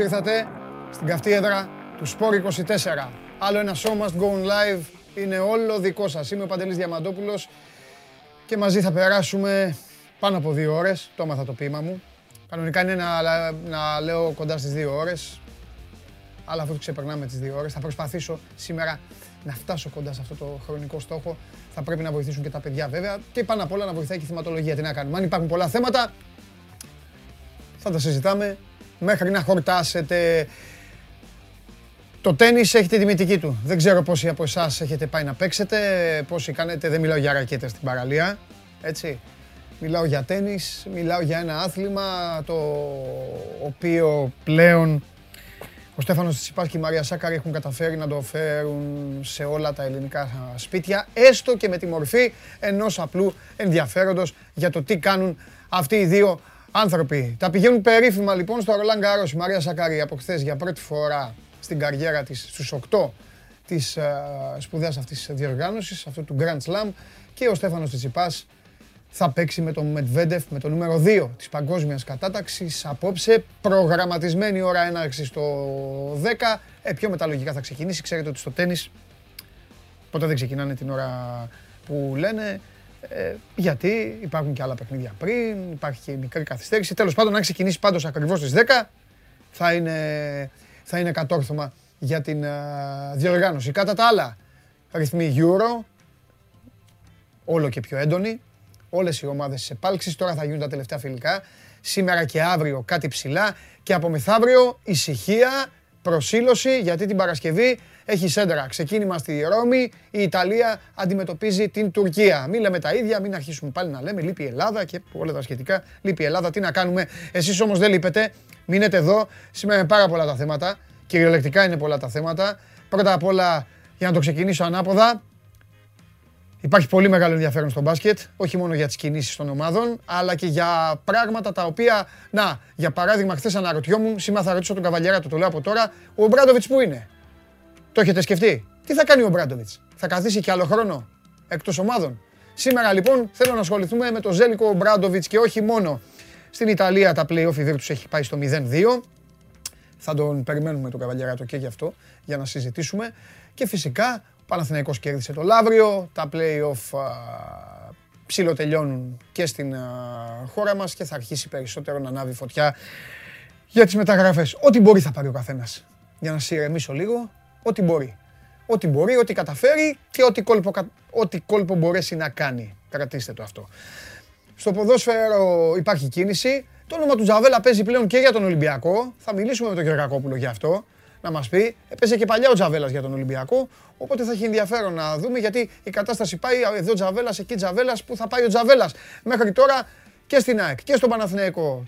Γεια σας. Καλώς ήρθατε στην καυτή έδρα του Σπόρ 24. Άλλο ένα show must go on live. Είναι όλο δικό σας. Είμαι ο Παντελής Διαμαντόπουλος και μαζί θα περάσουμε πάνω από δύο ώρες. Το έμαθα το ποίημα μου. Κανονικά είναι να, να λέω κοντά στις δύο ώρες. Αλλά αφού ξεπερνάμε τις δύο ώρες θα προσπαθήσω σήμερα να φτάσω κοντά σε αυτό το χρονικό στόχο. Θα πρέπει να βοηθήσουν και τα παιδιά βέβαια και πάνω απ' όλα να βοηθάει και η θεματολογία. Τι να κάνουμε. Αν υπάρχουν πολλά θέματα, θα τα συζητάμε μέχρι να χορτάσετε. Το τέννη έχει τη τιμητική του. Δεν ξέρω πόσοι από εσάς έχετε πάει να παίξετε, πόσοι κάνετε. Δεν μιλάω για ρακέτες στην παραλία. Έτσι. Μιλάω για τέννη, μιλάω για ένα άθλημα το οποίο πλέον ο Στέφανος Τσιπάς και η Μαρία Σάκαρη έχουν καταφέρει να το φέρουν σε όλα τα ελληνικά σπίτια, έστω και με τη μορφή ενός απλού ενδιαφέροντος για το τι κάνουν αυτοί οι δύο άνθρωποι. Τα πηγαίνουν περίφημα λοιπόν στο Ρολάν Γκάρος η Μαρία Σακάρη από χθες για πρώτη φορά στην καριέρα της στους 8 της uh, σπουδαίας αυτής της διοργάνωσης, αυτού του Grand Slam και ο Στέφανος Τσιτσιπάς θα παίξει με τον Μετβέντεφ, με το νούμερο 2 της παγκόσμιας κατάταξης απόψε, προγραμματισμένη ώρα έναρξης στο 10. Ε, πιο μεταλογικά θα ξεκινήσει, ξέρετε ότι στο τέννις ποτέ δεν ξεκινάνε την ώρα που λένε. Ε, γιατί υπάρχουν και άλλα παιχνίδια πριν, υπάρχει και μικρή καθυστέρηση. Τέλος πάντων, αν ξεκινήσει πάντως ακριβώς στις 10, θα είναι, θα είναι κατόρθωμα για την uh, διοργάνωση. Κατά τα άλλα, ρυθμοί Euro, όλο και πιο έντονοι, όλες οι ομάδες της επάλξης, τώρα θα γίνουν τα τελευταία φιλικά, σήμερα και αύριο κάτι ψηλά και από μεθαύριο ησυχία, προσήλωση, γιατί την Παρασκευή έχει σέντρα. Ξεκίνημα στη Ρώμη, η Ιταλία αντιμετωπίζει την Τουρκία. Μην λέμε τα ίδια, μην αρχίσουμε πάλι να λέμε λείπει η Ελλάδα και όλα τα σχετικά. Λείπει η Ελλάδα, τι να κάνουμε; Εσείς όμως δεν λείπετε, μείνετε εδώ. Σήμερα είναι πάρα πολλά τα θέματα, κυριολεκτικά είναι πολλά τα θέματα. Πρώτα απ' όλα, για να το ξεκινήσω ανάποδα, Υπάρχει πολύ μεγάλο ενδιαφέρον στο μπάσκετ, όχι μόνο για τις κινήσεις των ομάδων, αλλά και για πράγματα τα οποία, να, για παράδειγμα, χθες αναρωτιόμουν, σήμερα θα ρωτήσω τον Καβαλιέρα, το λέω από τώρα, ο Μπράντοβιτς που είναι; Το έχετε σκεφτεί; Τι θα κάνει ο Μπράντοβιτς, θα καθίσει και άλλο χρόνο εκτός ομάδων; Σήμερα λοιπόν θέλω να ασχοληθούμε με τον Ζέλικο Μπράντοβιτς και όχι μόνο στην Ιταλία τα play-off η τους έχει πάει στο 0-2. Θα τον περιμένουμε τον Καβαλιέρα και γι' αυτό, για να συζητήσουμε. Και φυσικά Παναθηναϊκός κέρδισε το Λαύριο, τα play-off ψιλοτελειώνουν και στην χώρα μας και θα αρχίσει περισσότερο να ανάβει φωτιά για τις μεταγραφές. Ό,τι μπορεί θα πάρει ο καθένας. Για να συρρεμίσω λίγο, ό,τι μπορεί. Ό,τι μπορεί, ό,τι καταφέρει και ό,τι κόλπο, ό,τι κόλπο μπορέσει να κάνει. Κρατήστε το αυτό. Στο ποδόσφαιρο υπάρχει κίνηση. Το όνομα του Τζαβέλα παίζει πλέον και για τον Ολυμπιακό. Θα μιλήσουμε με τον Γεωργακόπουλο γι' αυτό να μας πει. Έπαιζε και παλιά ο Τζαβέλα για τον Ολυμπιακό. Οπότε θα έχει ενδιαφέρον να δούμε γιατί η κατάσταση πάει εδώ Τζαβέλα, εκεί Τζαβέλα, που θα πάει ο Τζαβέλα. Μέχρι τώρα και στην ΑΕΚ και στον Παναθηναϊκό.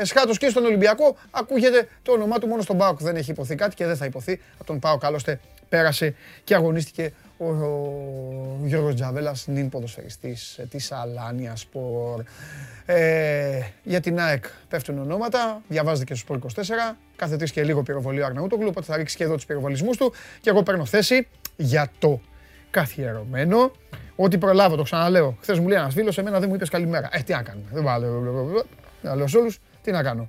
Εσχάτως και στον Ολυμπιακό ακούγεται το όνομά του μόνο στον Πάοκ. Δεν έχει υποθεί κάτι και δεν θα υποθεί. Από τον Πάοκ άλλωστε πέρασε και αγωνίστηκε ο, ο Γιώργος Τζαβέλας, νυν ποδοσφαιριστής της Αλάνια Σπορ. Ε, για την ΑΕΚ πέφτουν ονόματα, διαβάζετε και στο Σπορ 24, κάθε τρεις και λίγο πυροβολεί ο Αρναούτογλου, οπότε θα ρίξει και εδώ τους πυροβολισμούς του και εγώ παίρνω θέση για το καθιερωμένο. Ό,τι προλάβω, το ξαναλέω. Χθες μου λέει ένας φίλος, εμένα δεν μου είπες καλημέρα. Ε, τι να κάνουμε. Δεν βάλω. Να λέω σε όλους, τι να κάνω.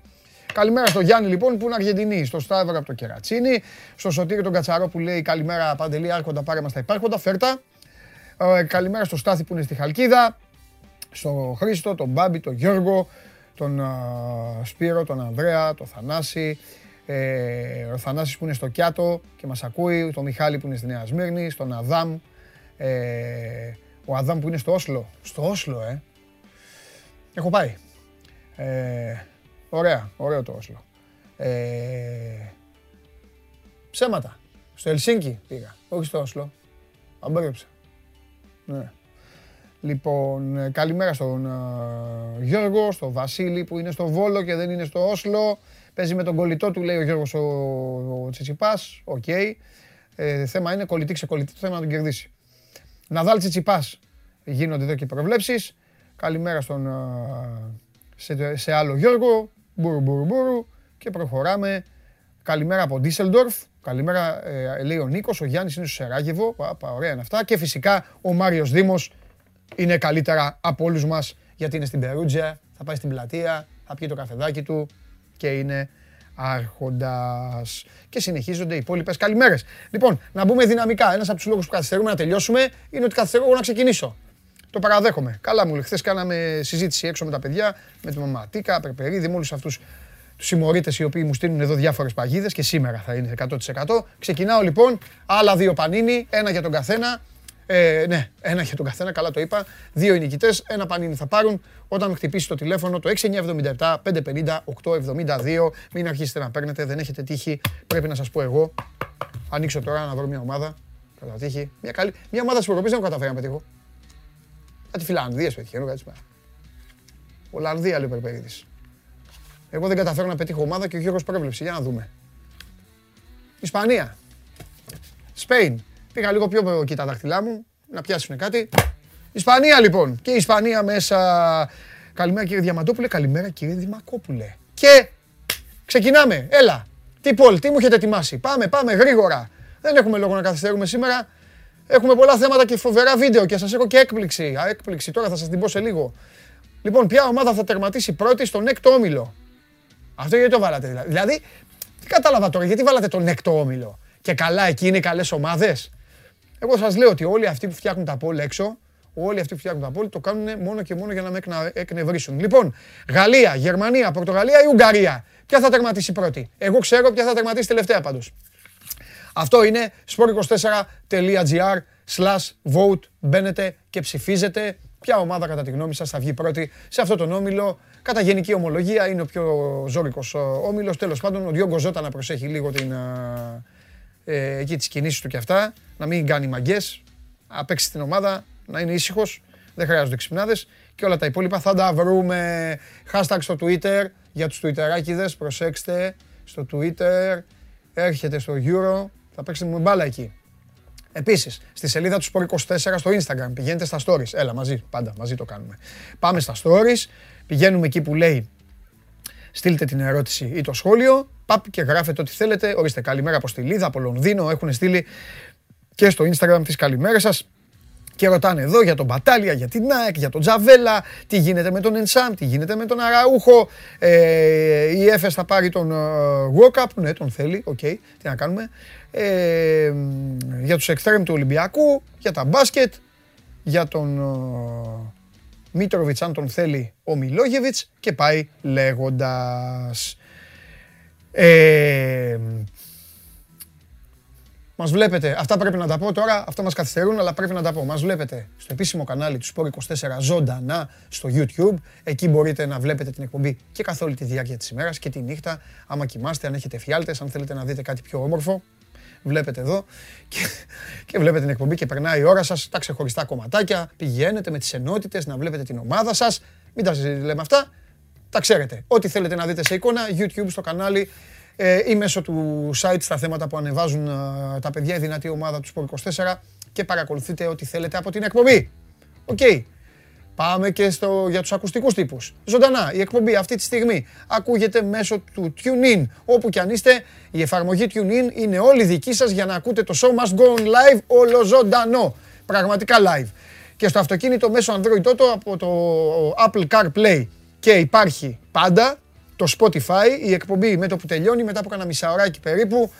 Καλημέρα στο Γιάννη λοιπόν που είναι Αργεντινή, στο Σταύρο από το Κερατσίνη, στο Σωτήριο τον Κατσαρό που λέει καλημέρα Παντελή Άρχοντα πάρε μας τα υπάρχοντα, φέρτα. Ε, καλημέρα στο Στάθη που είναι στη Χαλκίδα, στο Χρήστο, τον Μπάμπη, τον Γιώργο, τον Σπύρο, τον Ανδρέα, τον Θανάση, ε, ο Θανάσης που είναι στο Κιάτο και μας ακούει, τον Μιχάλη που είναι στη Νέα Σμύρνη, στον Αδάμ, ε, ο Αδάμ που είναι στο Όσλο. Στο Όσλο, ε. Έχω πάει. Ε, Ωραία, ωραίο το Όσλο. Ε, ψέματα. Στο Ελσίνκι πήγα, όχι στο Όσλο. Αμπέρεψα. Ναι. Λοιπόν, ε, καλημέρα στον uh, Γιώργο, στον Βασίλη που είναι στο Βόλο και δεν είναι στο Όσλο. Παίζει με τον κολλητό του, λέει ο Γιώργος ο, ο Τσιτσιπάς. OK. Okay. Ε, θέμα είναι κολλητή ξεκολλητή, το θέμα να τον κερδίσει. Ναδάλ Τσιτσιπάς γίνονται εδώ και προβλέψεις. Καλημέρα στον, σε, σε άλλο Γιώργο μπουρου μπουρου μπουρου και προχωράμε. Καλημέρα από Ντίσελντορφ. Καλημέρα, ε, λέει ο Νίκος. Ο Γιάννης είναι στο Σεράγεβο. Πα, ωραία είναι αυτά. Και φυσικά ο Μάριος Δήμος είναι καλύτερα από όλους μας γιατί είναι στην Περούτζια. Θα πάει στην πλατεία, θα πιει το καφεδάκι του και είναι Άρχοντας. Και συνεχίζονται οι υπόλοιπες καλημέρες. Λοιπόν, να μπούμε δυναμικά. Ένας από τους λόγους που καθυστερούμε να τελειώσουμε είναι ότι καθυστερώ εγώ να ξεκινήσω. Το παραδέχομαι. Καλά μου, χθες κάναμε συζήτηση έξω με τα παιδιά, με τη Μαματίκα, Περπερίδη, με όλους αυτούς τους συμμορίτες οι οποίοι μου στείλουν εδώ διάφορες παγίδες και σήμερα θα είναι 100%. Ξεκινάω λοιπόν, άλλα δύο πανίνι, ένα για τον καθένα. Ε, ναι, ένα για τον καθένα, καλά το είπα. Δύο οι νικητές, ένα πανίνι θα πάρουν όταν χτυπήσει το τηλέφωνο το 6977 550 872. Μην αρχίσετε να παίρνετε, δεν έχετε τύχη. Πρέπει να σας πω εγώ. Ανοίξω τώρα να βρω μια ομάδα. Κατά τύχη. Μια, καλή, μια ομάδα της Ευρωπαϊκή δεν έχω καταφέρει να πετύχω. Κάτι Φιλανδία πετυχαίνω, κάτι Ολλανδία λέει ο Περπερίδης. Εγώ δεν καταφέρω να πετύχω ομάδα και ο Γιώργος πρόβλεψε. Για να δούμε. Ισπανία. Σπέιν. Πήγα λίγο πιο εκεί τα δάχτυλά μου να πιάσουν κάτι. Ισπανία λοιπόν. Και η Ισπανία μέσα. Καλημέρα κύριε Διαμαντόπουλε. Καλημέρα κύριε Δημακόπουλε. Και ξεκινάμε. Έλα. Τι Πολ, τι μου έχετε ετοιμάσει. Πάμε, πάμε γρήγορα. Δεν έχουμε λόγο να καθυστερούμε σήμερα. Έχουμε πολλά θέματα και φοβερά βίντεο και σας έχω και έκπληξη. Α, έκπληξη τώρα θα σας την πω σε λίγο. Λοιπόν, ποια ομάδα θα τερματίσει πρώτη στον έκτο όμιλο; Αυτό γιατί το βάλατε δηλαδή. Δηλαδή, τι κατάλαβα τώρα, γιατί βάλατε τον έκτο όμιλο; Και καλά, εκεί είναι καλές ομάδες; Εγώ σας λέω ότι όλοι αυτοί που φτιάχνουν τα πόλη έξω, όλοι αυτοί που φτιάχνουν τα πόλη το κάνουν μόνο και μόνο για να με εκνευρίσουν. Λοιπόν, Γαλλία, Γερμανία, Πορτογαλία ή Ουγγαρία. Ποια θα τερματίσει πρώτη; Εγώ ξέρω ποια θα τερματίσει τελευταία πάντως. Αυτό είναι sport24.gr slash vote. Μπαίνετε και ψηφίζετε ποια ομάδα κατά τη γνώμη σας θα βγει πρώτη σε αυτό τον όμιλο; Κατά γενική ομολογία είναι ο πιο ζώρικος όμιλος. Τέλος πάντων ο Διόγκος Ζώτα να προσέχει λίγο την, ε, εκεί τις κινήσεις του και αυτά. Να μην κάνει μαγκές, να παίξει την ομάδα, να είναι ήσυχος. Δεν χρειάζονται ξυπνάδες και όλα τα υπόλοιπα θα τα βρούμε. Hashtag στο Twitter για τους Twitterάκιδες, προσέξτε στο Twitter, έρχεται στο Euro, θα παίξετε με μπάλα εκεί. Επίσης, στη σελίδα του Sport24 στο Instagram, πηγαίνετε στα stories. Έλα, μαζί, πάντα, μαζί το κάνουμε. Πάμε στα stories, πηγαίνουμε εκεί που λέει στείλτε την ερώτηση ή το σχόλιο, παπ και γράφετε ό,τι θέλετε. Ορίστε, καλημέρα από στη Λίδα, από Λονδίνο, έχουν στείλει και στο Instagram τις καλημέρες σας και ρωτάνε εδώ για τον Μπατάλια, για την ΑΕΚ, για τον Τζαβέλα, τι γίνεται με τον Ενσάμ, τι γίνεται με τον Αραούχο. Ε, η Έφες θα πάρει τον ε, ναι τον θέλει, OK, okay, τι να κάνουμε. Ε, για τους εξτρέμ του Ολυμπιακού, για τα μπάσκετ, για τον ε, Μίτροβιτς αν τον θέλει ο Μιλόγεβιτς και πάει λέγοντας. Ε, Μας βλέπετε, αυτά πρέπει να τα πω τώρα, αυτά μας καθυστερούν, αλλά πρέπει να τα πω. Μας βλέπετε στο επίσημο κανάλι του Sport 24 ζωντανά στο YouTube. Εκεί μπορείτε να βλέπετε την εκπομπή και καθ' όλη τη διάρκεια της ημέρας και τη νύχτα. Άμα κοιμάστε, αν έχετε φιάλτες, αν θέλετε να δείτε κάτι πιο όμορφο, βλέπετε εδώ και, και βλέπετε την εκπομπή και περνάει η ώρα σας, τα ξεχωριστά κομματάκια. Πηγαίνετε με τις ενότητες να βλέπετε την ομάδα σας. Μην τα λέμε αυτά. Τα ξέρετε. Ό,τι θέλετε να δείτε σε εικόνα, YouTube στο κανάλι ε, ή μέσω του site στα θέματα που ανεβάζουν ε, τα παιδιά, η δυνατή ομάδα του Sport 24 και παρακολουθείτε ό,τι θέλετε από την εκπομπή. Οκ. Πάμε και στο, για τους ακουστικούς τύπους. Ζωντανά, η εκπομπή αυτή τη στιγμή ακούγεται μέσω του TuneIn. Όπου κι αν είστε, η εφαρμογή TuneIn είναι όλη δική σας για να ακούτε το show must go on live όλο ζωντανό. Πραγματικά live. Και στο αυτοκίνητο μέσω Android Auto από το Apple CarPlay και υπάρχει πάντα το Spotify, η εκπομπή με το που τελειώνει, μετά από κάνα μισάωράκι περίπου,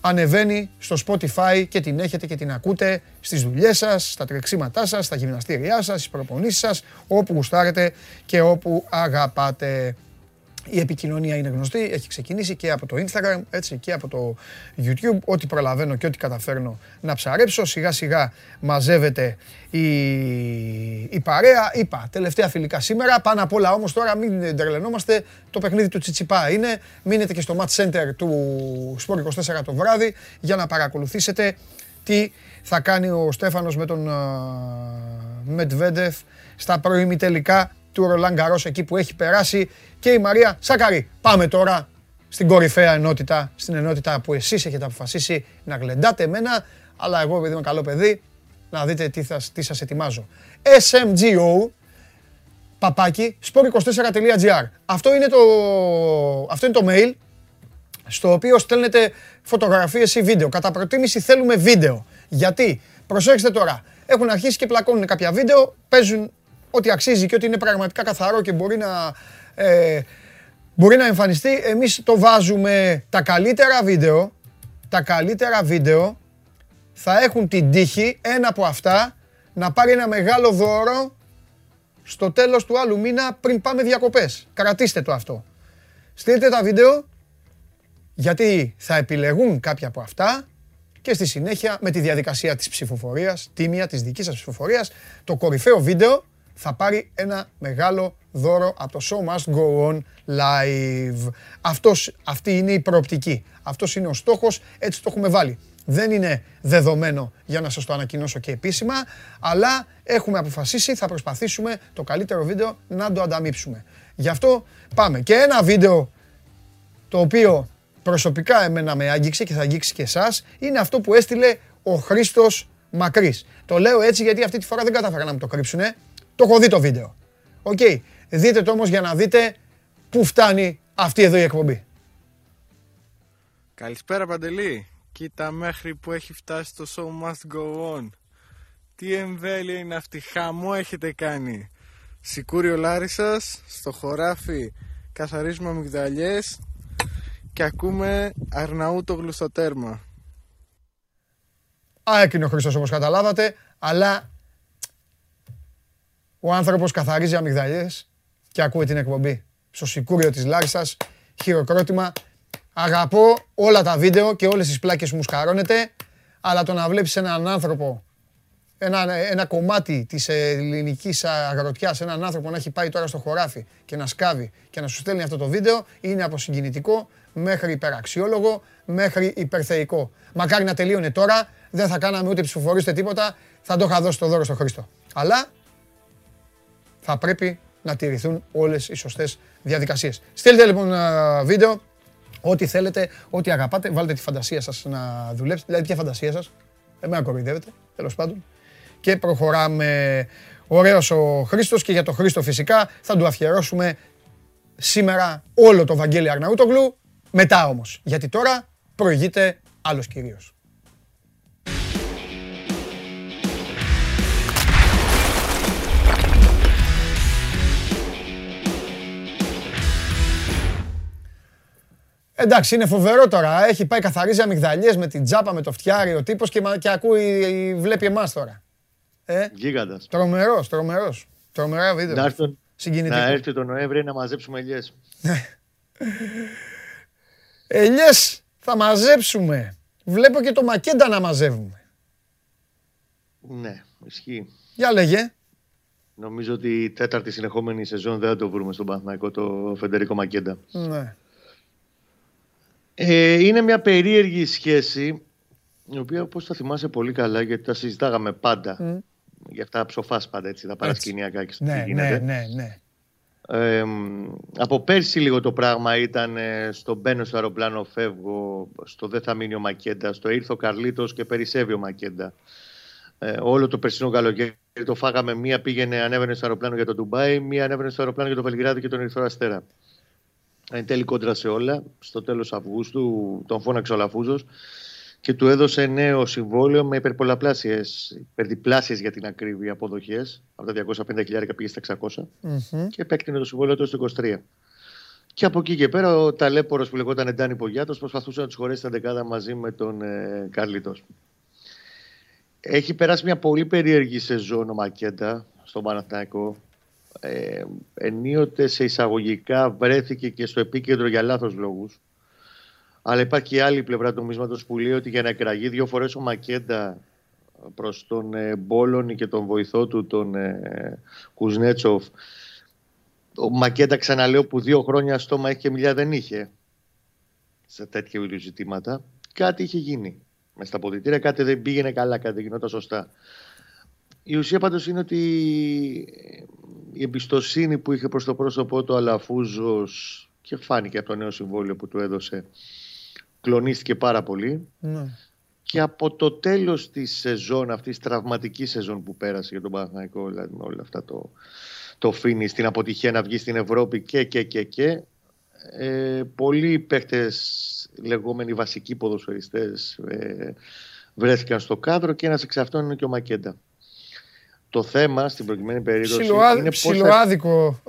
ανεβαίνει στο Spotify και την έχετε και την ακούτε στις δουλειές σας, στα τρεξίματά σας, στα γυμναστήριά σας, στις προπονήσεις σας, όπου γουστάρετε και όπου αγαπάτε. Η επικοινωνία είναι γνωστή, έχει ξεκινήσει και από το Instagram, έτσι και από το YouTube. Ό,τι προλαβαίνω και ό,τι καταφέρνω να ψαρέψω. Σιγά σιγά μαζεύεται η, η παρέα. Είπα, τελευταία φιλικά σήμερα. Πάνω απ' όλα όμως τώρα μην τρελαινόμαστε. Το παιχνίδι του Τσιτσιπά είναι. Μείνετε και στο Match Center του Sport 24 το βράδυ για να παρακολουθήσετε τι θα κάνει ο Στέφανος με τον Μετβέντεφ στα πρωιμή τελικά του Ρολάν Γκαρός εκεί που έχει περάσει και η Μαρία Σάκαρη. Πάμε τώρα στην κορυφαία ενότητα, στην ενότητα που εσείς έχετε αποφασίσει να γλεντάτε εμένα, αλλά εγώ επειδή είμαι καλό παιδί, να δείτε τι, θα, τι σας ετοιμάζω. SMGO, παπάκι, sport24.gr. Αυτό είναι το, αυτό είναι το mail στο οποίο στέλνετε φωτογραφίες ή βίντεο. Κατά προτίμηση θέλουμε βίντεο. Γιατί, προσέξτε τώρα, έχουν αρχίσει και πλακώνουν κάποια βίντεο, παίζουν ό,τι αξίζει και ό,τι είναι πραγματικά καθαρό και μπορεί να, ε, μπορεί να εμφανιστεί. Εμείς το βάζουμε τα καλύτερα βίντεο, τα καλύτερα βίντεο θα έχουν την τύχη ένα από αυτά να πάρει ένα μεγάλο δώρο στο τέλος του άλλου μήνα πριν πάμε διακοπές. Κρατήστε το αυτό. Στείλτε τα βίντεο γιατί θα επιλεγούν κάποια από αυτά και στη συνέχεια με τη διαδικασία της ψηφοφορίας, τίμια της δικής σας ψηφοφορίας, το κορυφαίο βίντεο θα πάρει ένα μεγάλο δώρο από το Show Must Go On Live. Αυτός, αυτή είναι η προοπτική. Αυτός είναι ο στόχος, έτσι το έχουμε βάλει. Δεν είναι δεδομένο για να σας το ανακοινώσω και επίσημα, αλλά έχουμε αποφασίσει, θα προσπαθήσουμε το καλύτερο βίντεο να το ανταμείψουμε. Γι' αυτό πάμε. Και ένα βίντεο το οποίο προσωπικά εμένα με άγγιξε και θα αγγίξει και εσάς, είναι αυτό που έστειλε ο Χρήστος Μακρύς. Το λέω έτσι γιατί αυτή τη φορά δεν κατάφεραν να μου το κρύψουνε. Το έχω δει το βίντεο. Οκ. Δείτε το όμως για να δείτε πού φτάνει αυτή εδώ η εκπομπή. Καλησπέρα Παντελή. Κοίτα μέχρι που έχει φτάσει το show must go on. Τι εμβέλεια είναι αυτή, χαμό έχετε κάνει. Σικούριο Λάρισας, στο χωράφι καθαρίζουμε αμυγδαλιές και ακούμε Αρναούτογλου στο τέρμα. Άκινο ο Χρήστος όπως καταλάβατε, αλλά ο άνθρωπος καθαρίζει αμυγδαλιές και ακούει την εκπομπή. Στο σικούριο της Λάρισας, χειροκρότημα. Αγαπώ όλα τα βίντεο και όλες τις πλάκες μου σκαρώνετε, αλλά το να βλέπεις έναν άνθρωπο, ένα, ένα κομμάτι της ελληνικής αγροτιάς, έναν άνθρωπο να έχει πάει τώρα στο χωράφι και να σκάβει και να σου στέλνει αυτό το βίντεο, είναι αποσυγκινητικό μέχρι υπεραξιόλογο, μέχρι υπερθεϊκό. Μακάρι να τελείωνε τώρα, δεν θα κάναμε ούτε ψηφοφορίες ούτε τίποτα, θα το είχα δώσει το δώρο στο Χρήστο. Αλλά θα πρέπει να τηρηθούν όλες οι σωστές διαδικασίες. Στείλτε λοιπόν βίντεο, ό,τι θέλετε, ό,τι αγαπάτε, βάλτε τη φαντασία σας να δουλέψετε, δηλαδή ποια φαντασία σας, εμένα κοροϊδεύετε, τέλος πάντων. Και προχωράμε. Ωραίος ο Χρήστος και για το Χρήστο φυσικά θα του αφιερώσουμε σήμερα όλο το Βαγγέλη Αρναούτογλου, μετά όμως, γιατί τώρα προηγείται άλλος κυρίως. Εντάξει, είναι φοβερό τώρα. Έχει πάει καθαρίζει αμυγδαλιές με την τζάπα, με το φτιάρι ο τύπος και, και ακούει, βλέπει εμάς τώρα. Ε, Γίγαντας. Τρομερός, τρομερός. Τρομερά βίντεο. Να έρθει, να έρθει το Νοέμβρη να μαζέψουμε ελιές. ελιές θα μαζέψουμε. Βλέπω και το Μακέντα να μαζεύουμε. Ναι, ισχύει. Για λέγε. Νομίζω ότι η τέταρτη συνεχόμενη σεζόν δεν θα το βρούμε στον Παναθηναϊκό το Φεντερικό Μακέντα. Ναι. Ε, είναι μια περίεργη σχέση, η οποία όπως θα θυμάσαι πολύ καλά, γιατί τα συζητάγαμε πάντα. Mm. Για αυτά ψοφάς πάντα έτσι, τα παρασκηνιακά και στο ναι, τι ναι, γίνεται. Ναι, ναι, ναι. Ε, από πέρσι λίγο το πράγμα ήταν ε, στο μπαίνω στο αεροπλάνο, φεύγω, στο δεν θα μείνει ο Μακέντα, στο ήρθο Καρλίτος και περισσεύει ο Μακέντα. Ε, όλο το περσινό καλοκαίρι το φάγαμε. Μία πήγαινε, ανέβαινε στο αεροπλάνο για το Ντουμπάι, μία ανέβαινε στο αεροπλάνο για το Βελιγράδι και τον Ερυθρό Αστέρα. Εν τέλει κόντρα σε όλα. Στο τέλος Αυγούστου τον φώναξε ο Λαφούζος και του έδωσε νέο συμβόλαιο με υπερπολαπλάσιες, υπερδιπλάσιες για την ακρίβεια αποδοχές. Από τα 250 χιλιάρικα πήγε στα 600 mm-hmm. και επέκτηνε το συμβόλαιο του στο 23. Και από εκεί και πέρα ο ταλέπορος που λεγόταν Ντάνι Πογιάτος προσπαθούσε να τους χωρέσει τα δεκάδα μαζί με τον ε, Καρλίτο. Έχει περάσει μια πολύ περίεργη σεζόν ο Μακέντα στον Παναθηναϊκό ε, ενίοτε σε εισαγωγικά βρέθηκε και στο επίκεντρο για λάθος λόγους. Αλλά υπάρχει και άλλη πλευρά του νομίσματος που λέει ότι για να εκραγεί δύο φορές ο Μακέντα προς τον ε, Μπόλωνη και τον βοηθό του τον ε, Κουζνέτσοφ ο Μακέντα ξαναλέω που δύο χρόνια στόμα έχει και μιλιά δεν είχε σε τέτοια είδους ζητήματα κάτι είχε γίνει μες στα ποδητήρια κάτι δεν πήγαινε καλά, κάτι δεν γινόταν σωστά η ουσία πάντως είναι ότι η εμπιστοσύνη που είχε προς το πρόσωπό του Αλαφούζος και φάνηκε από το νέο συμβόλαιο που του έδωσε κλονίστηκε πάρα πολύ ναι. και από το τέλος της σεζόν αυτής της τραυματικής σεζόν που πέρασε για τον Παναθηναϊκό δηλαδή με όλα αυτά το, το φίνι στην αποτυχία να βγει στην Ευρώπη και και και και ε, πολλοί παίχτες λεγόμενοι βασικοί ποδοσφαιριστές ε, βρέθηκαν στο κάδρο και ένας εξ αυτών είναι και ο Μακέντα. Το θέμα στην προκειμένη περίπτωση Ψιλοά, είναι ψιλοάδικο.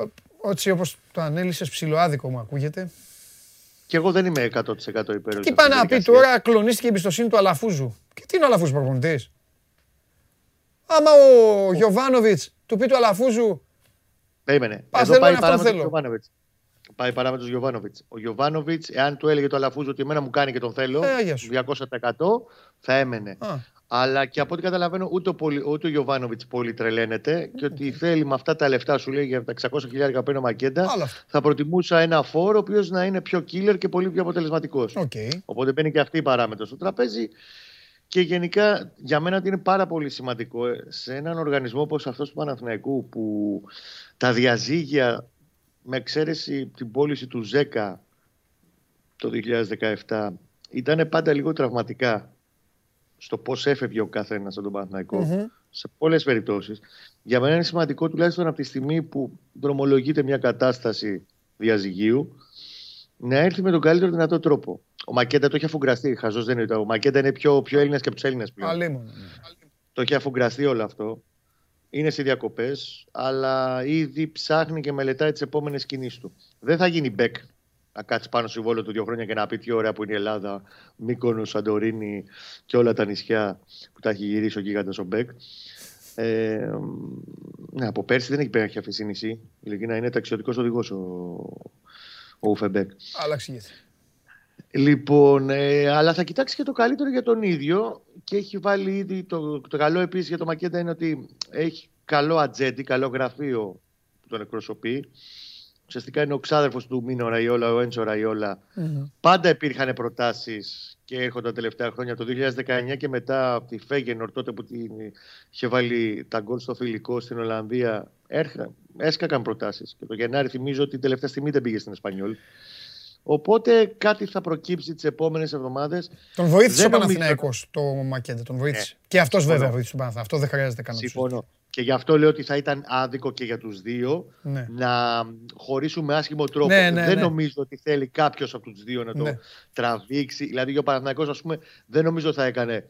Έτσι όπως το ανέλησες ψηλοάδικο μου ακούγεται. Και εγώ δεν είμαι 100% υπέρ. Τι πάει να πει τώρα, κλονίστηκε η εμπιστοσύνη του Αλαφούζου. Και τι είναι ο Αλαφούζου προπονητής; Άμα ο Γιωβάνοβιτς του πει του Αλαφούζου. Περίμενε. Πας Εδώ θέλω, πάει αυτόν παράμετρος θέλω. Γιωβάνοβιτς. Πάει παράμετρος Γιωβάνοβιτς. Ο Γιωβάνοβιτς, εάν του έλεγε το Αλαφούζο ότι εμένα μου κάνει και τον θέλω, Ε, γεια σου. 200% θα έμενε. Α, Αλλά και από ό,τι καταλαβαίνω, ούτε ο, πολυ- ούτε ο Γιωβάνοβιτς πολύ τρελαίνεται και ότι θέλει με αυτά τα λεφτά σου λέει για τα 600 χιλιάρικα που παίρνει ο Μακέντα, Άλλο αυτό. θα προτιμούσα ένα φορ ο οποίος να είναι πιο killer και πολύ πιο αποτελεσματικός. οκ. Οπότε μπαίνει και αυτή η παράμετρο στο τραπέζι. Και γενικά για μένα ότι είναι πάρα πολύ σημαντικό ε, σε έναν οργανισμό όπως αυτός του Παναθηναϊκού που τα διαζύγια με εξαίρεση την πώληση του Ζέκα το 2017 ήταν πάντα λίγο τραυματικά στο πώς έφευγε ο καθένας από τον Παναθηναϊκό Μμμ. σε πολλές περιπτώσεις. Για μένα είναι σημαντικό τουλάχιστον από τη στιγμή που δρομολογείται μια κατάσταση διαζυγίου να έρθει με τον καλύτερο δυνατό τρόπο. Ο Μακέντα το έχει αφουγκραστεί. Χαζός δεν είναι. Ο Μακέντα είναι πιο, πιο Έλληνας και από τους Έλληνες πλέον. Αλίμονο. ναι. Το έχει αφουγκραστεί όλο αυτό. Είναι σε διακοπές, αλλά ήδη ψάχνει και μελετάει τις επόμενες κινήσεις του. Δεν θα γίνει Μπεκ να κάτσει πάνω στο συμβόλαιο του δύο χρόνια και να πει τι ωραία που είναι η Ελλάδα, Μύκονος, Σαντορίνη και όλα τα νησιά που τα έχει γυρίσει ο γίγαντας ο Μπεκ. Ε, ναι, από πέρσι δεν έχει πέρα έχει αφήσει νησί. Ειλικρινά είναι ταξιδιωτικός οδηγός ο, ο Ούφε Μπεκ. Άλλαξε ηγέτη. Λοιπόν, ε, αλλά θα κοιτάξει και το καλύτερο για τον ίδιο και έχει βάλει ήδη το, το καλό επίσης για το Μακέντα είναι ότι έχει καλό ατζέντη, καλό γραφείο που τον εκπροσωπεί. Ουσιαστικά είναι ο ξάδερφος του Μίνο Ραϊόλα, ο Έντσο Ραϊόλα. Μμμ. Πάντα υπήρχαν προτάσεις και έρχονταν τα τελευταία χρόνια. Το 2019 και μετά από τη Φέγενορ, τότε που την είχε βάλει τα γκολ στο φιλικό στην Ολλανδία, έρχα, έσκακαν προτάσεις. Και το Γενάρη θυμίζω ότι την τελευταία στιγμή δεν πήγε στην Εσπανιόλ. Οπότε κάτι θα προκύψει τις επόμενες εβδομάδες. Τον βοήθησε ο Δεν νομίζω- Παναθηναϊκός το Μακέντε. Τον βοήθησε. Και αυτός βέβαια συμφωνώ. βοήθησε τον Παναθηναϊκό. Αυτό δεν χρειάζεται καν να το Συμφωνώ. Και γι' αυτό λέω ότι θα ήταν άδικο και για τους δύο Ναι. να χωρίσουν με άσχημο τρόπο. Ναι, ναι, δεν ναι. νομίζω ότι θέλει κάποιος από τους δύο να το Ναι. τραβήξει. Δηλαδή, ο Παναθηναϊκός, ας πούμε, δεν νομίζω θα έκανε.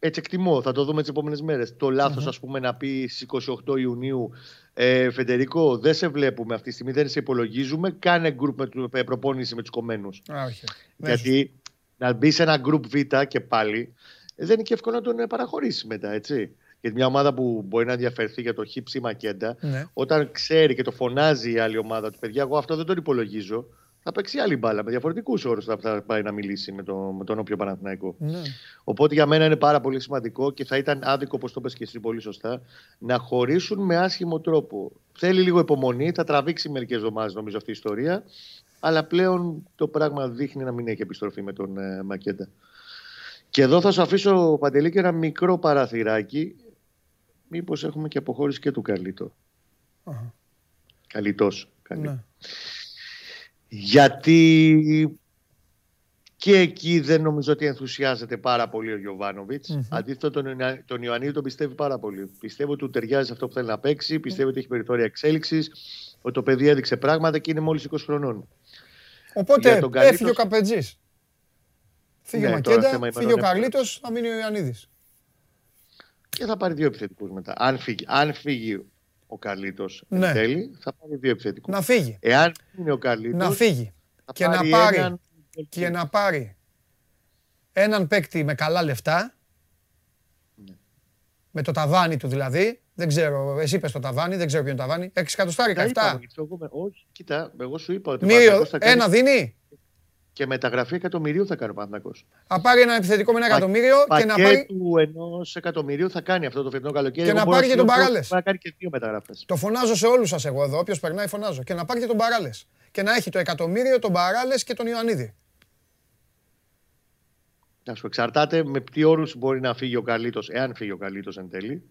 Έτσι εκτιμώ, θα το δούμε τις επόμενες μέρες. Το λαθος ας πούμε, να πει στις 28 Ιουνίου ε, Φεντερικό, δεν σε βλέπουμε αυτή τη στιγμή, δεν σε υπολογίζουμε. Κάνε group με, του- με προπόνηση με τους κομμένους. Α, όχι. Ναι, Γιατί να μπει σε ένα group Β και πάλι ε, δεν είναι και εύκολο να τον ε, παραχωρήσεις μετά, έτσι. Γιατί μια ομάδα που μπορεί να ενδιαφερθεί για το χύψη μακέντα, Ναι. όταν ξέρει και το φωνάζει η άλλη ομάδα του, παιδιά, εγώ αυτό δεν τον υπολογίζω, θα παίξει άλλη μπάλα. Με διαφορετικούς όρους θα, θα πάει να μιλήσει με, το, με τον όποιο Παναθηναϊκό. Ναι. Οπότε για μένα είναι πάρα πολύ σημαντικό και θα ήταν άδικο, όπως το πες και εσύ πολύ σωστά, να χωρίσουν με άσχημο τρόπο. Θέλει λίγο υπομονή, θα τραβήξει μερικές εβδομάδες νομίζω αυτή η ιστορία. Αλλά πλέον το πράγμα δείχνει να μην έχει επιστροφή με τον ε, Μακέντα. Και εδώ θα σου αφήσω, Παντελή, και ένα μικρό παραθυράκι. Μήπως έχουμε και αποχώρηση και του Καρλίτο. Αχα. Καλυτός. Ναι. Γιατί και εκεί δεν νομίζω ότι ενθουσιάζεται πάρα πολύ ο γιωβανοβιτ Μμμ. Αντίθετα, τον, Ιωνα- τον Ιωαννίδη τον πιστεύει πάρα πολύ. Πιστεύω ότι του ταιριάζει αυτό που θέλει να παίξει, πιστεύει ότι έχει περιθώρια εξέλιξης, ότι το παιδί έδειξε πράγματα και είναι μόλις 20 χρονών. Οπότε Για τον Καρλίτος- έφυγε ο Καπετζής. Φύγε ο Ναι, τώρα θέμα Μακέντα, ημερών φύγε ο είναι Καρλίτο, θα μείνει ο Ιωαννίδης. Και θα πάρει δύο επιθετικούς μετά. Αν φύγει, αν φύγει ο Καρλίτο Ναι. εν τέλει, θα πάρει δύο επιθετικούς. Να φύγει. Εάν είναι ο Καρλίτο. Να φύγει. Και να πάρει. Και να πάρει έναν παίκτη με καλά λεφτά. Ναι. Με το ταβάνι του δηλαδή. Δεν ξέρω, εσύ είπες το ταβάνι, δεν ξέρω ποιο είναι το ταβάνι. 6 εκατοστάρικα, 7. Όχι, κοίτα, εγώ σου είπα ότι ο Μύριο, Παναθηναϊκός θα κάνει ένα δίνει; Και μεταγραφή εκατομμυρίου θα κάνει ο Παναθηναϊκός. Θα πάρει ένα επιθετικό με ένα εκατομμύριο και να πάρει. Πακέτου ενός εκατομμυρίου θα κάνει αυτό το φετινό καλοκαίρι. Και Εγώ να μπορώ πάρει και τον σου λέω Παράλες. Μπορεί να κάνει και δύο μεταγραφές. Το φωνάζω σε όλους σας εγώ εδώ, όποιος περνάει φωνάζω. Και να πάρει και τον Παράλες. Και να έχει το εκατομμύριο, τον Παράλες και τον Ιωαννίδη. Να σου εξαρτάται με τι όρους μπορεί να φύγει ο Καλίτο, εάν φύγει ο Καλίτο εν τέλει.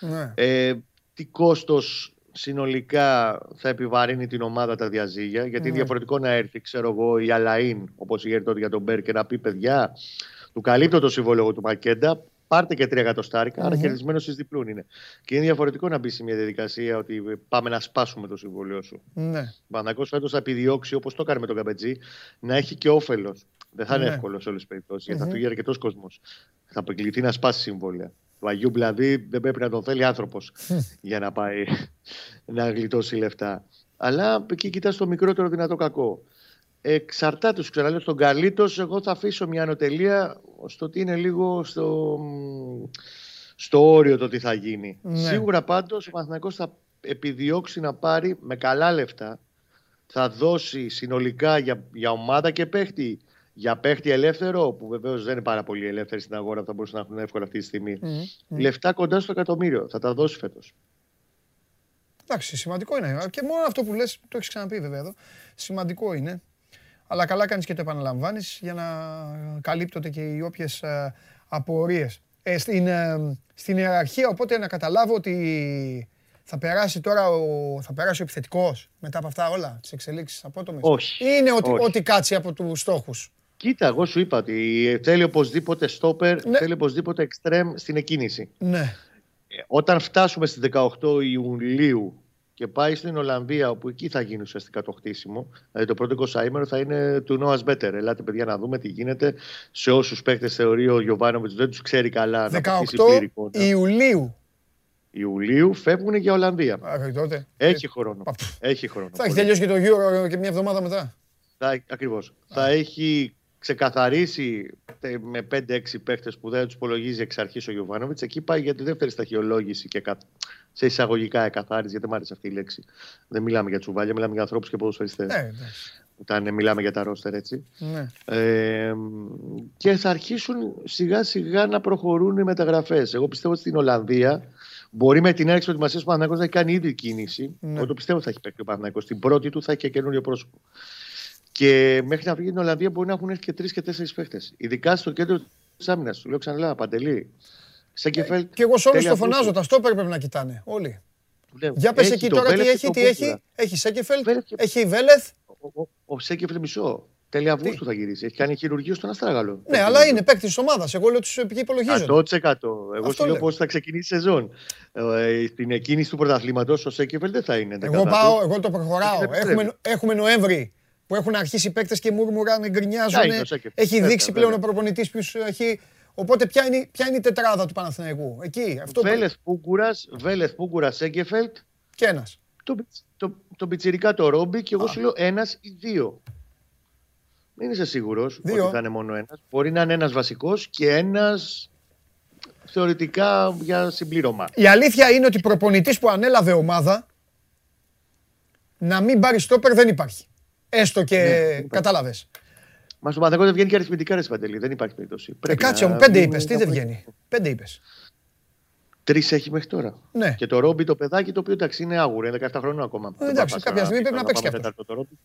Ναι. Ε, τι κόστος συνολικά θα επιβαρύνει την ομάδα τα διαζύγια. Γιατί Ναι. διαφορετικό να έρθει, ξέρω εγώ, η Αλαΐν, όπως είχε τότε για τον Μπέρ, και να πει παιδιά, του καλύπτω το συμβόλαιο του Μακέντα, πάρτε και τρία εκατοστάρικα, άρα Μμμ. κερδισμένος ει διπλούν είναι. Και είναι διαφορετικό να μπει σε μια διαδικασία ότι πάμε να σπάσουμε το συμβόλαιο σου. Ναι. Ο Παναγό φέτος θα επιδιώξει, όπως το έκανε με τον Καπετζή, να έχει και όφελος. Δεν θα είναι Ναι. εύκολο σε όλες τις περιπτώσεις, γιατί θα Μμμ. φύγει αρκετός κόσμος. Θα αποκληθεί να σπάσει συμβόλαια. Του Αγίου δηλαδή δεν πρέπει να τον θέλει άνθρωπος για να πάει να γλιτώσει λεφτά. Αλλά εκεί κοιτάς το μικρότερο δυνατό κακό. Εξαρτάται, σου ξαναλέω, στον Καλίτος εγώ θα αφήσω μια ανωτελεία στο ότι είναι λίγο στο, στο όριο το τι θα γίνει. Ναι. Σίγουρα πάντως ο Παναθηναϊκός θα επιδιώξει να πάρει με καλά λεφτά θα δώσει συνολικά για, για ομάδα και παίχτη για παίχτη ελεύθερο, που βεβαίως δεν είναι πάρα πολύ ελεύθερη στην αγορά, θα μπορούσαν να έχουν εύκολα αυτή τη στιγμή. Μμμ. Λεφτά κοντά στο εκατομμύριο. Θα τα δώσει φέτος. Εντάξει, σημαντικό είναι. Και μόνο αυτό που λες, το έχεις ξαναπεί βέβαια εδώ, σημαντικό είναι. Αλλά καλά κάνεις και το επαναλαμβάνεις για να καλύπτονται και οι όποιες ε, απορίες. Ε, στην, ε, στην ιεραρχία, οπότε να καταλάβω ότι θα περάσει τώρα ο, θα περάσει ο επιθετικός μετά από αυτά όλα, τις εξελίξεις απότομες. Όχι, Είναι ότι, όχι. ό,τι κάτσει από τους στόχους. Κοίτα, εγώ σου είπα ότι θέλει οπωσδήποτε στόπερ, Ναι. θέλει οπωσδήποτε εξτρέμ στην εκκίνηση. Ναι. Ε, Όταν φτάσουμε στις 18 Ιουλίου και πάει στην Ολλανδία, όπου εκεί θα γίνει ουσιαστικά το χτίσιμο, δηλαδή το πρώτο 20 θα είναι του Noah's Better. Ελάτε, παιδιά, να δούμε τι γίνεται. Σε όσους παίκτες θεωρεί ο Γιωβάνοβιτς δεν τους ξέρει καλά να 18 αποκτήσει πλήρη εικόνα. Ιουλίου. Ιουλίου φεύγουν για Ολλανδία. Μέχρι τότε. Έχει χρόνο. Παπ. Έχει χρόνο. Θα έχει Πολύ. τελειώσει και το Euro και μια εβδομάδα μετά. Θα, ακριβώς. Θα έχει ξεκαθαρίσει τε- με 5-6 παίχτες που δεν τους υπολογίζει εξ αρχής ο Γιωβάνοβιτς. Εκεί πάει για τη δεύτερη σταχυολόγηση και κα- σε εισαγωγικά εκαθάριση, γιατί μου άρεσε αυτή η λέξη. Δεν μιλάμε για τσουβάλια, μιλάμε για ανθρώπους και ποδοσφαιριστές. Ναι, εντάξει. Όταν ε, μιλάμε για τα ρόστερ έτσι. Ναι. Ε, και θα αρχίσουν σιγά σιγά να προχωρούν οι μεταγραφές. Εγώ πιστεύω ότι στην Ολλανδία μπορεί με την έναρξη προετοιμασίας του Παναγιώτου να έχει κάνει ήδη κίνηση. Ναι. Εγώ το πιστεύω ότι θα έχει παίξει ο Παναγιώτου. Στην πρώτη του θα έχει και καινούριο πρόσωπο. Και μέχρι να βγει στην Ολλανδία μπορεί να έχουν έρθει και τρεις και τέσσερις παίχτες. Ειδικά στο κέντρο της άμυνας. Του λέω ξαναλέω, Παντελή. Σέκεφελτ. Και εγώ σε όλους τέλεια το φωνάζω, φούτμπολ. τα στόπερ πρέπει να κοιτάνε. Όλοι. Του λέω, Για πες έχει εκεί το τώρα τι Βέλεθ και έχει, το τι έχει. Πούγκουρα. Έχει Σέκεφελτ, Βέλεθ και- έχει Βέλεθ. Ο, ο, ο Σέκεφελ μισό. Τέλεια Αυγούστου θα γυρίσει. Έχει κάνει χειρουργείο στον Αστράγαλο. Ναι, αλλά είναι παίκτης της ομάδας. Εγώ λέω τους ποιοι υπολογίζονται. 100%. Εγώ Αυτό σου λέω λέω. πώς θα ξεκινήσει η σεζόν. Ε, στην εκκίνηση του πρωταθλήματος ο Σέκεφελ δεν θα είναι. Εγώ δεκατάτος. πάω, εγώ το προχωράω. Δεν επιστρέφει. Έχουμε, έχουμε Νοέμβρη που έχουν αρχίσει οι παίκτες και μουρμουράνε, Ποια γκρινιάζουν. είναι ο Σέκεφελτ. Έχει Βέβαια, δείξει πλέον ο βέβαια. προπονητής ποιου έχει. Οπότε ποια είναι, ποια είναι η τετράδα του Παναθηναϊκού. Εκεί, αυτό Βέλεθ Πούγκουρας, Βέλεθ Πούγκουρας Σέκεφελτ, και ένας. το, το, το πιτσιρικά το Ρόμπι και εγώ σου λέω ένας ή δύο. Δεν είσαι σίγουρος ότι Δύο. θα είναι μόνο ένας. Μπορεί να είναι ένας βασικός και ένας θεωρητικά για συμπλήρωμα. Η αλήθεια είναι ότι προπονητής που ανέλαβε ομάδα να μην πάρει στόπερ δεν υπάρχει. Έστω και Ναι, δεν υπάρχει. κατάλαβες. Μα στο Παναγό δεν βγαίνει και αριθμητικά ρε Παντελή. Δεν υπάρχει περίπτωση. Ε, Πρέπει κάτσε να μου, πέντε δούμε είπες. Τι τα δεν πρώτα. βγαίνει; Πέντε είπες. Τρεις έχει μέχρι τώρα. Ναι. Και το Ρόμπι το παιδάκι το οποίο εντάξει είναι άγουρο, είναι 17 χρονών ακόμα. Δεν Ε, εντάξει, πάει κάποια στιγμή πρέπει να παίξει πάμε κι αυτός. τέταρτο το Ρόμπι.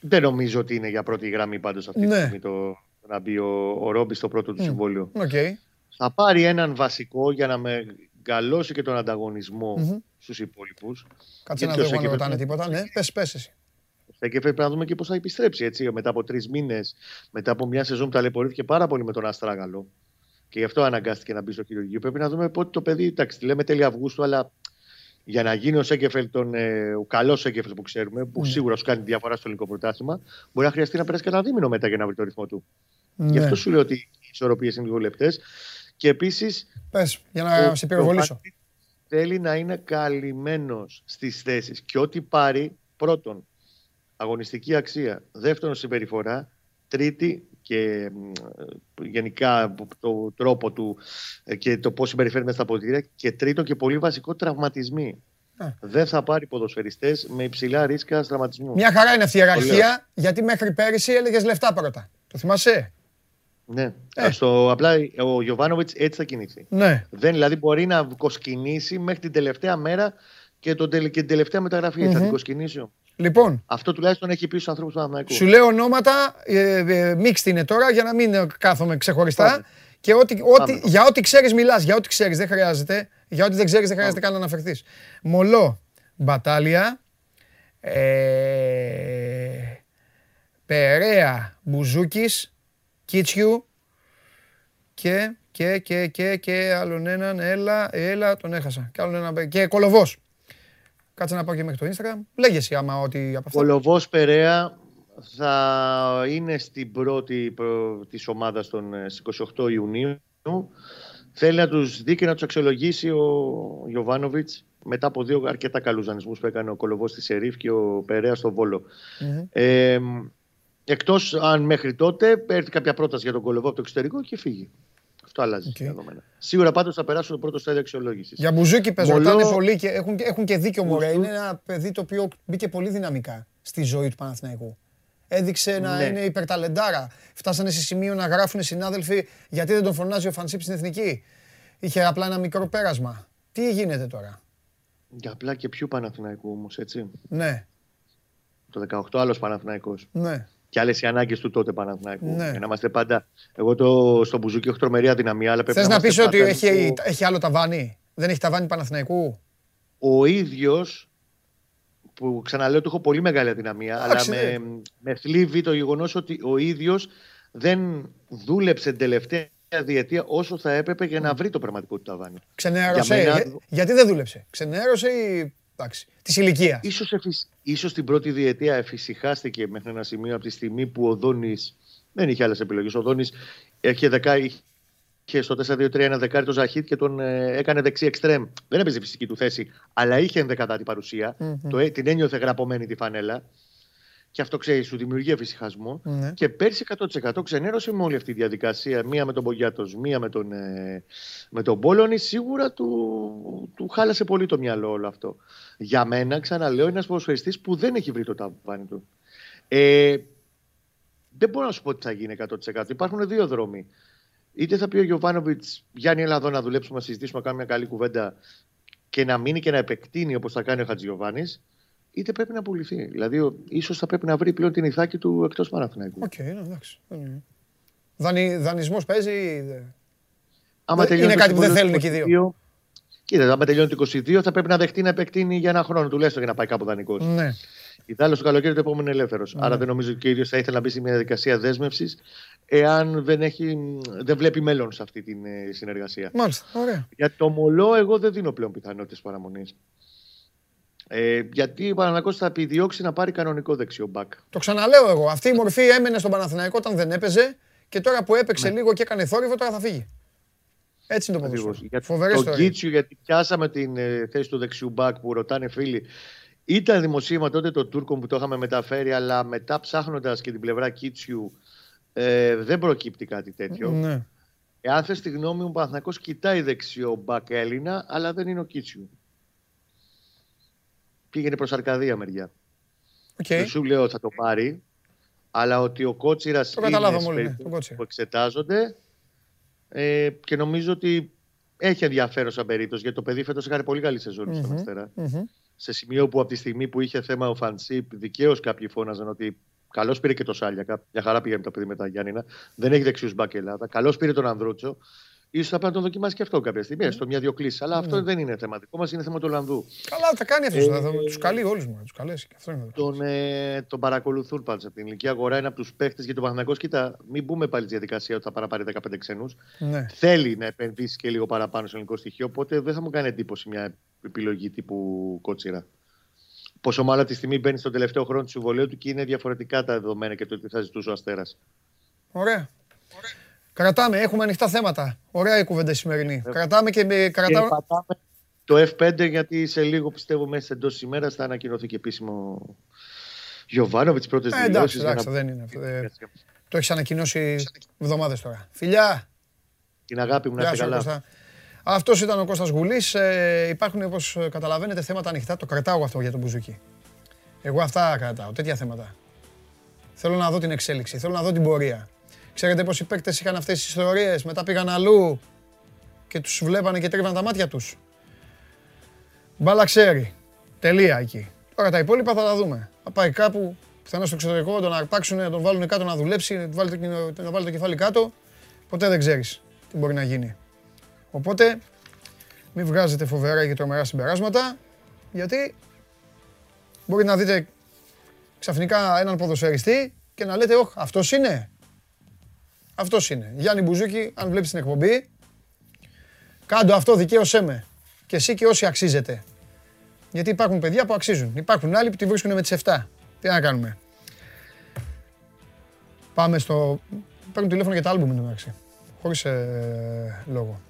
Δεν νομίζω ότι είναι για πρώτη γραμμή πάντως αυτή τη Ναι. στιγμή το, να μπει ο, ο Ρόμπι στο πρώτο του συμβόλαιο. Οκ. Θα πάρει έναν βασικό για να μεγαλώσει και τον ανταγωνισμό Μμμ. στους υπόλοιπους. Κάτσε να Γιατί δω ο εγώ αν Σέκεφελτ- ρωτάνε τίποτα. Ναι, πες, πες εσύ. Και πρέπει να δούμε και πώς θα επιστρέψει. Έτσι. Μετά από τρεις μήνες, μετά από μια σεζόν που ταλαιπωρήθηκε πάρα πολύ με τον Αστράγαλο και γι' αυτό αναγκάστηκε να μπει στο χειρουργείο. Πρέπει να δούμε πότε το παιδί, εντάξει, τη λέμε τέλη Αυγούστου, αλλά για να γίνει ο Σέκεφελ, τον, ε, ο καλός Σέκεφελ που ξέρουμε, που Ναι. σίγουρα σου κάνει διαφορά στο ελληνικό πρωτάθλημα, μπορεί να χρειαστεί να περάσει και ένα δίμηνο μετά για να βρει το ρυθμό του. Γι' Ναι. αυτό σου λέω ότι οι ισορροπίες είναι λίγο λεπτές. Και επίσης. Πες, για να σε πυροβολήσω. Θέλει να είναι καλυμμένος στις θέσεις και ό,τι πάρει πρώτον αγωνιστική αξία, δεύτερον συμπεριφορά, τρίτη και μ, ε, γενικά το τρόπο του ε, και το πώς συμπεριφέρεται στα αποδητήρια και τρίτον και πολύ βασικό τραυματισμοί. Α. Δεν θα πάρει ποδοσφαιριστές με υψηλά ρίσκα τραυματισμού. Μια χαρά είναι αυτή η Το ιεραρχία, γιατί μέχρι πέρυσι έλεγες λεφτά πρώτα. Το θυμάσαι; Ναι. Ε. Στο, απλά ο Γιωβάνοβιτς έτσι θα κινηθεί. Ναι. Δεν, δηλαδή μπορεί να κοσκινήσει μέχρι την τελευταία μέρα και, τον, τελε- και την τελευταία μεταγραφή. Θα Μμμ. την κοσκινήσει όμως. Λοιπόν, Αυτό τουλάχιστον έχει πει στους ανθρώπους του Παναθηναϊκού. σου λέω ονόματα, ε, ε, mixed είναι τώρα για να μην ε, κάθομαι ξεχωριστά. Πάμε. Και ό,τι, ό,τι, Πάμε. για ό,τι ξέρεις, μιλάς. Για ό,τι ξέρεις, δεν χρειάζεται. Για ό,τι δεν ξέρεις, δεν χρειάζεται καν να αναφερθείς. Μολό, Μπατάλια, ε, Περέα, Μπουζούκης, Κίτσιου και, και, και, και, και άλλον έναν. Έλα, έλα, τον έχασα. Και άλλον έναν. Και Κολοβός. Κάτσε να πάω και μέχρι το Instagram. Λέγε εσύ άμα ό,τι από αυτά. Ο Λοβός Περέα θα είναι στην πρώτη προ- της ομάδας των ε, στις 28 Ιουνίου. Θέλει να τους δει και να τους αξιολογήσει ο Γιωβάνοβιτς μετά από δύο αρκετά καλούς δανεισμούς που έκανε ο Κολοβός στη Σερίφ και ο Περέα στο βολο Ε, Εκτός αν μέχρι τότε έρθει κάποια πρόταση για τον Κολοβό από το εξωτερικό και φύγει. Αυτό αλλάζεις okay. δεδομένα. Σίγουρα πάντως θα περάσουν το πρώτο στάδιο αξιολόγησης. Για μπουζούκι πε, Μολό... πολύ και έχουν, έχουν και δίκιο Μωρέ. Είναι ένα παιδί το οποίο μπήκε πολύ δυναμικά στη ζωή του Παναθηναϊκού. Έδειξε να ναι. είναι υπερταλεντάρα. Φτάσανε σε σημείο να γράφουν συνάδελφοι γιατί δεν τον φωνάζει ο Φανσίπ στην εθνική; Είχε απλά ένα μικρό πέρασμα. Τι γίνεται τώρα; Για απλά και πιο Παναθηναϊκού όμως, έτσι. Ναι. Το 18 άλλος Παναθηναϊκός. Ναι και άλλες οι ανάγκες του τότε Παναθηναϊκού. Ναι. Για να είμαστε πάντα. Εγώ το, στο Μπουζούκι έχω τρομερή αδυναμία. Αλλά Θες να, πεις ότι έχει, έχει άλλο ταβάνι; Δεν έχει ταβάνι Παναθηναϊκού; Ο ίδιος που ξαναλέω ότι έχω πολύ μεγάλη αδυναμία, αλλά με, με θλίβει το γεγονός ότι ο ίδιος δεν δούλεψε την τελευταία διετία όσο θα έπρεπε για να βρει το πραγματικό του ταβάνι. Ξενέρωσε. Για μένα... γιατί δεν δούλεψε; Ξενέρωσε ή Εντάξει, της ηλικίας. Ίσως, ίσως την πρώτη διετία εφησυχάστηκε μέχρι ένα σημείο από τη στιγμή που ο Δόνης δεν είχε άλλες επιλογές. Ο Δόνης είχε, δεκα, είχε στο 4-2-3 ένα δεκάρι το Ζαχίτ και τον ε, έκανε δεξί εξτρέμ. Δεν έπαιζε φυσική του θέση, αλλά είχε ενδεκατάτη παρουσία. Mm-hmm. Το, ε, την ένιωθε γραπωμένη τη φανέλα. Και αυτό ξέρεις, σου δημιουργεί εφησυχασμό. Ναι. Και πέρσι 100% ξενέρωσε με όλη αυτή τη διαδικασία. Μία με τον Μπογιάτος, μία με τον, ε, με τον Πόλωνη. Σίγουρα του, του χάλασε πολύ το μυαλό όλο αυτό. Για μένα, ξαναλέω, είναι ένας ποδοσφαιριστής που δεν έχει βρει το ταβάνι του. Ε, δεν μπορώ να σου πω τι θα γίνει 100%. Υπάρχουν δύο δρόμοι. Είτε θα πει ο Γιωβάνοβιτς, Γιάννη, έλα εδώ να δουλέψουμε, να συζητήσουμε, να κάνουμε μια καλή κουβέντα και να μείνει και να επεκτείνει όπως θα κάνει ο Χατζιωβάνη είτε πρέπει να πουληθεί. Δηλαδή, ίσως θα πρέπει να βρει πλέον την Ιθάκη του εκτός Παναθηναϊκού. OK, okay, εντάξει. Δανει, Δανεισμός παίζει. Άμα είναι κάτι που δεν θέλουν και οι δύο. Κοίτα, άμα τελειώνει το 22 θα πρέπει να δεχτεί να επεκτείνει για ένα χρόνο τουλάχιστον για να πάει κάπου δανεικός. Ναι. Ιδάλω το καλοκαίρι το επόμενο είναι ελεύθερος. Ναι. Άρα δεν νομίζω ότι και ο ίδιος θα ήθελε να μπει σε μια διαδικασία δέσμευσης εάν δεν, έχει, δεν βλέπει μέλλον σε αυτή τη ε, συνεργασία. Μάλιστα. Ωραία. Για το μολό, εγώ δεν δίνω πλέον πιθανότητες παραμονής. Ε, γιατί ο Παναθηναϊκός θα επιδιώξει να πάρει κανονικό δεξιό μπακ. Το ξαναλέω εγώ. Αυτή η μορφή έμενε στον Παναθηναϊκό όταν δεν έπαιζε και τώρα που έπαιξε ναι. λίγο και έκανε θόρυβο, τώρα θα φύγει. Έτσι είναι το ποδόσφαιρο. Φοβερέ το Κίτσιου, γιατί πιάσαμε την ε, θέση του δεξιού μπακ που ρωτάνε φίλοι. Ήταν δημοσίευμα τότε το Τούρκο που το είχαμε μεταφέρει, αλλά μετά ψάχνοντας και την πλευρά Κίτσιου ε, δεν προκύπτει κάτι τέτοιο. Ναι. Εάν θες τη γνώμη μου, ο Παναθηναϊκός κοιτάει δεξιό μπακ Έλληνα, αλλά δεν είναι ο Κίτσιου πήγαινε προς Αρκαδία μεριά. Okay. Δεν σου λέω θα το πάρει, αλλά ότι ο Κότσιρας είναι ναι, που εξετάζονται ε, και νομίζω ότι έχει ενδιαφέρον σαν περίπτωση γιατί το παιδί φέτος έκανε πολύ καλή σεζόν mm-hmm, στον Αστέρα. Mm-hmm. Σε σημείο που από τη στιγμή που είχε θέμα ο Φανσίπ, δικαίως κάποιοι φώναζαν ότι καλώς πήρε και το Σάλιακα. Μια χαρά πήγαμε το παιδί μετά Γιάννηνα. Δεν έχει δεξιούς μπακ Ελλάδα. Καλώς πήρε τον Ανδρούτσο σω θα πρέπει να το δοκιμάσει και αυτό κάποια στιγμή. Έστω μια-δυο κλήσεις. Αλλά αυτό ναι. δεν είναι θέμα δικό μας, είναι θέμα του Ολλανδού. Καλά, θα κάνει αυτός. Ε, τους καλεί όλους μου. Τους καλέσει. Αυτό είναι τον, ε, τον παρακολουθούν πάντως από την ηλικία αγορά. Είναι από τους παίχτες για τον Παναγενικό. Κοίτα, μην μπούμε πάλι στη διαδικασία ότι θα παραπάρει 15 ξένους. Ναι. Θέλει να επενδύσει και λίγο παραπάνω στο ελληνικό στοιχείο. Οπότε δεν θα μου κάνει εντύπωση μια επιλογή τύπου κότσιρα. Πόσο μάλλον τη στιγμή μπαίνει στον τελευταίο χρόνο του συμβολέου του και είναι διαφορετικά τα δεδομένα και το τι θα ζητούσε ο Αστέρας. Ωραία. Ωραία. Κρατάμε, έχουμε ανοιχτά θέματα. Ωραία η κουβέντα σημερινή. Ε, κρατάμε και, με, κρατάμε... και το F5 γιατί σε λίγο πιστεύω μέσα εντός ημέρας θα ανακοινωθεί και επίσημο Γιωβάνο με τι πρώτε δηλώσεις. Εντάξει, εντάξει, δεν είναι αυτό. Ε, το έχεις ανακοινώσει εβδομάδες τώρα. Φιλιά! Την αγάπη μου να είστε καλά. Αυτός ήταν ο Κώστας Γουλής. Ε, υπάρχουν, όπως καταλαβαίνετε, θέματα ανοιχτά. Το κρατάω αυτό για τον Μπουζούκι. Εγώ αυτά κρατάω, τέτοια θέματα. Θέλω να δω την εξέλιξη, θέλω να δω την πορεία. Ξέρετε πως οι παίκτες είχαν αυτές τις ιστορίες, μετά πήγαν αλλού και τους βλέπανε και τρίβαν τα μάτια τους. Μπάλα ξέρει. Τελεία εκεί. Τώρα τα υπόλοιπα θα τα δούμε. Θα πάει κάπου, πιθανώς στο εξωτερικό, τον αρπάξουν, να τον βάλουν κάτω να δουλέψει, να βάλει το κεφάλι κάτω. Ποτέ δεν ξέρεις τι μπορεί να γίνει. Οπότε, μην βγάζετε φοβερά και τρομερά συμπεράσματα, γιατί μπορεί να δείτε ξαφνικά έναν ποδοσφαιριστή και να λέτε, όχι, αυτός είναι. Αυτός είναι. Γιάννη Μπουζούκη, αν βλέπεις την εκπομπή, κάντο αυτό, δικαίωσέ με. Και εσύ και όσοι αξίζετε. Γιατί υπάρχουν παιδιά που αξίζουν. Υπάρχουν άλλοι που τη βρίσκουν με τις 7. Τι να κάνουμε. Πάμε στο. Παίρνουν τηλέφωνο για τα άλμπουμ εντάξει. Χωρίς ε, λόγο.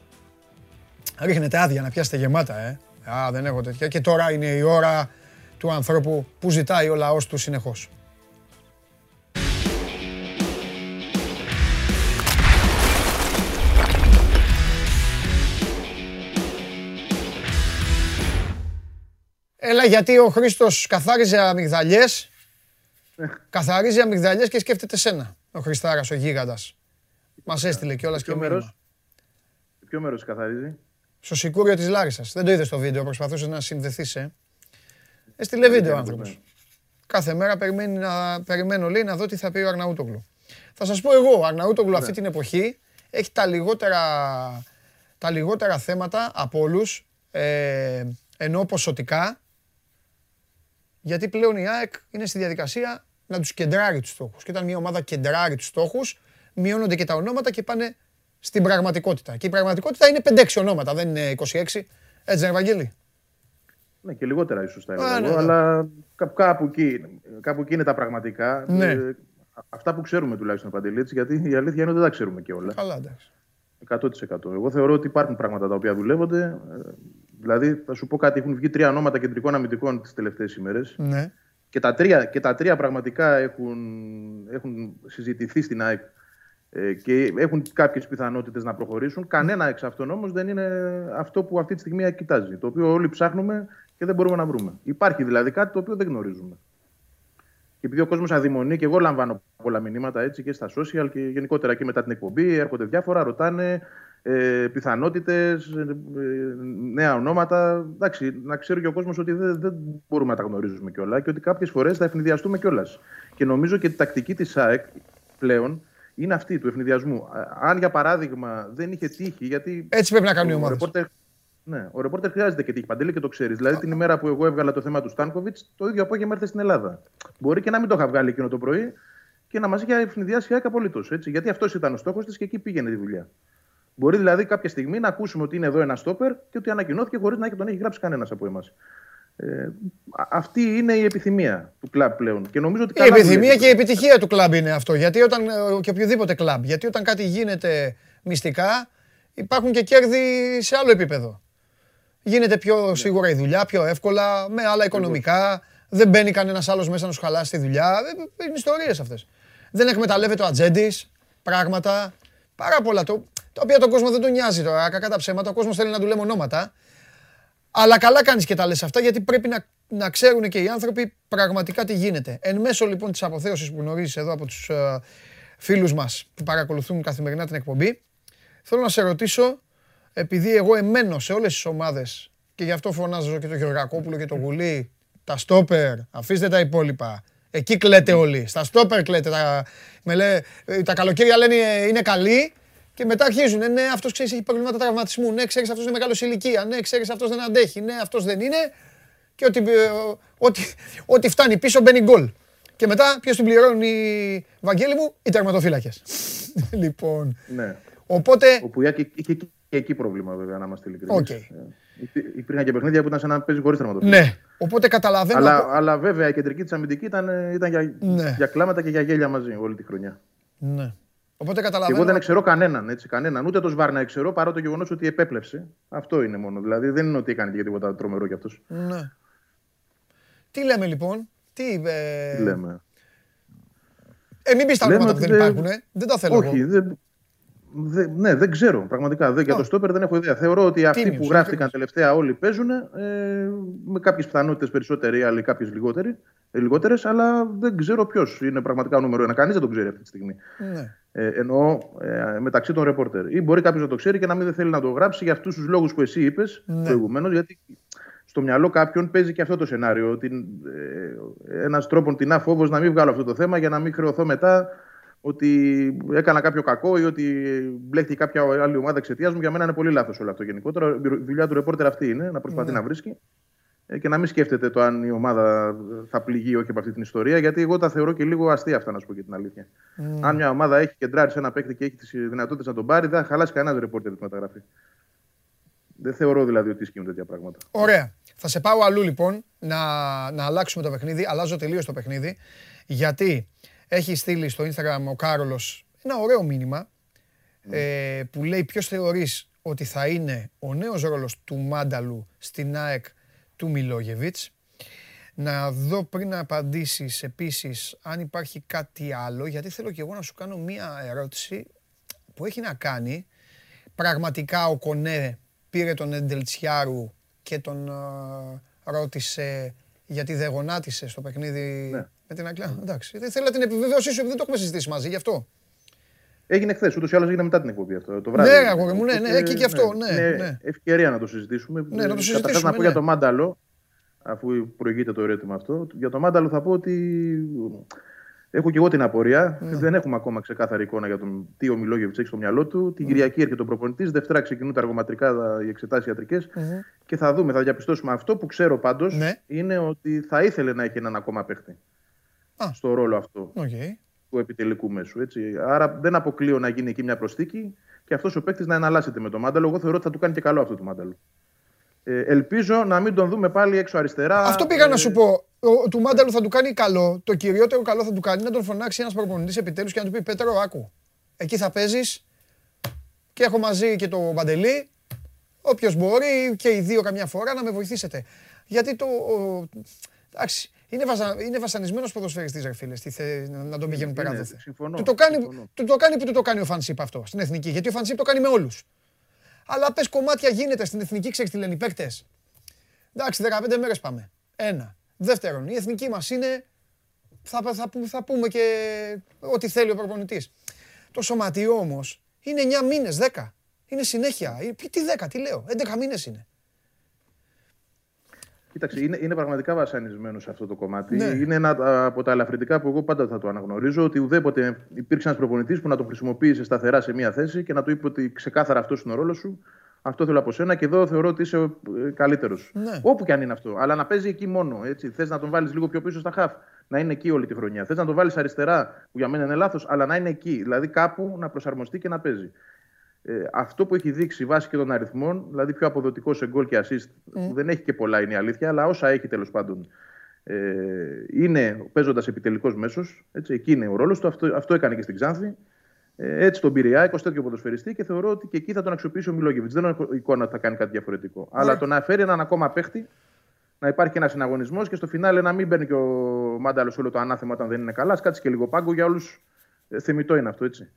Ρίχνετε άδεια να πιάσετε γεμάτα, ε. Α, δεν έχω τέτοια. Και τώρα είναι η ώρα του ανθρώπου που ζητάει ο λαός του συνεχώς. Έλα γιατί ο Χρήστος καθάριζε αμυγδαλιές, καθαρίζει αμυγδαλιές και σκέφτεται σένα, ο Χριστάρας, ο γίγαντας. Μας έστειλε κιόλας και Ποιο μήνυμα. μέρος, ποιο μέρος καθαρίζει; Στο σικούριο της Λάρισας. Δεν το είδες το βίντεο, προσπαθούσες να συνδεθείς, ε. Έστειλε βίντεο ο άνθρωπος. Κάθε μέρα περιμένει να, περιμένω, λέει, να δω τι θα πει ο Αρναούτογλου. Θα σας πω εγώ, ο Αρναούτογλου αυτή την εποχή έχει τα λιγότερα, τα λιγότερα θέματα από όλους, ε, ενώ ποσοτικά, γιατί πλέον η ΑΕΚ είναι στη διαδικασία να τους κεντράρει τους στόχους. Και όταν μια ομάδα κεντράρει τους στόχους, μειώνονται και τα ονόματα και πάνε στην πραγματικότητα. Και η πραγματικότητα είναι 5-6 ονόματα, δεν είναι 26. Έτσι δεν είναι, Ευαγγέλη. Ναι, και λιγότερα ίσως θα Α, έλεγα ναι, εγώ, ναι. αλλά κά- κάπου εκεί, κάπου εκεί είναι τα πραγματικά. Ναι. Ε, αυτά που ξέρουμε τουλάχιστον, Παντελή, έτσι, γιατί η αλήθεια είναι ότι δεν τα ξέρουμε και όλα. Καλά, εντάξει. 100%. Εγώ θεωρώ ότι υπάρχουν πράγματα τα οποία δουλεύονται. Ε, Δηλαδή, θα σου πω κάτι, έχουν βγει τρία ονόματα κεντρικών αμυντικών τις τελευταίες ημέρες. Ναι. Και τα τρία, και τα τρία πραγματικά έχουν, έχουν συζητηθεί στην ΑΕΚ ε, και έχουν κάποιες πιθανότητες να προχωρήσουν. Κανένα εξ αυτών όμως δεν είναι αυτό που αυτή τη στιγμή η ΑΕΚ κοιτάζει, το οποίο όλοι ψάχνουμε και δεν μπορούμε να βρούμε. Υπάρχει δηλαδή κάτι το οποίο δεν γνωρίζουμε. Και επειδή ο κόσμος αδειμονεί, και εγώ λαμβάνω πολλά μηνύματα έτσι και στα social και γενικότερα και μετά την εκπομπή, έρχονται διάφορα, ρωτάνε ε, πιθανότητες, ε, νέα ονόματα. Εντάξει, να ξέρει και ο κόσμος ότι δεν, δεν μπορούμε να τα γνωρίζουμε κιόλα και ότι κάποιες φορές θα ευνηδιαστούμε κιόλας. Και νομίζω και η τακτική της ΑΕΚ πλέον είναι αυτή του ευνηδιασμού. Α, Αν για παράδειγμα δεν είχε τύχει, γιατί. Έτσι πρέπει να κάνουν οι ο ομάδες. ρεπόρτερ ναι, ο ρεπόρτερ χρειάζεται και τύχη παντελή και το ξέρεις. Δηλαδή την ημέρα που εγώ έβγαλα το θέμα του Στάνκοβιτς, το ίδιο απόγευμα ήρθε στην Ελλάδα. Μπορεί και να μην το είχα βγάλει εκείνο το πρωί και να μας είχε ευνηδιάσει η ΑΕΚ απολύτως. Γιατί αυτός ήταν ο στόχος της και εκεί πήγαινε τη δουλειά. Μπορεί δηλαδή κάποια στιγμή να ακούσουμε ότι είναι εδώ ένα στόπερ και ότι ανακοινώθηκε χωρίς να έχει- τον έχει γράψει κανένας από εμάς. Ε, α- αυτή είναι η επιθυμία του κλαμπ πλέον. Και νομίζω ότι Η καλά επιθυμία δουλεύει. και η επιτυχία του κλαμπ είναι αυτό. Γιατί όταν, ε, και οποιοδήποτε κλαμπ. Γιατί όταν κάτι γίνεται μυστικά, υπάρχουν και κέρδη σε άλλο επίπεδο. Γίνεται πιο σίγουρα η δουλειά, πιο εύκολα, με άλλα οικονομικά. Δεν μπαίνει κανένας άλλος μέσα να σου χαλάσει τη δουλειά. Ε, ε, Είναι ιστορίες αυτές. Δεν εκμεταλλεύεται ο ατζέντης πράγματα. Πάρα πολλά. Το, τα οποία τον κόσμο δεν τον νοιάζει τώρα. Κακά τα ψέματα. Ο κόσμος θέλει να του λέμε ονόματα. Αλλά καλά κάνεις και τα λες αυτά γιατί πρέπει να, να ξέρουν και οι άνθρωποι πραγματικά τι γίνεται. Εν μέσω λοιπόν της αποθέωσης που γνωρίζεις εδώ από τους ε, φίλους μας που παρακολουθούν καθημερινά την εκπομπή, θέλω να σε ρωτήσω, επειδή εγώ εμένω σε όλες τις ομάδες και γι' αυτό φωνάζω και το Γεωργακόπουλο και το Γουλή, τα στόπερ, αφήστε τα υπόλοιπα. Εκεί κλαίτε όλοι. Στα στόπερ κλαίτε. Τα, με λέ, ε, τα καλοκαίρια λένε ε, είναι καλοί και μετά αρχίζουν. Ε, ναι, αυτός ξέρεις έχει προβλήματα τραυματισμού. Ναι, ξέρεις αυτός είναι μεγάλος σε ηλικία. Ναι, ξέρεις αυτός δεν αντέχει. Ναι, αυτός δεν είναι. Και ότι, ε, ό,τι, ό,τι φτάνει πίσω μπαίνει γκολ. Και μετά ποιος την πληρώνει, Βαγγέλη μου, οι τερματοφύλακες. λοιπόν. Ναι. Οπότε. Όπου η ΑΕΚ είχε και εκεί πρόβλημα, βέβαια, να είμαστε ειλικρινείς. Οκ. Υπήρχαν και παιχνίδια που ήταν σαν να παίζει χωρίς τερματοφύλακα. Ναι. Οπότε καταλαβαίνω. Αλλά, αλλά βέβαια η κεντρική της αμυντική ήταν, ήταν για, Ναι. για κλάματα και για γέλια μαζί όλη τη χρονιά. Ναι. Οπότε Και καταλαβαίνω. εγώ δεν ξέρω κανέναν, έτσι, κανέναν. Ούτε το Σβάρνα ξέρω παρά το γεγονός ότι επέπλεψε. Αυτό είναι μόνο. Δηλαδή δεν είναι ότι έκανε και τίποτα τρομερό κι αυτός. Ναι. Τι λέμε λοιπόν; Τι, ε, Τι λέμε; Ε, μην πεις τα Λέμε ονόματα που ότι δεν δεν- υπάρχουν. Ε. Δεν τα θέλω Όχι, εγώ. δεν, δεν- ναι, δεν ξέρω. Πραγματικά δεν, για Α. το στόπερ δεν έχω ιδέα. Θεωρώ ότι αυτοί Τίμιος, που γράφτηκαν ειλικρινής. τελευταία όλοι παίζουν ε, με κάποιες πιθανότητες περισσότεροι, άλλοι κάποιες λιγότερες, αλλά δεν ξέρω ποιος είναι πραγματικά ο νούμερο ένα. Κανείς δεν το ξέρει αυτή τη στιγμή. Ναι. Ε, εννοώ ε, μεταξύ των ρεπόρτερ. Ή μπορεί κάποιος να το ξέρει και να μην δεν θέλει να το γράψει για αυτούς τους λόγους που εσύ είπες Ναι. προηγουμένως. Γιατί στο μυαλό κάποιον παίζει και αυτό το σενάριο. Ότι ε, ένας τρόπο την φόβος να μην βγάλω αυτό το θέμα για να μην χρεωθώ μετά ότι έκανα κάποιο κακό ή ότι μπλέχτηκε κάποια άλλη ομάδα εξαιτίας μου. Για μένα είναι πολύ λάθος όλο αυτό γενικότερα. Η δουλειά του ρεπόρτερ αυτή είναι να προσπαθεί Ναι. να βρίσκει ε, και να μην σκέφτεται το αν η ομάδα θα πληγεί ή όχι από αυτή την ιστορία. Γιατί εγώ τα θεωρώ και λίγο αστεία αυτά, να σου πω και την αλήθεια. Αν μια ομάδα έχει κεντράρει σε ένα παίκτη και έχει τις δυνατότητες να τον πάρει, δεν θα χαλάσει κανένα ρεπόρτερ τη μεταγραφή. Δεν θεωρώ δηλαδή ότι ισχύουν τέτοια πράγματα. Ωραία. Θα σε πάω αλλού λοιπόν να, να αλλάξουμε το παιχνίδι. Αλλάζω τελείως το παιχνίδι. Γιατί έχει στείλει στο Instagram ο Κάρολος ένα ωραίο μήνυμα ε, που λέει ποιος θεωρείς ότι θα είναι ο νέος ρόλος του Μάνταλου στην ΑΕΚ του Μιλόγεβιτς. Να δω πριν να απαντήσεις επίσης αν υπάρχει κάτι άλλο, γιατί θέλω και εγώ να σου κάνω μία ερώτηση που έχει να κάνει. Πραγματικά ο Κονέ πήρε τον Εντελτσιάρου και τον ε, ρώτησε γιατί δεν γονάτισε στο παιχνίδι Ναι. Με την Αγγλία. Εντάξει, δεν θέλω να την επιβεβαίωσή σου επειδή δεν το έχουμε συζητήσει μαζί γι' αυτό. Έγινε χθες, ούτως ή άλλως έγινε μετά την εκπομπή αυτό. Το βράδυ. Ναι, αγόρι μου, ναι, ναι, Οπότε, και γι' αυτό, ναι, είναι ναι. ευκαιρία να το συζητήσουμε. Ναι, να το Ε, συζητήσουμε, Καταρχάς να πω ναι. για το Μάνταλο, αφού προηγείται το ερώτημα αυτό. Για το Μάνταλο θα πω ότι έχω και εγώ την απορία. Ναι. Δεν έχουμε ακόμα ξεκάθαρη εικόνα για τον τι ο Μιλόγεβιτ έχει στο μυαλό του. Ναι. Την Κυριακή έρχεται ο προπονητής. Δευτέρα ξεκινούν τα αργοματρικά, τα- οι εξετάσεις ιατρικές Και θα δούμε, θα διαπιστώσουμε. Αυτό που ξέρω πάντως Ναι. είναι ότι θα ήθελε να έχει έναν ακόμα παίχτη. Α. Στο ρόλο αυτό Οκ. του επιτελικού μέσου. Έτσι. Άρα δεν αποκλείω να γίνει εκεί μια προσθήκη και αυτός ο παίκτης να εναλλάσσεται με τον Μάνταλο. Εγώ θεωρώ ότι θα του κάνει και καλό αυτό το Μάνταλο. Ε, ελπίζω να μην τον δούμε πάλι έξω αριστερά. Αυτό πήγα να Ε, σου πω. Ο, του Μάνταλου θα του κάνει καλό. Το κυριότερο καλό θα του κάνει να τον φωνάξει ένας προπονητής επιτέλους και να του πει Πέτρο, άκου. Εκεί θα παίζεις και έχω μαζί και το Μπαντελή. Όποιος μπορεί και οι δύο καμιά φορά να με βοηθήσετε. Γιατί το. ο- εντάξει, είναι, βασα, είναι βασανισμένος ποδοσφαιριστής, ρε φίλε. τι θε- να τον πηγαίνουν πέρα Είναι, δόθε. συμφωνώ, Του το, κάνει, συμφωνώ. του το κάνει που του το κάνει ο Φανσίπ αυτό στην εθνική. Γιατί ο Φανσίπ το κάνει με όλους. Αλλά πες κομμάτια γίνεται στην εθνική, ξέρεις τι λένε οι παίκτες. Εντάξει, 15 μέρες πάμε. Ένα. Δεύτερον, η εθνική μας είναι. Θα, θα, που- θα πούμε και ό,τι θέλει ο προπονητής. Το σωματιό όμως είναι 9 μήνες, 10. Είναι συνέχεια. Ε, Τι 10, τι λέω. 11 μήνες είναι. Κοίταξε, είναι, είναι πραγματικά βασανισμένος σε αυτό το κομμάτι. Ναι. Είναι ένα από τα ελαφρυντικά που εγώ πάντα θα το αναγνωρίζω. Ότι ουδέποτε υπήρξε ένας προπονητής που να τον χρησιμοποίησε σταθερά σε μία θέση και να του είπε ότι ξεκάθαρα αυτός είναι ο ρόλος σου. Αυτό θέλω από σένα και εδώ θεωρώ ότι είσαι καλύτερος. Ναι. Όπου και αν είναι αυτό. Αλλά να παίζει εκεί μόνο. Θες να τον βάλεις λίγο πιο πίσω στα χαφ. Να είναι εκεί όλη τη χρονιά. Θες να τον βάλεις αριστερά, που για μένα είναι λάθος, αλλά να είναι εκεί. Δηλαδή κάπου να προσαρμοστεί και να παίζει. Ε, αυτό που έχει δείξει βάσει και των αριθμών, δηλαδή πιο αποδοτικός σε γκολ και assist, που δεν έχει και πολλά είναι η αλήθεια, αλλά όσα έχει τέλος πάντων, ε, είναι παίζοντας επιτελικός μέσος. Εκεί είναι ο ρόλος του. Αυτό, αυτό έκανε και στην Ξάνθη. Ε, έτσι τον πήρε η ΑΕΚ ως τέτοιο ποδοσφαιριστή και θεωρώ ότι και εκεί θα τον αξιοποιήσει ο Μιλόγεβιτς. Δεν έχω εικόνα ότι θα κάνει κάτι διαφορετικό. Αλλά το να φέρει έναν ακόμα παίχτη, να υπάρχει ένας συναγωνισμός και στο φινάλε να μην παίρνει και ο Μάνταλος όλο το ανάθεμα όταν δεν είναι καλά. Α κάτσει και λίγο πάγκο για όλους. Ε, θεμητό είναι αυτό έτσι.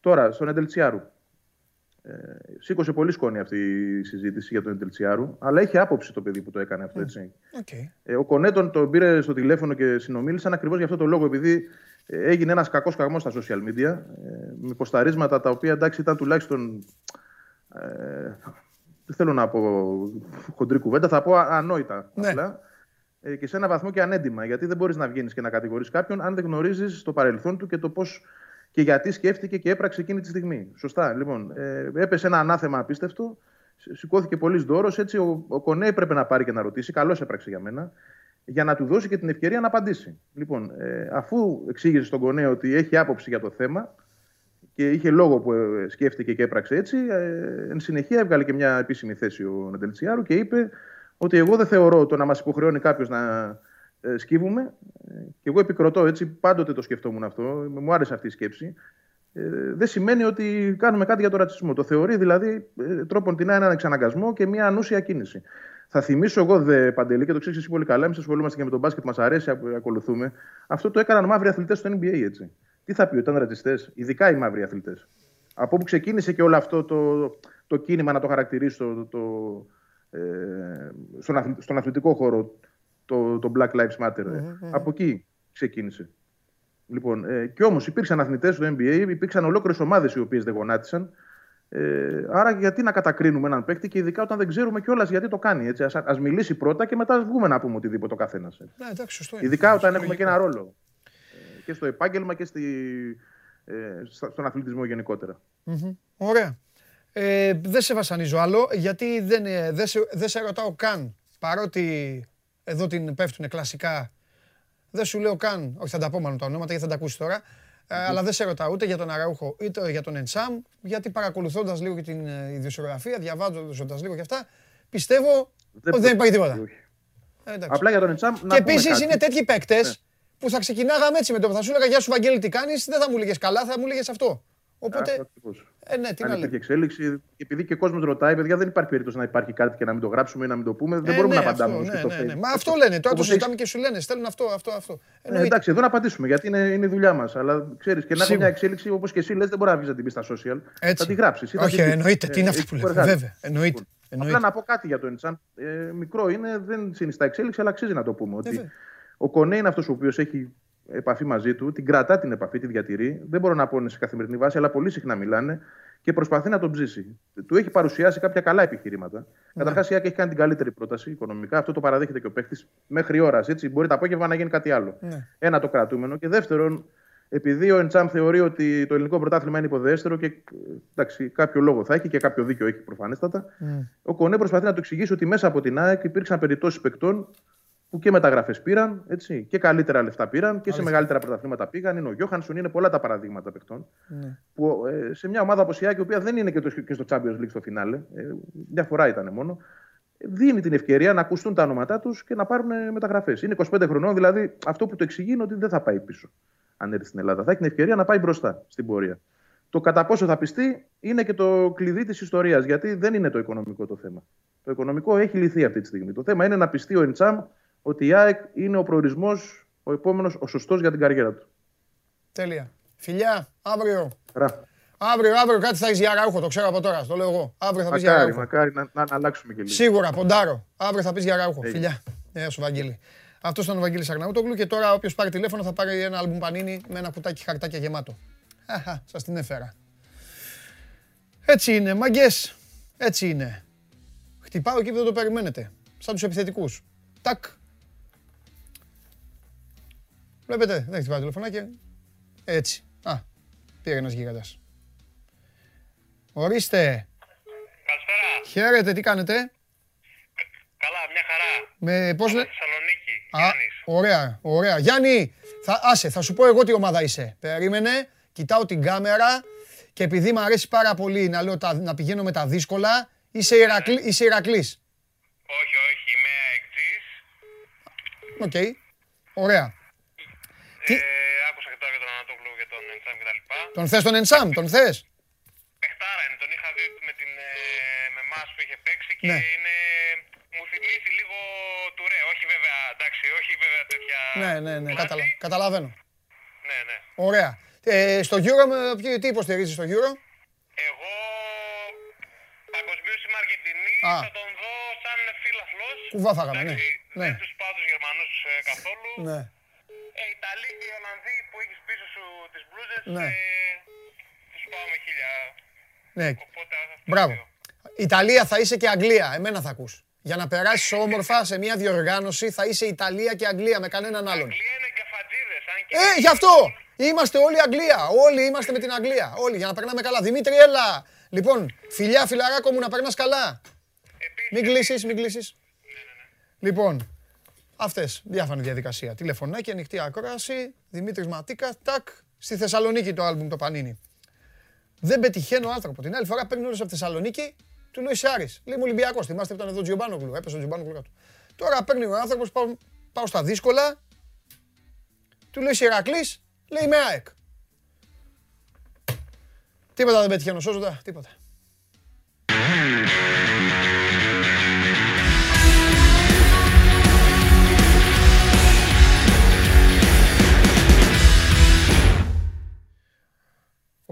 Τώρα, στον Εντελτσιάρου. Ε, σήκωσε πολύ σκόνη αυτή η συζήτηση για τον Εντελτσιάρου, αλλά έχει άποψη το παιδί που το έκανε αυτό. Έτσι. Okay. Ε, ο Κονέτον τον πήρε στο τηλέφωνο και συνομίλησαν ακριβώς για αυτό το λόγο, επειδή ε, έγινε ένας κακός καγμό στα social media ε, με ποσταρίσματα τα οποία εντάξει ήταν τουλάχιστον. Ε, δεν θέλω να πω χοντρή κουβέντα, θα πω ανόητα Ναι. απλά. Ε, και σε ένα βαθμό και ανέντιμα. Γιατί δεν μπορείς να βγαίνεις και να κατηγορείς κάποιον αν δεν γνωρίζεις το παρελθόν του και το πώς και γιατί σκέφτηκε και έπραξε εκείνη τη στιγμή. Σωστά. Λοιπόν, ε, έπεσε ένα ανάθεμα απίστευτο. Σηκώθηκε πολύ δώρος. Έτσι, ο, ο Κονέ έπρεπε να πάρει και να ρωτήσει. Καλώς έπραξε για μένα. Για να του δώσει και την ευκαιρία να απαντήσει. Λοιπόν, ε, αφού εξήγησε στον Κονέ ότι έχει άποψη για το θέμα και είχε λόγο που ε, σκέφτηκε και έπραξε έτσι, ε, εν συνεχεία έβγαλε και μια επίσημη θέση ο Νεντελτσιάρου και είπε ότι εγώ δεν θεωρώ το να μας υποχρεώνει κάποιος να ε, σκύβουμε. Ε, και εγώ επικροτώ έτσι, πάντοτε το σκεφτόμουν αυτό, μου άρεσε αυτή η σκέψη. Ε, δεν σημαίνει ότι κάνουμε κάτι για τον ρατσισμό. Το θεωρεί δηλαδή ε, τρόπον την έναν εξαναγκασμό και μια ανούσια κίνηση. Θα θυμίσω εγώ, δε Παντελή, και το ξέρεις εσύ πολύ καλά, εμείς ασχολούμαστε και με τον μπάσκετ, μας αρέσει, ακολουθούμε. Αυτό το έκαναν μαύροι αθλητές στο NBA, έτσι. Τι θα πει, ότι ήταν ρατσιστές, ειδικά οι μαύροι αθλητές. Από όπου ξεκίνησε και όλο αυτό το, το κίνημα, να το χαρακτηρίσω, το, το, ε, στον, αθλη, στον αθλητικό χώρο, το, το Black Lives Matter. Mm-hmm. Από εκεί ξεκίνησε. Λοιπόν, ε, και όμως υπήρξαν αθλητές στο NBA, υπήρξαν ολόκληρες ομάδες οι οποίες δεν γονάτισαν. Ε, άρα, γιατί να κατακρίνουμε έναν παίκτη και ειδικά όταν δεν ξέρουμε κιόλας γιατί το κάνει. Έτσι. Ας, ας μιλήσει πρώτα και μετά βγούμε να πούμε οτιδήποτε ο καθένας. Ναι, εντάξει, σωστό είναι. Ειδικά όταν έχουμε και ένα ρόλο. Ε, και στο επάγγελμα και στη, ε, στον αθλητισμό γενικότερα. Mm-hmm. Ωραία. Ε, δεν σε βασανίζω άλλο, γιατί δεν, δεν, σε, δεν σε ρωτάω καν, παρότι εδώ την πέφτουν κλασικά, δεν σου λέω καν, όχι θα τα πω μάλλον τα ονόματα γιατί θα τα ακούσεις τώρα, mm-hmm. αλλά δεν σε ρωτάω ούτε για τον Αραούχο είτε για τον Εντσάμ, γιατί παρακολουθώντας λίγο και την ιδιοσιογραφία, διαβάζοντας λίγο και αυτά, πιστεύω δεν ότι δεν υπάρχει τίποτα. Ε, Απλά για τον Εντσάμ. Και επίσης είναι τέτοιοι παίκτες ναι. που θα ξεκινάγαμε έτσι με το που θα σου έλεγα Γεια σου, Βαγγέλη, τι κάνεις, δεν θα μου έλεγες καλά, θα μου έλεγες αυτό. Οπότε. Αυτό ακριβώς. Ε, ναι, τι Αν να υπήρχε λέμε. εξέλιξη, επειδή και ο κόσμος ρωτάει, παιδιά, δεν υπάρχει περίπτωση να υπάρχει κάτι και να μην το γράψουμε ή να μην το πούμε. Δεν Ε, μπορούμε ναι, να απαντάμε αυτό, όμως και ναι, στο ναι, ναι. Facebook. Μα αυτό λένε. Τώρα το Όπως συζητάμε έχεις- και σου λένε. Στέλνουν αυτό, αυτό, αυτό. Ε, Εννοείται. εντάξει, εδώ να απαντήσουμε γιατί είναι, είναι η δουλειά μας. Αλλά ξέρεις, και να έχω Σίγουρα. μια εξέλιξη όπως και εσύ λες, δεν μπορεί να βγεις να την πεις στα social. Έτσι. Θα τη γράψεις. Όχι, εννοείται. Τι είναι αυτό που λέμε. Βέβαια. Εννοείται. Απλά εννοείται. να πω κάτι για το Εντσάν. Ε, μικρό είναι, δεν συνιστά εξέλιξη, αλλά αξίζει να το πούμε. Ότι βέβαια. ο Κονέ είναι αυτός ο οποίος έχει επαφή μαζί του, την κρατά την επαφή, τη διατηρεί. Δεν μπορώ να πω είναι σε καθημερινή βάση, αλλά πολύ συχνά μιλάνε και προσπαθεί να τον ψήσει. Του έχει παρουσιάσει κάποια καλά επιχειρήματα. Ναι. Καταρχάς, η ΑΕΚ έχει κάνει την καλύτερη πρόταση οικονομικά. Αυτό το παραδέχεται και ο παίχτη μέχρι ώρας. Μπορεί το απόγευμα να γίνει κάτι άλλο. Ναι. Ένα το κρατούμενο. Και δεύτερον, επειδή ο Εντσάμ θεωρεί ότι το ελληνικό πρωτάθλημα είναι υποδέστερο και εντάξει, κάποιο λόγο θα έχει και κάποιο δίκιο έχει προφανέστατα, Ναι. ο Κονέ προσπαθεί να το εξηγήσει ότι μέσα από την ΑΕΚ υπήρξαν περιπτώσεις παικτών που και μεταγραφές πήραν έτσι, και καλύτερα λεφτά πήραν και σε μεγαλύτερα πρωταθλήματα πήγαν. Είναι ο Γιώχανσον, είναι πολλά τα παραδείγματα παικτών. Ναι. Που ε, σε μια ομάδα όπως η ΑΕΚ, η οποία δεν είναι και, το, και στο Champions League στο φινάλε, ε, μια φορά ήταν μόνο, δίνει την ευκαιρία να ακουστούν τα ονόματά τους και να πάρουν μεταγραφές. Είναι 25 χρονών, δηλαδή αυτό που το εξηγεί είναι ότι δεν θα πάει πίσω αν έρθει στην Ελλάδα. Θα έχει την ευκαιρία να πάει μπροστά στην πορεία. Το κατά πόσο θα πιστεί είναι και το κλειδί της ιστορίας, γιατί δεν είναι το οικονομικό το θέμα. Το οικονομικό έχει λυθεί αυτή τη στιγμή. Το θέμα είναι να πιστεί ο Εντσάμ ότι η ΑΕΚ είναι ο προορισμός, ο επόμενος, ο σωστός για την καριέρα του. Τέλεια. Φιλιά, αύριο. Ρα. Αύριο, αύριο κάτι θα έχεις για ραούχο, το ξέρω από τώρα. Το λέω εγώ. Αύριο θα πεις για Μακάρι, ραούχο. μακάρι να, να, να αλλάξουμε και λίγο. Σίγουρα, ποντάρω. Αύριο θα πεις για ραούχο. Έγινε. Φιλιά. Γεια σου, Βαγγέλη. Αυτός ήταν ο Βαγγέλης Αγναούτογλου και τώρα όποιος πάρει τηλέφωνο θα πάρει ένα άλμπουμ πανίνι με ένα κουτάκι χαρτάκια γεμάτο. Αχα, σας την έφερα. Έτσι είναι, μαγκές. Έτσι είναι. Χτυπάω εκεί που δεν το περιμένετε. Σαν τους επιθετικούς. Τάκ. Βλέπετε, δεν χτυπάει τηλεφωνάκι. Έτσι. Α, πήρε ένας γίγαντας. Ορίστε. Καλησπέρα. Χαίρετε, τι κάνετε; Καλά, μια χαρά. Με πώς λέ... Θεσσαλονίκη. Α, Γιάννης. ωραία, ωραία. Γιάννη, θα, άσε, θα σου πω εγώ τι ομάδα είσαι. Περίμενε, κοιτάω την κάμερα και επειδή μου αρέσει πάρα πολύ να, λέω τα, να πηγαίνω με τα δύσκολα, είσαι, Ηρακλή, είσαι Ηρακλής. Όχι, όχι, είμαι αεκτζής. Οκ, ωραία. Τι- Ε, άκουσα και τώρα για τον Ανατόπουλο και τον Εντσάμ και τα λοιπά. Τον θες τον Ενσάμ, τον θες; Πεχτάρα είναι, τον είχα δει με, την, ε, με εμάς που είχε παίξει και Ναι. είναι, μου θυμίζει λίγο του ρε. Όχι βέβαια, εντάξει, όχι βέβαια τέτοια Ναι, ναι, ναι, κλάση. καταλα, καταλαβαίνω. Ναι, ναι. Ωραία. Ε, στο Euro, με- ποιο- τι υποστηρίζεις στο Euro; Εγώ παγκοσμίως είμαι Αργεντινή, Α. θα τον δω σαν φίλαθλος. Κουβά φάγαμε, ναι. Εντάξει, Ναι. Δεν τους πάω τους Γερμανούς ε, καθόλου. Ναι. Ε, Ιταλοί και οι Ολλανδοί που έχεις πίσω σου τις μπλούζες, Ναι. ε, τους πάω με χίλια. ναι. Οπότε αυτό Μπράβο. δύο. Ιταλία θα είσαι και Αγγλία, εμένα θα ακούς. Για να περάσεις όμορφα σε μια διοργάνωση θα είσαι Ιταλία και Αγγλία με κανέναν άλλον. Αγγλία είναι καφατζίδες, αν και... Ε, γι' αυτό! Είμαστε όλοι Αγγλία. Όλοι είμαστε με την Αγγλία. Όλοι για να περνάμε καλά. Δημήτρη, έλα! Λοιπόν, φιλιά, φιλαράκο μου, να περνάς καλά. Επίσης, Μην κλείσεις, μην κλείσεις. Λοιπόν, αυτές, διάφανη διαδικασία. Τηλεφωνάκι, ανοιχτή ακρόαση, Δημήτρης Ματίκα, τάκ, στη Θεσσαλονίκη το άλμπουμ το Πανίνι. Δεν πετυχαίνω άνθρωπο. Την άλλη φορά παίρνει όλος από τη Θεσσαλονίκη, του λέει Σάρης. Λέει μου Ολυμπιακός, θυμάστε που ήταν εδώ Τζιομπάνογλου, έπεσε ο Τζιομπάνογλου κάτω. Τώρα παίρνει ο άνθρωπος, πάω, πάω στα δύσκολα, του λέει Ηρακλής, λέει με ΑΕΚ. Τίποτα δεν πετυχαίνω, σώζοντα, τίποτα.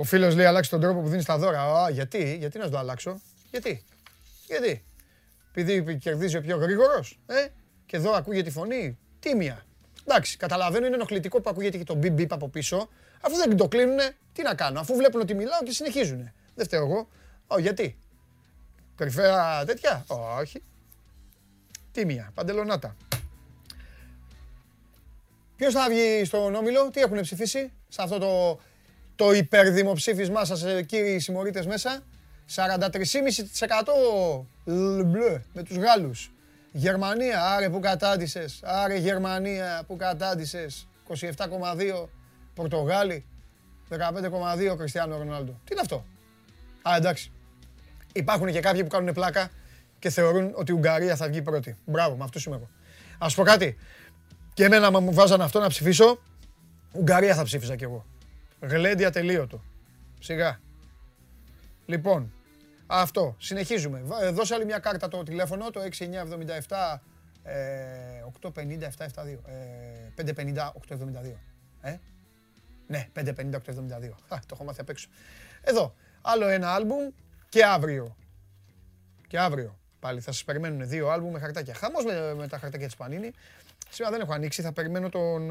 Ο φίλος λέει αλλάξει τον τρόπο που δίνεις τα δώρα. Α, γιατί, γιατί να σου το αλλάξω; Γιατί, γιατί; Επειδή κερδίζει ο πιο γρήγορος, ε, και εδώ ακούγεται η φωνή, τίμια. Εντάξει, καταλαβαίνω είναι ενοχλητικό που ακούγεται και το μπιπ μπιπ από πίσω. Αφού δεν το κλείνουνε, τι να κάνω. Αφού βλέπουν ότι μιλάω και συνεχίζουνε. Δεν φταίω εγώ. Ω, γιατί; Κορυφαία τέτοια; Όχι. Τίμια, παντελονάτα. Ποιος θα βγει στον Όμιλο, τι έχουν ψηφίσει σε αυτό το, το υπερδημοψήφισμά σας ε, κύριοι συμμορίτες μέσα. 43,5% μπλε με τους Γάλλους. Γερμανία, άρε που κατάντησες, άρε Γερμανία που κατάντησες. 27,2 Πορτογάλοι, 15,2 Κριστιανό Ρονάλντο. Τι είναι αυτό; Α, εντάξει. Υπάρχουν και κάποιοι που κάνουν πλάκα και θεωρούν ότι η Ουγγαρία θα βγει πρώτη. Μπράβο, με αυτούς είμαι εγώ. Ας πω κάτι. Και εμένα, άμα μου βάζανε αυτό να ψηφίσω, Ουγγαρία θα ψήφιζα κι εγώ. Γλέντια τελείωτο. Σιγά. Λοιπόν, αυτό. Συνεχίζουμε. Βα- ε, Δώσε άλλη μια κάρτα το τηλέφωνο, το 6977 ε, 850 772. Ε, 550 872. Ε; Ναι, 550 872. Α, το έχω μάθει απ' έξω. Εδώ. Άλλο ένα άλμπουμ και αύριο. Και αύριο. Πάλι θα σας περιμένουν δύο άλμπουμ με χαρτάκια. Χαμός με, με τα χαρτάκια της Πανίνη. Σήμερα δεν έχω ανοίξει, θα περιμένω τον...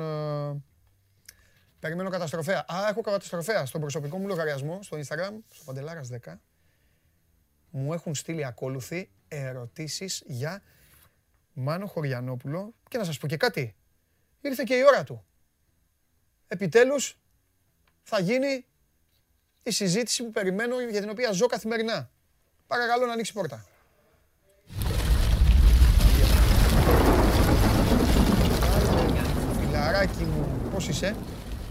ε, περιμένω καταστροφέα. Α, έχω καταστροφέα στον προσωπικό μου λογαριασμό, στο Instagram, στο Παντελάρας 10. Μου έχουν στείλει ακόλουθοι ερωτήσεις για Μάνο Χωριανόπουλο και να σας πω και κάτι. Ήρθε και η ώρα του. Επιτέλους θα γίνει η συζήτηση που περιμένω για την οποία ζω καθημερινά. Παρακαλώ να ανοίξει η πόρτα. Φιλαράκι μου, πώς είσαι;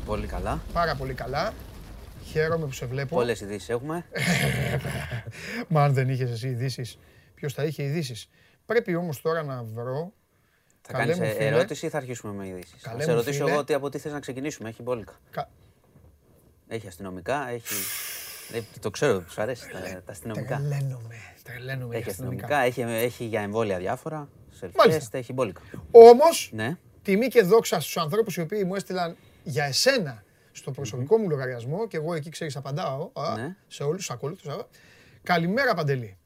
Πολύ καλά. Πάρα πολύ καλά. Χαίρομαι που σε βλέπω. Πολλές ειδήσεις έχουμε. Μα αν δεν είχες εσύ ειδήσεις, ποιος θα είχε ειδήσεις; Πρέπει όμως τώρα να βρω. Θα Καλέ κάνεις μου φίλε. ερώτηση ή θα αρχίσουμε με ειδήσεις; Καλέ Θα σε μου ρωτήσω φίλε. εγώ τι, από τι θες να ξεκινήσουμε. Έχει μπόλικα. Κα... Έχει αστυνομικά, έχει. Ε, το ξέρω, του αρέσει τα, τα αστυνομικά. Τρελαίνομαι. Τρελαίνομαι για Έχει αστυνομικά. αστυνομικά, έχει, έχει για εμβόλια διάφορα. Μάλιστα. Self-test, έχει μπόλικα. Όμως, Ναι. τιμή και δόξα στους ανθρώπους οι οποίοι μου έστειλαν για εσένα στο προσωπικό μου λογαριασμό και εγώ εκεί ξέρεις απαντάω α, Ναι. σε όλους τους ακόλουθους. α. Καλημέρα Παντελή.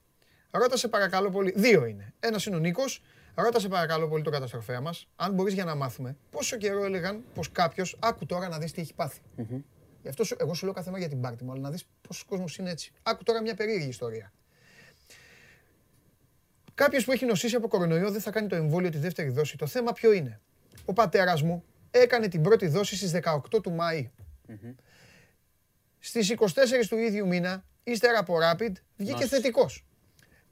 Ρώτασε παρακαλώ πολύ, δύο είναι. Ένας είναι ο Νίκος. Ρώτασε παρακαλώ πολύ τον καταστροφέα μας, αν μπορείς για να μάθουμε πόσο καιρό έλεγαν πως κάποιος, άκου τώρα να δεις τι έχει πάθει. Γι' αυτό σου, εγώ σου λέω κάθε μέρα για την πάρτι μου, αλλά να δεις πόσος κόσμος είναι έτσι. Άκου τώρα μια περίεργη ιστορία. Κάποιος που έχει νοσήσει από κορονοϊό δεν θα κάνει το εμβόλιο τη δεύτερη δόση. Το θέμα ποιο είναι; Ο πατέρας μου έκανε την πρώτη δόση στις 18 του Μαΐ. Στις 24 του ίδιου μήνα, ύστερα από Rapid, βγήκε Νόσησε. θετικός.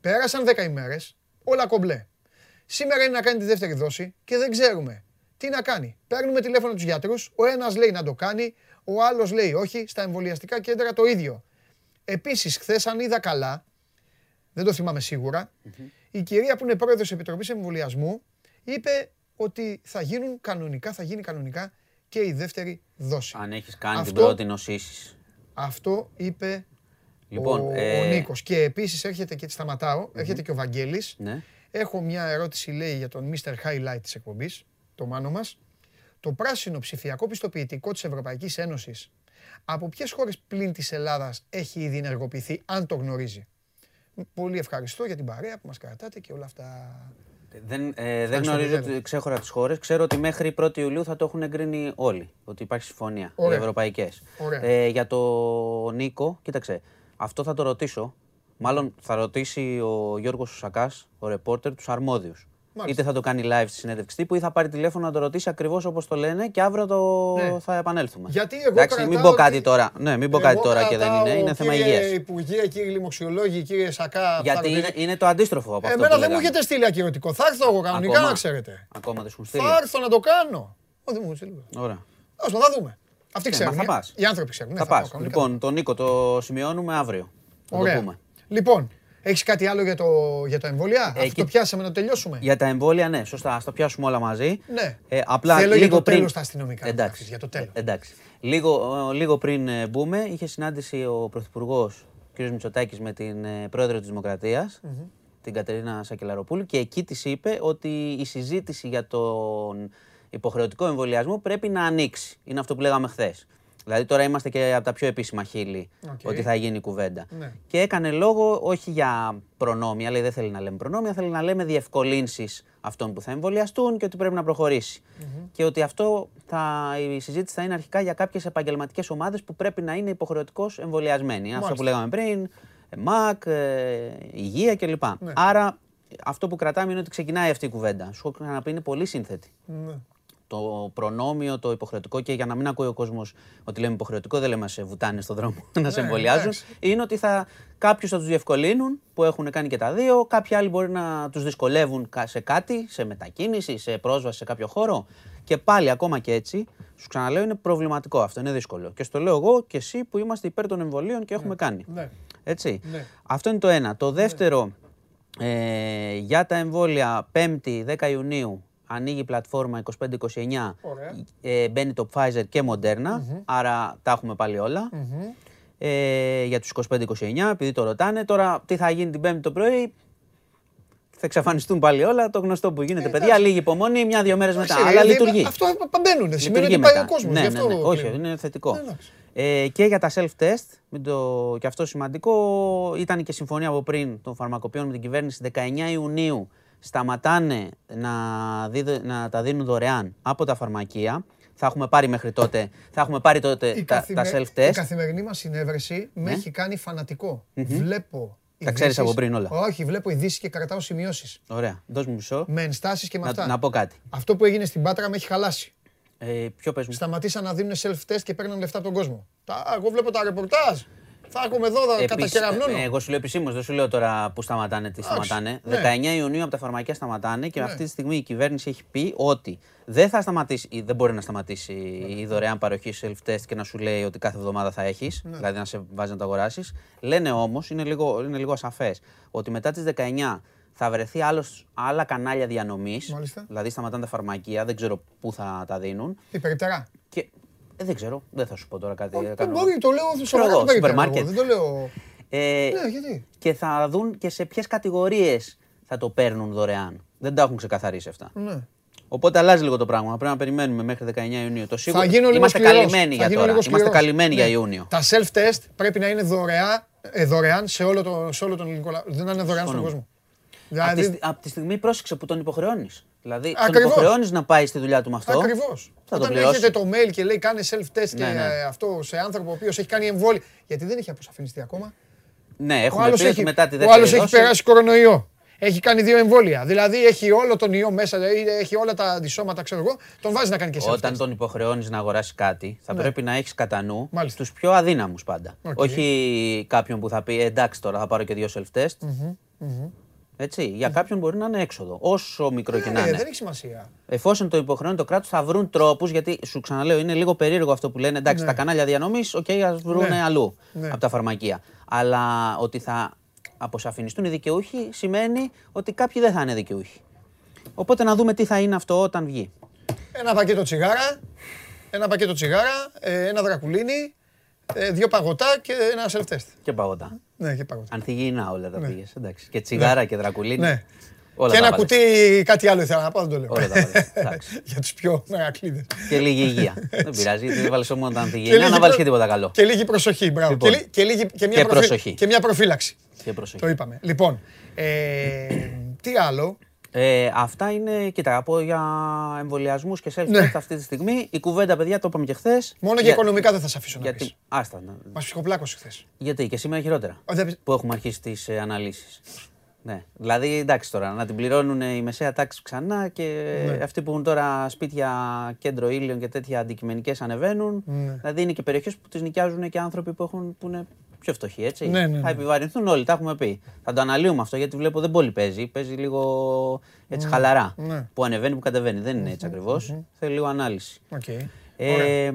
Πέρασαν 10 ημέρες, όλα κομπλέ. Σήμερα είναι να κάνει τη δεύτερη δόση και δεν ξέρουμε τι να κάνει. Παίρνουμε τηλέφωνο τους γιατρούς, ο ένας λέει να το κάνει, ο άλλος λέει όχι, στα εμβολιαστικά κέντρα το ίδιο. Επίσης, χθες αν είδα καλά, δεν το θυμάμαι σίγουρα, η κυρία που είναι πρόεδρος της Επιτροπής Εμβολιασμού είπε ότι θα γίνουν κανονικά, θα γίνει κανονικά και η δεύτερη δόση. Αν έχεις κάνει την Αυτό- πρώτη νοσήσεις. Αυτό είπε Λοιπόν, ο, ε, ο Νίκος. Και επίσης έρχεται και σταματάω, έρχεται και ο Βαγγέλης. Ναι. Έχω μια ερώτηση, λέει, για τον Mr. Highlight της εκπομπής, το μάνο μας. Το πράσινο ψηφιακό πιστοποιητικό της Ευρωπαϊκής Ένωσης από ποιες χώρες πλην της Ελλάδας έχει ήδη ενεργοποιηθεί, αν το γνωρίζει; Πολύ ευχαριστώ για την παρέα που μας κρατάτε και όλα αυτά. Δεν, ε, δεν Ευχαριστώ, γνωρίζω Πιτέλο. ότι- ξέχωρα τις χώρες. Ξέρω ότι μέχρι 1η Ιουλίου θα το έχουν εγκρίνει όλοι. Ότι υπάρχει συμφωνία. Ωραία. Οι ευρωπαϊκές. Ωραία. Ε, για το Νίκο, κοίταξε. Αυτό θα το ρωτήσω. Μάλλον θα ρωτήσει ο Γιώργος Σουσακά, ο ρεπόρτερ, τους αρμόδιους. Μάλιστα. Είτε θα το κάνει live στη συνέντευξη τύπου ή θα πάρει τηλέφωνο να το ρωτήσει ακριβώς όπως το λένε και αύριο το Ναι. θα επανέλθουμε. Γιατί εγώ Εντάξει, μην κρατάω πω κάτι ότι- τώρα. Ναι, μην πω κάτι Εγώ τώρα και δεν κρατάω, είναι. Είναι θέμα κύριε υγείας. Υπουργέ, κύριε Λοιμοξιολόγοι, κύριε Σακά. Γιατί θα είναι, ρωτήσω- είναι το αντίστροφο από αυτό Εμένα που δεν μου λέγαμε. έχετε στείλει ακυρωτικό. Θα έρθω εγώ κανονικά Ακόμα; να ξέρετε. Ακόμα δεν σου έχουν στείλει. Θα έρθω να το κάνω. Όχι, δεν μου στείλει. Ωραία. Ας το, θα δούμε. Αυτοί Ναι, ξέρουν. μα θα ε. πας. Οι άνθρωποι ξέρουν. ναι, θα πάω πας. κανονικά. Λοιπόν, τον Νίκο το σημειώνουμε αύριο. Θα το Ωραία. πούμε. Λοιπόν, έχεις κάτι άλλο για, το, για τα εμβόλια; Αυτό Εκεί- το πιάσαμε να το τελειώσουμε. Για τα εμβόλια, ναι, σωστά. Α τα πιάσουμε όλα μαζί. Ναι. Ε, απλά Θέλω για λίγο το πριν... τέλος τα αστυνομικά να Εντάξει. πάθεις, για το τέλος. Ε, εντάξει. Λίγο, ε, λίγο πριν ε, μπούμε, είχε συνάντηση ο Πρωθυπουργός κ. Μητσοτάκης με την ε, πρόεδρο της δημοκρατιας την Κατερίνα Σακελαροπούλου, και εκεί της είπε ότι η συζήτηση για τον υποχρεωτικό εμβολιασμό πρέπει να ανοίξει. Είναι αυτό που λέγαμε χθες. Δηλαδή τώρα είμαστε και από τα πιο επίσημα χείλη Οκ. ότι θα γίνει η κουβέντα. Ναι. Και έκανε λόγο όχι για προνόμια, λέει δεν θέλει να λέμε προνόμια, θέλει να λέμε διευκολύνσεις αυτών που θα εμβολιαστούν και ότι πρέπει να προχωρήσει. Και ότι αυτό θα, η συζήτηση θα είναι αρχικά για κάποιες επαγγελματικές ομάδες που πρέπει να είναι υποχρεωτικώς εμβολιασμένοι. Αυτό Μάλιστα. που λέγαμε πριν, ε, ΜΑΚ, ε, υγεία κλπ. Ναι. Άρα αυτό που κρατάμε είναι ότι ξεκινάει αυτή η κουβέντα. Σου έχω ξαναπεί είναι πολύ σύνθετη Ναι. Το προνόμιο, το υποχρεωτικό και για να μην ακούει ο κόσμος ότι λέμε υποχρεωτικό, δεν λέμε να σε βουτάνε στον δρόμο να σε Ναι, εμβολιάζουν. εντάξει. Είναι ότι θα, κάποιους θα τους διευκολύνουν που έχουν κάνει και τα δύο, κάποιοι άλλοι μπορεί να τους δυσκολεύουν κα- σε κάτι, σε μετακίνηση, σε πρόσβαση σε κάποιο χώρο. Και πάλι ακόμα και έτσι, σου ξαναλέω, είναι προβληματικό αυτό, είναι δύσκολο. Και στο λέω εγώ και εσύ που είμαστε υπέρ των εμβολίων και έχουμε κάνει. Ναι. Έτσι. Ναι. Αυτό είναι το ένα. Το δεύτερο, ε, για τα εμβόλια, 5η 10 Ιουνίου, ανοίγει η πλατφόρμα 25-29, Ωραία. ε, μπαίνει το Pfizer και Moderna, άρα τα έχουμε πάλι όλα. ε, για τους 25-29, επειδή το ρωτάνε. Τώρα τι θα γίνει την Πέμπτη το πρωί, θα εξαφανιστούν πάλι όλα. Το γνωστό που γίνεται, παιδιά. Λίγη υπομονή, μια-δύο μέρες μετά. Εντάξει, Αλλά δηλαδή, λειτουργεί. Αυτό μπαίνουν. Σημαίνει Λειτουργεί ότι πάει ο μετά. κόσμος. Ναι, ναι, ναι. Όχι, είναι θετικό. εντάξει. Ε, και για τα self-test, μην το... και αυτό σημαντικό, ήταν και συμφωνία από πριν των φαρμακοποιών με την κυβέρνηση 19 Ιουνίου σταματάνε να, δίδε- να τα δίνουν δωρεάν από τα φαρμακεία. Θα έχουμε πάρει μέχρι τότε, θα έχουμε πάρει τότε Η, τα, καθημε... τα η self-test. καθημερινή μας συνέβρεση με Ναι. έχει κάνει φανατικό. Βλέπω. Τα ξέρεις ειδήσεις- από πριν όλα. Όχι, βλέπω ειδήσεις και κρατάω σημειώσεις. Ωραία, δώσ' μου μισό. Με ενστάσεις και με αυτά. Να, να πω κάτι. Αυτό που έγινε στην Πάτρα με έχει χαλάσει. Ε, ποιο πες μου. Σταματήσαν να δίνουν self-test και παίρνουν λεφτά από τον κόσμο. Τα, εγώ βλέπω τα ρεπορτάζ. Θα έρχομαι εδώ, θα Επίσης, κατακεραυνώνω. ε, εγώ σου λέω επισήμως, δεν σου λέω τώρα που σταματάνε, τι Εντάξει, σταματάνε. ναι. 19 Ιουνίου από τα φαρμακεία σταματάνε και Ναι. αυτή τη στιγμή η κυβέρνηση έχει πει ότι δεν θα σταματήσει, ή δεν μπορεί να σταματήσει η δωρεάν παροχή self-test και να σου λέει ότι κάθε εβδομάδα θα έχεις, Ναι. δηλαδή να σε βάζει να το αγοράσεις. Λένε όμως, είναι λίγο, είναι λίγο ασαφές, ότι μετά τις 19 θα βρεθεί άλλος, άλλα κανάλια διανομής. Μάλιστα. Δηλαδή σταματάνε τα φαρμακεία, δεν ξέρω πού θα τα δίνουν. Τι περιπτερά. Και ε, δεν ξέρω, δεν θα σου πω τώρα κάτι. Όχι, Δεν κάνω- μπορεί, το λέω Ξέρω σοβαρά εγώ, το περιπτερά. σούπερ εγώ, μάρκετ. Δεν το λέω. Ε, Ναι, γιατί; και θα δουν και σε ποιες κατηγορίες θα το παίρνουν δωρεάν. Δεν τα έχουν ξεκαθαρίσει αυτά. Ναι. Οπότε αλλάζει λίγο το πράγμα. Πρέπει να περιμένουμε μέχρι 19 Ιουνίου. Το σίγουρο Θα γίνω λίγο είμαστε σκληρός. καλυμμένοι Θα για γίνω τώρα. λίγο Είμαστε σκληρός. καλυμμένοι για Ναι. Ιούνιο. Τα self-test πρέπει να είναι δωρεά, ε, δωρεάν σε όλο, το, σε όλο τον ελληνικό λαό. Δεν να είναι δωρεάν στον Συμφωνούμε. κόσμο. Από τη, Δηλαδή, στι- απ' τη στιγμή πρόσεξε που τον υποχρεώνεις. Δηλαδή τον Ακριβώς. υποχρεώνεις να πάει στη δουλειά του με αυτό. Ακριβώς. Θα το Όταν πληρώσεις. έχετε το mail και λέει κάνε self-test και Ναι, ναι. ε, αυτό σε άνθρωπο ο οποίος έχει κάνει εμβόλιο. Γιατί δεν έχει αποσαφινιστεί ακόμα. Ναι, Ο έχουμε άλλος πει ότι έχει, μετά τη ο δεύτερη άλλος έχει δόση- περάσει κορονοϊό. Έχει κάνει δύο εμβόλια. Δηλαδή έχει όλο τον ιό μέσα, δηλαδή έχει όλα τα αντισώματα, ξέρω εγώ. Τον βάζεις να κάνει και self-test. Όταν τον υποχρεώνεις να αγοράσεις κάτι, θα Ναι. πρέπει να έχεις κατά νου Μάλιστα. τους πιο αδύναμους πάντα. Οκ. Όχι κάποιον που θα πει «Ε, εντάξει τώρα θα πάρω και δύο self-test. Έτσι, για κάποιον μπορεί να είναι έξοδο, όσο μικρό και να Ε, είναι. δεν έχει σημασία. Εφόσον το υποχρεώνει το κράτος, θα βρουν τρόπους. Γιατί σου ξαναλέω, είναι λίγο περίεργο αυτό που λένε. Εντάξει, τα κανάλια διανομής, οκ, ας βρουν Ναι. αλλού Ναι. από τα φαρμακεία. Αλλά ότι θα αποσαφινιστούν οι δικαιούχοι σημαίνει ότι κάποιοι δεν θα είναι δικαιούχοι. Οπότε να δούμε τι θα είναι αυτό όταν βγει. Ένα πακέτο τσιγάρα, ένα πακέτο τσιγάρα, ε, ένα δρακουλίνι, ε, δύο παγωτά και ένα self-test. Και παγωτά. Ναι, και παγωτά. Ανθυγιεινά όλα τα πήγες. Εντάξει. Και τσιγάρα και δρακουλίνη. Ναι. Όλα και τα ένα βάλες. κουτί κάτι άλλο ήθελα να πω, δεν το λέω. Όλα τα βάλες. Εντάξει. Για τους πιο μεγακλείδες. Και λίγη υγεία. δεν πειράζει, γιατί δεν βάλει μόνο τα Και ανθυγιεινά, λίγη να βάλεις προ- και τίποτα καλό. Και λίγη προσοχή, μπράβο. Λοιπόν. Και, λί- και, λίγη- και, μια Και προφυ- προσοχή. και μια προφύλαξη. Και προσοχή. Το είπαμε. Λοιπόν, ε, τι άλλο; Ε, αυτά είναι, κοίτα, από για εμβολιασμούς και self-test Ναι. αυτή τη στιγμή. Η κουβέντα, παιδιά, το είπαμε και χθες. Μόνο για οικονομικά δεν θα σε αφήσω να Γιατί, πεις. άστα, να- Μας ψυχοπλάκωσε χθες. γιατί και σήμερα χειρότερα. Α, δεν- Που έχουμε αρχίσει τις ε, αναλύσεις. Ναι. Δηλαδή, εντάξει τώρα, να την πληρώνουν η μεσαία τάξη ξανά και Ναι. αυτοί που έχουν τώρα σπίτια κέντρο ήλιων και τέτοια αντικειμενικές ανεβαίνουν. Ναι. Δηλαδή, είναι και περιοχές που τις νοικιάζουν και άνθρωποι που, έχουν, που είναι πιο φτωχοί, έτσι. Ναι, ναι, Θα ναι. επιβαρυνθούν όλοι, τα έχουμε πει. Θα το αναλύουμε αυτό γιατί βλέπω δεν πολύ παίζει. Παίζει λίγο έτσι χαλαρά. Ναι. Που ανεβαίνει, που κατεβαίνει. Δεν είναι έτσι ακριβώς. Θέλει λίγο ανάλυση. Οκ. Ε,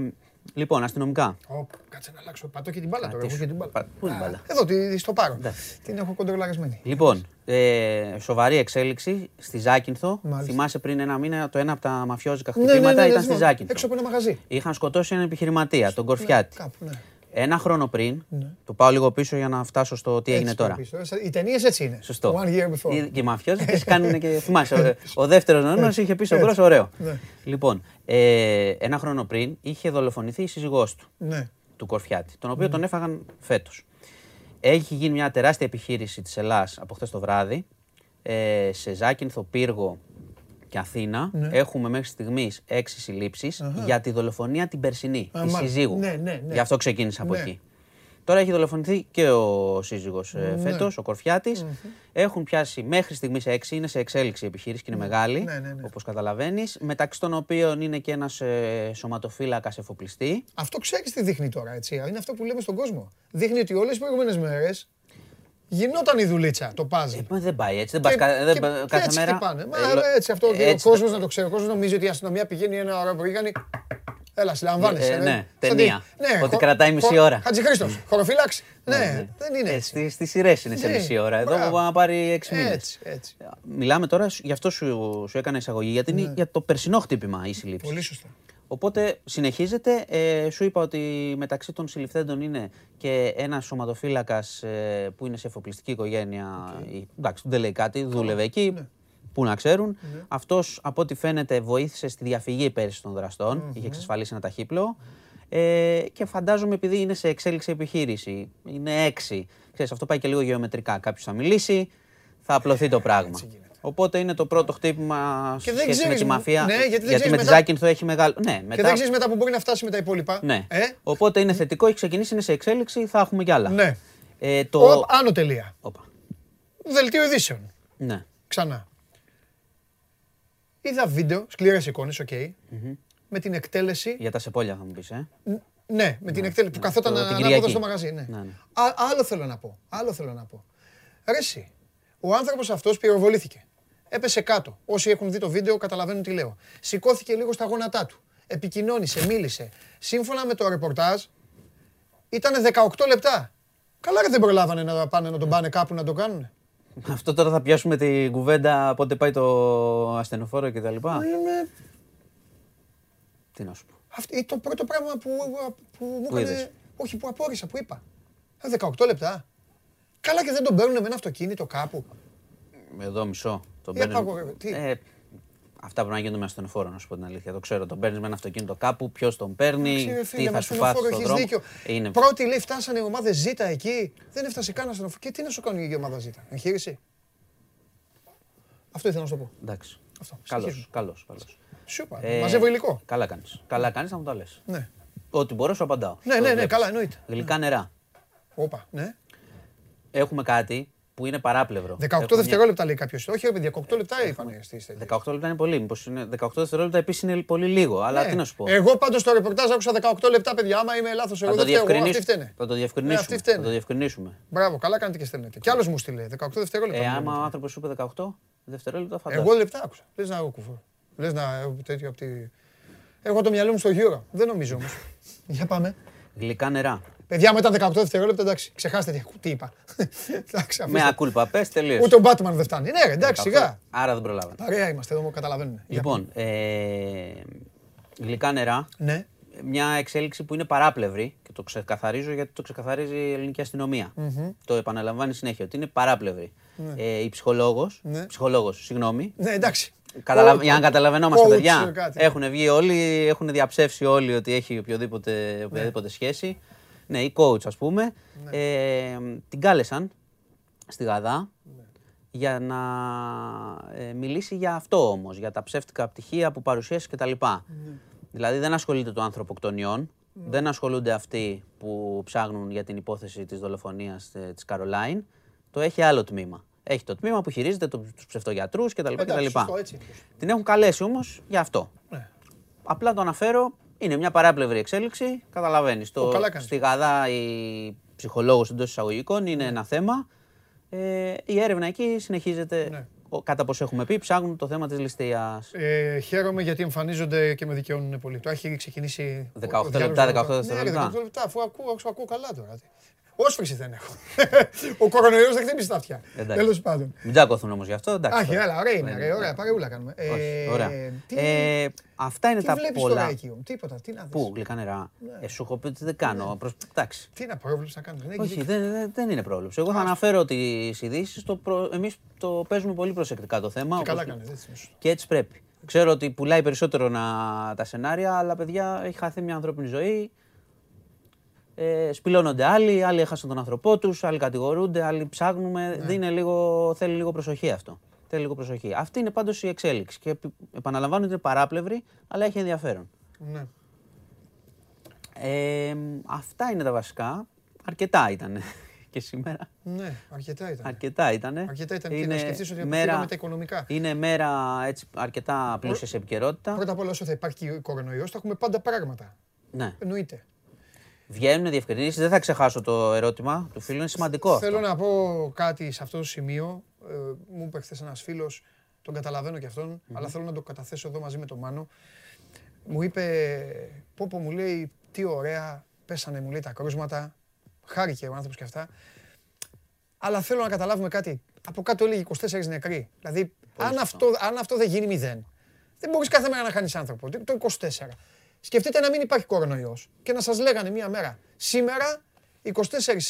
λοιπόν, αστυνομικά. Ω, Κάτσε να αλλάξω. Πατώ και την μπάλα τώρα. τι Έχω σου- και την μπάλα. πα- πού είναι η μπάλα; Εδώ, τη, στο πάρω. Εντάξει. Την έχω κοντρολαρισμένη. Λοιπόν, ε, σοβαρή εξέλιξη στη Ζάκυνθο. Μάλιστα. Θυμάσαι πριν ένα μήνα το ένα από τα μαφιόζικα Ναι, ναι, χτυπήματα ναι, ναι, ήταν στη θυμάμαι. Ζάκυνθο. Έξω από ένα μαγαζί. Είχαν σκοτώσει έναν επιχειρηματία, τον Κορφιάτη. Κάπου, ναι. Ένα χρόνο πριν, το πάω λίγο πίσω για να φτάσω στο τι έγινε Έτσι το τώρα. πεις τώρα. Οι ταινίες έτσι είναι. Σωστό. One year before. Οι- Και οι μαφιόζικε κάνουν και. Θυμάσαι, ο, ο δεύτερος νόνο είχε πίσω Έτσι. μπρος, ωραίο. Ναι. Λοιπόν, ε, ένα χρόνο πριν είχε δολοφονηθεί η σύζυγός του. Ναι. του Κορφιάτη, τον οποίο τον έφαγαν φέτος. Έχει γίνει μια τεράστια επιχείρηση της Ελλάς από χθες το βράδυ. Ε, σε Ζάκυνθο, Πύργο και Αθήνα Ναι. έχουμε μέχρι στιγμής έξι συλλήψεις για τη δολοφονία την περσινή, Α, τη μάλιστα. σύζυγου. Ναι, ναι, ναι. Γι' αυτό ξεκίνησα από Ναι. εκεί. Τώρα έχει δολοφονηθεί και ο σύζυγος ε, φέτος, ο Κορφιάτης. Έχουν πιάσει μέχρι στιγμής έξι, είναι σε εξέλιξη η επιχείρηση και είναι μεγάλη, Ναι, ναι, ναι. όπως καταλαβαίνεις. Μεταξύ των οποίων είναι και ένας ε, σωματοφύλακας εφοπλιστή. Αυτό ξέρεις τι δείχνει τώρα, έτσι. Είναι αυτό που λέμε στον κόσμο. Δείχνει ότι όλες τις προηγούμενες μέρες γινόταν η δουλίτσα, το puzzle. Ε, μα δεν πάει έτσι. Δεν πας Και- κα- δεν και- πα- και κάθε έτσι μέρα. χτυπάνε. Μα Ε, λο- έτσι αυτό. και έτσι ο το- κόσμο να το ξέρει. Ο κόσμος νομίζει ότι η αστυνομία πηγαίνει ένα ώρα που πήγανε. Έλα, συλλαμβάνεσαι. Ε, ρε. ναι, Σαν ταινία. τι- ναι, Ότι χο- κρατάει μισή χο- ώρα. Χατζηχρήστο. Χωροφύλαξη. Ναι, δεν είναι Ε, έτσι. Στι στις σειρές είναι σε Ναι, μισή ώρα. Εδώ μπράβο. μπορεί να πάρει έξι μήνες. Έτσι, έτσι. Μιλάμε τώρα, σου- γι' αυτό σου, σου έκανα εισαγωγή, γιατί είναι για το περσινό χτύπημα η σύλληψη. Ναι. Πολύ σωστά. Οπότε συνεχίζεται. Ε, σου είπα ότι μεταξύ των συλληφθέντων είναι και ένας σωματοφύλακας που είναι σε εφοπλιστική οικογένεια. Η- Εντάξει, δεν λέει κάτι, δούλευε εκεί. Ναι. Πού να ξέρουν. Αυτός από ό,τι φαίνεται βοήθησε στη διαφυγή πέρυσι των δραστων Είχε εξασφαλίσει ένα ταχύπλο. Ε, και φαντάζομαι επειδή είναι σε εξέλιξη επιχείρηση, είναι έξι. Ξέρεις, αυτό πάει και λίγο γεωμετρικά. Κάποιος θα μιλήσει, θα απλωθεί το πράγμα. Οπότε είναι το πρώτο χτύπημα σε δεν σχέση με ξέρεις, τη μαφία. ναι, γιατί δεν γιατί ξέρεις με τη μετά- Ζάκυνθο έχει μεγάλο. Ναι, μετά. Και δεν ξέρεις μετά που μπορεί να φτάσει με τα υπόλοιπα. Ναι. Ε; Οπότε είναι θετικό, έχει ξεκινήσει, είναι σε εξέλιξη, θα έχουμε κι άλλα. Ναι. Ε, το... Ο, άνω τελεία. Όπα. Δελτίο ειδήσεων. Ναι. Ξανά. Είδα βίντεο, σκληρές εικόνες, οκ. Με την εκτέλεση. Για τα Σεπόλια θα μου πεις, ε. Ναι, με την εκτέλεση που καθόταν Το- την ανάποδα Κυριακή. στο μαγαζί. Ναι. Ναι, ναι. Α- άλλο θέλω να πω. Άλλο θέλω να πω. Ρε εσύ, ο άνθρωπος αυτός πυροβολήθηκε. Έπεσε κάτω. Όσοι έχουν δει το βίντεο καταλαβαίνουν τι λέω. Σηκώθηκε λίγο στα γόνατά του. Επικοινώνησε, μίλησε. Σύμφωνα με το ρεπορτάζ, ήταν 18 λεπτά. Καλά ρε δεν προλάβανε να πάνε να τον πάνε κάπου να το κάνουν. Αυτό τώρα θα πιάσουμε την κουβέντα πότε πάει το ασθενοφόρο και τα λοιπά. Είναι Τι να σου πω. αυτή, το πρώτο πράγμα που, που μου Που έκανε... είδες; Όχι, που απόρρισα, που είπα. Ε, 18 λεπτά. Καλά και δεν τον παίρνουν με ένα αυτοκίνητο κάπου. Εδώ μισό. Τον Τι παίρνεις- απαγορεύεται, τι; Ε, αυτά πρέπει να γίνονται με ασθενοφόρο, να σου πω την αλήθεια. Το ξέρω. Τον παίρνεις με ένα αυτοκίνητο κάπου, ποιος τον παίρνει, Ξέρε, τι φίλε, θα με σου πάθεις ασθενοφόρο στον έχεις δρόμο. δίκιο. Είναι... Πρώτη λέει φτάσανε οι ομάδες Ζ εκεί. Δεν έφτασε καν ασθενοφόρο. Και τι να σου κάνει η ομάδα Ζ. Εγχείρηση; Αυτό ήθελα να σου το πω. Εντάξει. Αυτό. Καλώ, Συνεχίζουμε. καλώ. καλώς. Σου είπα. Ε, Μαζεύω υλικό. Καλά κάνεις. Καλά κάνεις να μου τα λες. Ναι. Ό,τι μπορώ, σου απαντάω. Ναι, Το ναι, ναι, βλέπεις. καλά, εννοείται. Γλυκά νερά. Όπα, ναι. Έχουμε κάτι που είναι παράπλευρο. 18 Έχουμε μια- δευτερόλεπτα λέει κάποιος. Όχι, ρε παιδιά, 18 λεπτά είπανε στη στέλνη. 18 λεπτά είναι πολύ. Μήπως είναι 18 δευτερόλεπτα επίσης είναι πολύ λίγο. Αλλά Ναι. τι να σου πω. Εγώ πάντως στο ρεπορτάζ άκουσα 18 λεπτά, παιδιά. Άμα είμαι λάθος, εγώ θα, το δεν φταίω. εγώ, Αυτοί διευκρινίσουμε. φταίνε. θα το Ναι, διευκρινίσουμε. αυτοί θα φταίνε. το διευκρινίσουμε. Μπράβο, καλά κάνετε και στέλνετε. Κι άλλος μου στείλε 18 δευτερόλεπτα. Ε, μου άμα ο λέτε. άνθρωπος σου είπε 18 δευτερόλεπτα, φαντάζομαι. Εγώ λεπτά άκουσα. Λες να εγώ κουφό. Λες να έχω τέτοιο από τη. Έχω το μυαλό μου στο γύρο. Δεν νομίζω όμως. Για πάμε. Γλυκά νερά. Παιδιά, μετά 18 δευτερόλεπτα, εντάξει, ξεχάστε τι, τι είπα. εντάξει, Με αφήστε. ακούλπα, πες τελείω. Ούτε ο Batman δεν φτάνει. Ναι, ρε, εντάξει, σιγά. Άρα δεν προλάβαμε. Παρέα είμαστε εδώ, καταλαβαίνουν. Για Λοιπόν, ε, γλυκά νερά. πάμε. Ναι, Μια εξέλιξη που είναι παράπλευρη και το ξεκαθαρίζω γιατί το ξεκαθαρίζει η ελληνική αστυνομία. Το επαναλαμβάνει συνέχεια ότι είναι παράπλευρη. Ε, η ψυχολόγος, Ναι. ψυχολόγος, συγγνώμη, ναι, εντάξει. Καταλα... Coach- Για να καταλαβαίνόμαστε, coach, παιδιά. κάτι. Έχουν βγει όλοι, έχουν διαψεύσει όλοι ότι έχει οποιοδήποτε, οποιαδήποτε σχέση. Ναι, η coach, ας πούμε. Ναι. Ε, την κάλεσαν στη Γαδά Ναι. για να ε, μιλήσει για αυτό όμως, για τα ψεύτικα πτυχία που παρουσίασε κτλ. Ναι. Δηλαδή δεν ασχολείται το ανθρωποκτονιών, δεν ασχολούνται αυτοί που ψάχνουν για την υπόθεση της δολοφονίας ε, της Καρολάιν. Το έχει άλλο τμήμα. Έχει το τμήμα που χειρίζεται το- τους ψευτογιατρούς κτλ. Εντάξει, κτλ. σωστό, έτσι είναι. Την έχουν καλέσει όμως για αυτό. Ναι. Απλά το αναφέρω, είναι μια παράπλευρη εξέλιξη, καταλαβαίνεις. Ω, Το, καλά κάνεις. στη Γαδά η ψυχολόγος εντός εισαγωγικών είναι ένα θέμα. Ε, η έρευνα εκεί συνεχίζεται, Ναι. ο- κατά πώς έχουμε πει, ψάχνουν το θέμα της ληστείας. Ε, χαίρομαι γιατί εμφανίζονται και με δικαιώνουν πολύ. Το έχει ξεκινήσει. 18 ο διάλογος λεπτά, με το- 18 Ναι, δευτερόλεπτα. 18 λεπτά, αφού ακούω, σου ακούω καλά τώρα. Όσφρηση δεν έχω. Ο κορονοϊός δεν χτύπησε τα αυτιά. Εντάξει. Τέλος πάντων. Μην τσάκωθούν όμως γι' αυτό, εντάξει. Άχι, τώρα. έλα, ωραία είναι, Δεν ρε, ωραία, παρεούλα κάνουμε. Όχι, Ε, ωραία. Τι, Ε, αυτά είναι τι τα βλέπεις πολλά. τώρα εκεί, όμως, τίποτα, τι να δεις. Πού, γλυκά νερά. Ναι. Ε, σου έχω πει ότι δεν κάνω. Προς... Εντάξει. Τι να πρόβλεψη να κάνεις. δεν έχεις Όχι, δίκιο. δεν, δεν, δεν είναι πρόβλεψη. Εγώ θα αναφέρω τις ειδήσεις. Το προ... Εμείς το παίζουμε πολύ προσεκτικά το θέμα. Και καλά όπως- κάνεις, έτσι είναι σωστό. Και έτσι πρέπει. Ξέρω ότι πουλάει περισσότερο να... τα σενάρια, αλλά παιδιά έχει χαθεί μια ανθρώπινη ζωή. Ε, σπηλώνονται άλλοι, άλλοι έχασαν τον άνθρωπό τους, άλλοι κατηγορούνται, άλλοι ψάχνουμε. Ναι. Δίνει λίγο, θέλει λίγο προσοχή αυτό. Θέλει λίγο προσοχή. Αυτή είναι πάντως η εξέλιξη. Και επι- επαναλαμβάνω ότι είναι παράπλευρη, αλλά έχει ενδιαφέρον. Ναι. Ε, αυτά είναι τα βασικά. Αρκετά ήταν και σήμερα. Ναι, αρκετά ήταν. Αρκετά ήταν. Αρκετά ήταν και να σκεφτείς ότι αποφύγαμε τα οικονομικά. Είναι μέρα έτσι, αρκετά πλούσιας σε επικαιρότητα. Πρώτα απ' όλα, όσο θα υπάρχει κορονοϊός, θα έχουμε πάντα πράγματα. Ναι. Εννοείται. Βγαίνουν διευκρινήσεις. Δεν θα ξεχάσω το ερώτημα του φίλου. Είναι σημαντικό Θέλω αυτό. να πω κάτι σε αυτό το σημείο. Ε, μου είπε χθες ένας φίλος, τον καταλαβαίνω κι αυτον αλλά θέλω να το καταθέσω εδώ μαζί με τον Μάνο. Μου είπε, πω πω μου λέει, τι ωραία, πέσανε μου λέει τα κρούσματα. Χάρηκε ο άνθρωπος και αυτά. Αλλά θέλω να καταλάβουμε κάτι. Από κάτω έλεγε 24 νεκροί. Δηλαδή, αν σωστό. αυτό, αν αυτό δεν γίνει μηδέν, δεν μπορείς κάθε μέρα να χάνεις άνθρωπο. Το 24. Σκεφτείτε να μην υπάρχει κορονοϊός και να σας λέγανε μία μέρα. Σήμερα 24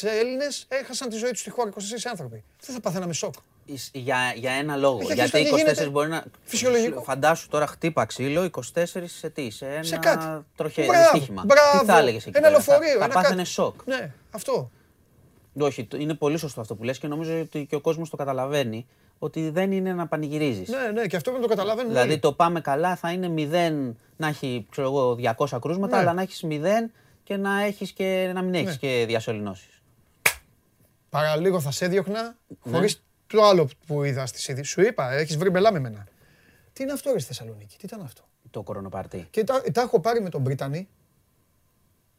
Έλληνες έχασαν τη ζωή τους στη χώρα, 24 άνθρωποι. Δεν θα πάθαιναμε σοκ. Εις- Για, για ένα λόγο. Έχει Γιατί αρχίσει 24 να γίνεται; μπορεί να. φυσιολογικό. Φαντάσου τώρα χτύπα ξύλο, 24 σε τι, σε ένα Σε κάτι. τροχαίο Μπράβο, δυστύχημα. μπράβο. Τι θα έλεγες εκεί Ένα πέρα, λεωφορείο, Θα, θα ένα πάθαινε κάτι. σοκ. Ναι, αυτό. Όχι, το- είναι πολύ σωστό αυτό που λες και νομίζω ότι και ο κόσμος το καταλαβαίνει ότι δεν είναι να πανηγυρίζεις. Ναι, ναι, και αυτό πρέπει να το καταλαβαίνουν Δηλαδή όλοι. το πάμε καλά θα είναι 0 να έχει ξέρω εγώ, 200 κρούσματα, Ναι. αλλά να έχεις 0 και να, έχεις και, να μην έχεις Ναι. και διασωληνώσεις. Παραλίγο θα σε έδιωχνα Ναι. χωρίς το άλλο που είδα στις ειδήσεις. Σου είπα, έχεις βρει μπελά με μένα. Τι είναι αυτό ρε στη Θεσσαλονίκη, τι ήταν αυτό; Το κορονοπαρτί. Και τα, τα έχω πάρει με τον Βρυτανή,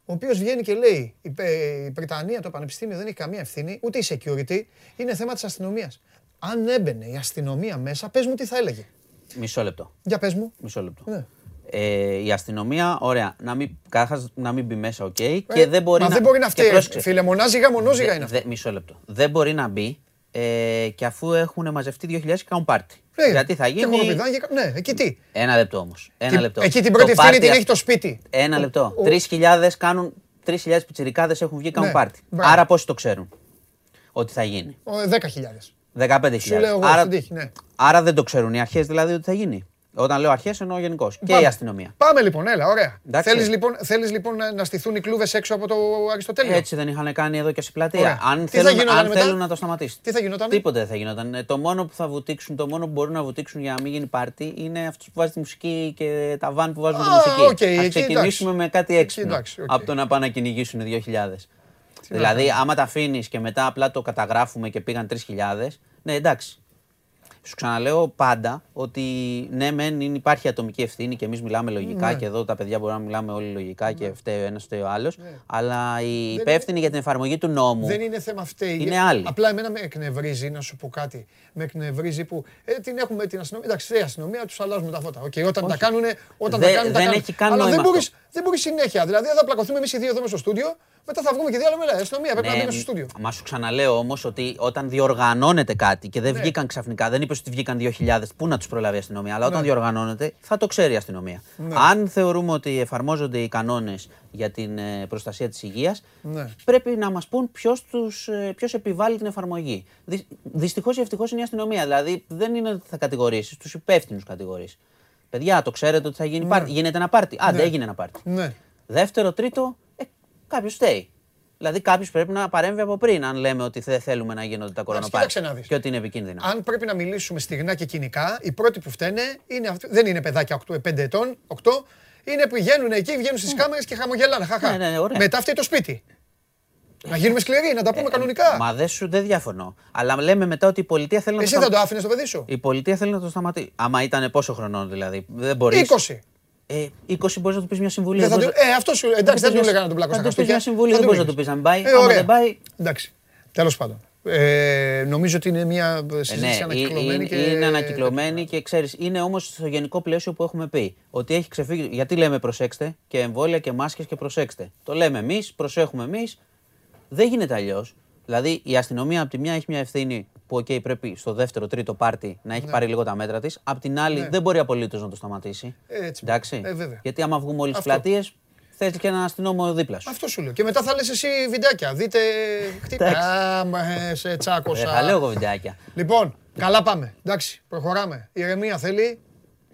ο οποίος βγαίνει και λέει: η, Πε- η Βρετανία, το Πανεπιστήμιο δεν έχει καμία ευθύνη, ούτε η security, είναι θέμα της αστυνομίας. Αν έμπαινε η αστυνομία μέσα, πες μου τι θα έλεγε. Μισό λεπτό. Για πες μου. Μισό λεπτό. Ναι. Ε, η αστυνομία, ωραία, να μην, καταρχάς, να μην μπει μέσα, οκ. και Ε, δεν μπορεί μα να. δεν μπορεί να και φταίει. πρόσεξε, Φίλε, μονάζιγα, μονόζιγα δε- είναι αυτό. δε- μισό λεπτό. Δεν μπορεί να μπει ε, και αφού έχουν μαζευτεί 2.000 και κάνουν πάρτι. Ναι, Γιατί θα και γίνει. χοροπηδάκια, Ναι, εκεί τι; Ένα λεπτό όμως. Ένα Τι- λεπτό. Εκεί την Το πρώτη ευθύνη πάρτι την αυ- έχει το σπίτι. Ένα λεπτό. ο- 3.000 κάνουν. 3.000 πιτσιρικάδες έχουν βγει, κάνουν Ναι, πάρτι. μπράβο. Άρα πόσοι το ξέρουν ότι θα γίνει; Ο, 10.000. 15.000. Σου λέω εγώ, άρα, στην τύχη, ναι. άρα δεν το ξέρουν οι αρχές δηλαδή ότι θα γίνει; Όταν λέω αρχές εννοώ γενικώς. Και Πάμε. η αστυνομία. Πάμε λοιπόν, έλα, ωραία. Εντάξει. Θέλεις λοιπόν, θέλεις λοιπόν να, να στηθούν οι κλούβες έξω από το Αριστοτέλειο; Έτσι δεν είχαν κάνει εδώ και στην πλατεία. Ωραία. Αν, Τι θα θέλουν, γινόταν αν μετά; θέλουν να το σταματήσουν. Τι θα γινόταν; Τίποτε δεν θα γινόταν. Ε, Το μόνο που θα βουτήξουν, το μόνο που μπορούν να βουτήξουν για να μην γίνει πάρτι είναι αυτό που βάζει τη μουσική και τα βαν που βάζουν τη Α, μουσική. οκ, Ας εκεί ξεκινήσουμε εντάξει. με κάτι έξυπνο. εντάξει, οκ. Από το να πάνε να κυνηγήσουν 2.000. Δηλαδή, άμα τα αφήνεις και μετά απλά το καταγράφουμε και πήγαν 3.000, ναι, εντάξει. Σου ξαναλέω πάντα ότι ναι, μεν είναι- υπάρχει ατομική ευθύνη και εμείς μιλάμε λογικά και εδώ τα παιδιά μπορούν να μιλάμε όλοι λογικά και φταίει ο ένας, φταίει ο άλλος. Αλλά οι υπεύθυνοι για την εφαρμογή του νόμου. Δεν είναι θέμα φταίει. Είναι άλλοι. Απλά εμένα με εκνευρίζει, να σου πω κάτι. Με εκνευρίζει που ε, την έχουμε την αστυνομία. Εντάξει, φταίει η αστυνομία, τους αλλάζουμε τα φώτα. Okay, όταν τα κάνουν, όταν Δεν- τα κάνουν, τα δεν κάνουν. έχει καν Αλλά δεν νόημα μπορεί αυτό. δεν μπορείς συνέχεια. Δηλαδή, δεν θα πλακωθούμε εμείς οι δύο εδώ μέσα στο στούντιο, μετά θα βγούμε και δύο, αλλά μιλάει. Αστυνομία πρέπει να μπει μέσα στο στούντιο. Μα σου ξαναλέω όμως ότι όταν διοργανώνεται κάτι και δεν Ναι. βγήκαν ξαφνικά, δεν είπες ότι βγήκαν 2.000, πού να τους προλάβει η αστυνομία. Αλλά όταν διοργανώνεται, θα το ξέρει η αστυνομία. Ναι. Αν θεωρούμε ότι εφαρμόζονται οι κανόνες για την ε, προστασία της υγείας, Ναι. πρέπει να μας πούν ποιος ποιος επιβάλλει την εφαρμογή. Δυστυχώς ή ευτυχώς είναι η αστυνομία. Δηλαδή δεν είναι ότι θα κατηγορήσεις, τους υπεύθυνους κατηγορήσει. Παιδιά, το ξέρετε ότι θα γίνει πάρτι. Γίνεται ένα πάρτι. Άντε, Ναι. έγινε ένα πάρτι. Ναι. Δεύτερο, τρίτο, ε, κάποιος φταίει. Δηλαδή κάποιος πρέπει να παρέμβει από πριν, αν λέμε ότι δεν θέλουμε να γίνονται τα κοίταξε κορονοπάρτι να δεις. και ότι είναι επικίνδυνα. Αν πρέπει να μιλήσουμε στιγνά και κοινικά, οι πρώτοι που φταίνε είναι αυτοί, δεν είναι παιδάκια 8, 5 ετών, 8, είναι που πηγαίνουν εκεί, βγαίνουν στις κάμερες και χαμογελάνε. Χαχά. Ναι, ναι, ωραία. Μετά φταίει το σπίτι. Να γίνουμε σκληροί, να τα πούμε κανονικά. Μα δεν σου δεν διαφωνώ. Αλλά λέμε μετά ότι η πολιτεία θέλει να Εσύ το δεν το σταμα- άφηνες το παιδί σου. Η πολιτεία θέλει να το σταματήσει. Άμα ήταν πόσο χρονών δηλαδή. Δεν μπορείς. 20. Ε, 20 μπορείς να του πεις μια συμβουλή. Δεν θα μπορείς του- Ε, αυτός σου. Εντάξει, δεν του πεις- έλεγα να τον πλακώ θα στα του πεις χαστούκια. μια συμβουλή, Θα δεν του μπορείς να πεις. του πεις αν πάει. Ε, Άμα ωραία. δεν πάει- Εντάξει. Τέλος πάντων. Ε, νομίζω ότι είναι μια Ε, συζήτηση ναι, ανακυκλωμένη. είναι, και... είναι ανακυκλωμένη και ξέρεις, είναι όμως στο γενικό πλαίσιο που έχουμε πει. Ότι έχει ξεφύγει. Γιατί λέμε προσέξτε και εμβόλια και μάσκες και προσέξτε. Το λέμε εμείς, προσέχουμε εμείς. Δεν γίνεται αλλιώς. Δηλαδή η αστυνομία από τη μια έχει μια ευθύνη που okay, πρέπει στο δεύτερο, τρίτο πάρτι να έχει πάρει λίγο τα μέτρα της. Απ' την άλλη Ναι. δεν μπορεί απολύτως να το σταματήσει. Έτσι. Εντάξει. Ε, βέβαια. Γιατί άμα βγούμε όλοι στι Αυτό. πλατείες, θες και έναν αστυνόμο δίπλα σου. Αυτό σου λέω. Και μετά θα λες εσύ βιντεάκια. Δείτε. Χτύπα. Εντάξει. Α, μα, ε, σε τσάκωσα. Δεν θα λέω εγώ βιντεάκια. Λοιπόν, καλά πάμε. Εντάξει, προχωράμε. Ηρεμία θέλει.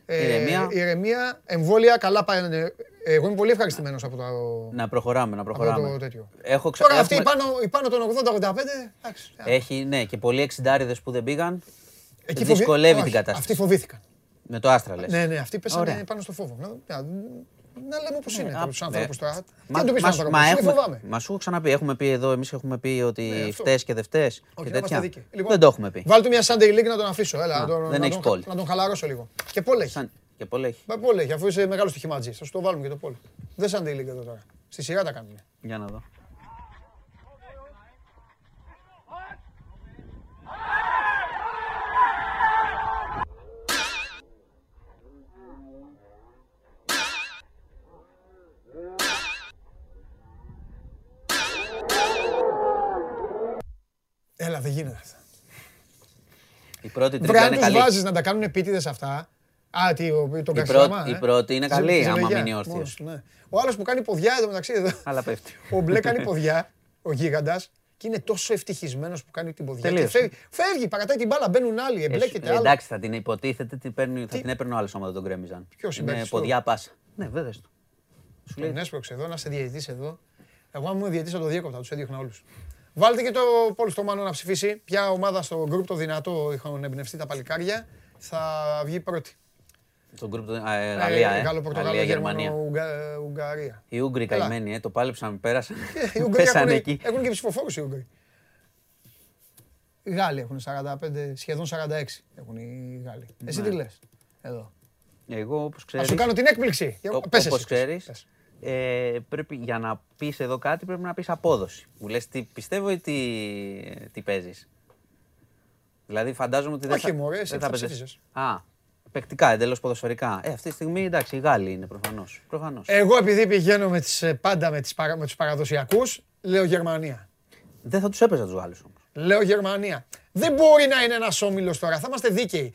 Ε, Ηρεμία. ηρεμία, εμβόλια, καλά πάνε. Εγώ είμαι πολύ ευχαριστημένος από το, Να προχωράμε, να από προχωράμε. το τέτοιο. Έχω ξα... Τώρα αυτοί έχουμε- οι πάνω, οι πάνω των 80-85. εντάξει. Έχει, ναι, και πολλοί εξιντάριδες που δεν πήγαν. Εκεί φοβη- δυσκολεύει όχι, την κατάσταση. Αυτοί φοβήθηκαν. Με το άστρα λες. Ναι, ναι, αυτοί πέσανε Ωραία. πάνω στο φόβο. Να, να, να λέμε όπω είναι α, τώρα τους ναι. άνθρωπους τώρα. Τι Μα, να του πεις μας- στον μα άνθρωπο, έχουμε, φοβάμαι. μα σου έχω ξαναπεί, έχουμε πει εδώ, εμείς έχουμε πει ότι Ναι, αυτό. φταίς και δεν φταίς Όχι, και να είμαστε τέτοια. δίκαιοι. Λοιπόν, δεν το έχουμε πει. Βάλ του μια Sunday League να τον αφήσω. Έλα, Α, να τον, δεν να έχεις τον, πόλη. να τον χαλαρώσω λίγο. Και πόλ έχει. Σαν... Και πολλά έχει. Μα πόλ έχει, αφού είσαι μεγάλος στοιχηματζή. Θα σου το βάλουμε και το πόλ. Δεν Sunday League εδώ τώρα. Στη σειρά τα κάνουμε. Για να δω. Έλα, δεν γίνεται αυτά. Η πρώτη Βρε, τρίτη αν είναι τους καλή. βάζεις να τα κάνουν επίτηδες αυτά, Α, τι, ο- τον Η Καξιλαμά. πρώτη, ε. η πρώτη είναι Ζε- καλή, άμα Ζελεγιά, μείνει μόνος όρθιος. του, ναι. Ο άλλος που κάνει ποδιά εδώ μεταξύ εδώ. Αλλά πέφτει. Ο μπλε κάνει ποδιά, ο γίγαντας, και είναι τόσο ευτυχισμένος που κάνει την ποδιά. Και Τελείωσε. φεύγει, φεύγει, παρατάει την μπάλα, μπαίνουν άλλοι, Ε, εμπλέκεται ε, άλλο. εντάξει, θα την υποτίθεται, την παίρνει, θα την έπαιρνε ο άλλος άμα δεν τον γκρέμιζαν. Ποιος, Είναι συμπαίκτης του; ποδιά πάσα. Ναι, βέβαια. του. Σου λέει Τον έσπρωξε εδώ, να είσαι διαιτητής εδώ. Εγώ, αν ήμουν διαιτητής, θα το διέκοπτα, τους έδιωχνα όλους. Βάλτε και το Πολ στο Μάνο να ψηφίσει. Ποια ομάδα στο γκρουπ το δυνατό είχαν εμπνευστεί τα παλικάρια θα βγει πρώτη. Στον γκρουπ του. α, ε, Γαλλία, ε. Γάλλο, Πορτογαλία, Γαλλία, Γερμανό, Γερμανία. Ουγγα- Ουγγαρία. Οι Ούγγροι Έλα. καημένοι, ε, το πάλεψαν, πέρασαν. Οι Ούγγροι Πέσανε έχουν, εκεί. έχουν και ψηφοφόρους οι Ούγγροι. Οι Γάλλοι έχουν 45, σχεδόν 46 έχουν οι Γάλλοι. Εσύ τι λες. Εδώ. Εγώ, όπως Θα ξέρει. σου κάνω την έκπληξη. Πες Όπως εσύ, ξέρεις, πες. ε, πρέπει, για να πεις εδώ κάτι πρέπει να πεις απόδοση. Μου λες τι πιστεύω ή τι, τι παίζεις. Δηλαδή φαντάζομαι ότι δεν Όχι, θα, μωρέ, εσύ δεν θα παίζεις- ψήφισες. Α, παικτικά, εντελώς ποδοσφαιρικά. Ε, αυτή τη στιγμή εντάξει, οι Γάλλοι είναι προφανώς. Προφανώς. Εγώ επειδή πηγαίνω με τις, ε, πάντα με, τις, παρα- με τους παραδοσιακούς, λέω Γερμανία. Δεν θα τους έπαιζα τους Γάλλους όμως. Λέω Γερμανία. Δεν μπορεί να είναι ένας όμιλος τώρα, θα είμαστε δίκαιοι.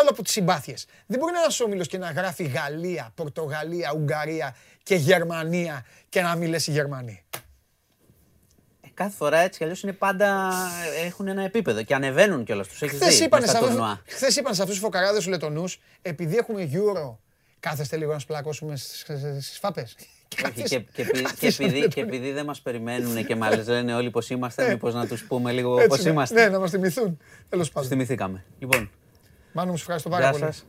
Άλλο από τις συμπάθειες. Δεν μπορεί να είναι ένας όμιλος και να γράφει Γαλλία, Πορτογαλία, Ουγγαρία και Γερμανία και να μην λες οι Γερμανοί. Ε, κάθε φορά έτσι κι αλλιώς είναι πάντα. έχουν ένα επίπεδο και ανεβαίνουν κιόλας τους. Έχεις Χθες δει είπανε, μες σε στα αυτούς, τουρνουά. χθες είπαν σε αυτούς τους φωκαράδες τους λετονούς, επειδή έχουμε Euro, κάθεστε λίγο να σπλακώσουμε στις, στις φάπες. Όχι, και, και, επει- και, επειδή, και επειδή δεν μας περιμένουν και μας λένε όλοι πώ είμαστε, μήπως να τους πούμε λίγο πώ Ε. Έτσι, είμαστε. Ναι, να μας θυμηθούν. Τέλος πάντων. Θυμηθήκαμε. Λοιπόν, Μάνο, μου σε ευχαριστώ πάρα γεια πολύ. σας.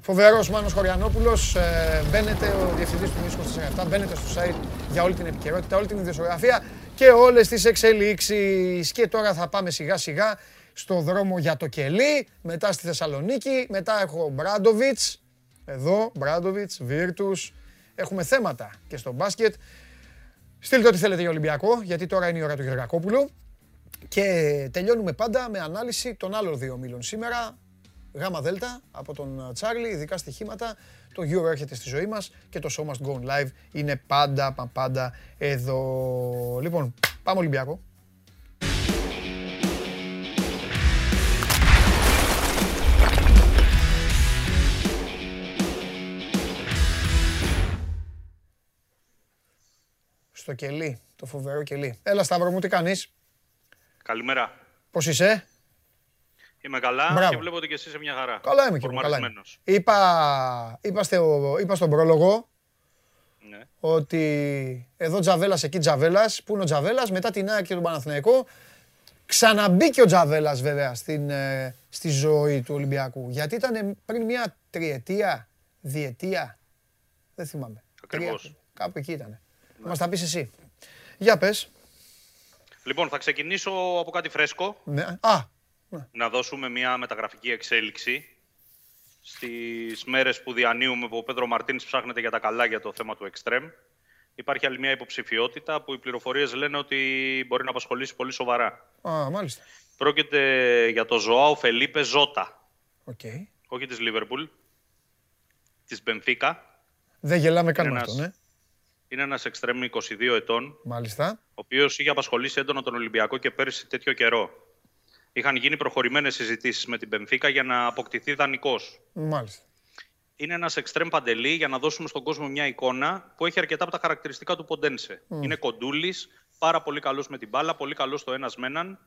Φοβερός Μάνος Χωριανόπουλος, ε, μπαίνετε, ο διευθυντής του News 24 μπαίνετε στο site για όλη την επικαιρότητα, όλη την ιδιοσιογραφία και όλες τις εξελίξεις. Και τώρα θα πάμε σιγά σιγά στο δρόμο για το κελί, μετά στη Θεσσαλονίκη, μετά έχω Μπράντοβιτς, εδώ, Μπράντοβιτς, Βίρτους, έχουμε θέματα και στο μπάσκετ. Στείλτε ό,τι θέλετε για Ολυμπιακό, γιατί τώρα είναι η ώρα του Γεωργακόπουλου. Και τελειώνουμε πάντα με ανάλυση των άλλων δύο μήλων σήμερα. Γάμα Δέλτα από τον Τσάρλι, ειδικά στοιχήματα. Το Euro έρχεται στη ζωή μας και το Show Must Go On Live είναι πάντα, μα πάντα εδώ. Λοιπόν, πάμε Ολυμπιακό. Στο κελί, το φοβερό κελί. Έλα Σταύρο μου, τι κάνεις, Καλημέρα. πώς είσαι; Είμαι καλά Μπράβο. και βλέπω ότι και εσύ είσαι μια χαρά. Καλά είμαι και εγώ, καλά είμαι. Φορμαρισμένος. Είπα, είπα, στο, είπα στον πρόλογο Ναι. ότι εδώ Τζαβέλας, εκεί Τζαβέλας. Πού είναι ο Τζαβέλας, μετά την ΑΕΚ και τον Παναθηναϊκό. Ξαναμπήκε ο Τζαβέλας βέβαια στην, ε, στη ζωή του Ολυμπιακού. Γιατί ήταν πριν μια τριετία, διετία. Δεν θυμάμαι. Ακριβώς. Τρία, κάπου εκεί ήταν. Θα μας τα πεις εσύ. Για πες. Λοιπόν, θα ξεκινήσω από κάτι φρέσκο. Ναι. Α, Να δώσουμε μια μεταγραφική εξέλιξη. Στις μέρες που διανύουμε που ο Πέδρο Μαρτίνς ψάχνεται για τα καλά για το θέμα του Εκστρέμ. Υπάρχει άλλη μια υποψηφιότητα που οι πληροφορίες λένε ότι μπορεί να απασχολήσει πολύ σοβαρά. α μάλιστα. Πρόκειται για το Ζωάο Φελίπε Ζώτα. Οκ. Όχι της Λίβερπουλ, της Μπενφίκα. Δεν γελάμε καν Είναι με αυτό, ένας- ναι. Είναι ένας εξτρέμ 22 ετών, Μάλιστα. ο οποίος είχε απασχολήσει έντονα τον Ολυμπιακό και πέρυσι τέτοιο καιρό. Είχαν γίνει προχωρημένες συζητήσεις με την Μπενφίκα για να αποκτηθεί δανεικός. Μάλιστα. Είναι ένας εξτρέμ Παντελή για να δώσουμε στον κόσμο μια εικόνα που έχει αρκετά από τα χαρακτηριστικά του Ποντένσε. Είναι κοντούλης, πάρα πολύ καλός με την μπάλα, πολύ καλός στο ένας με έναν.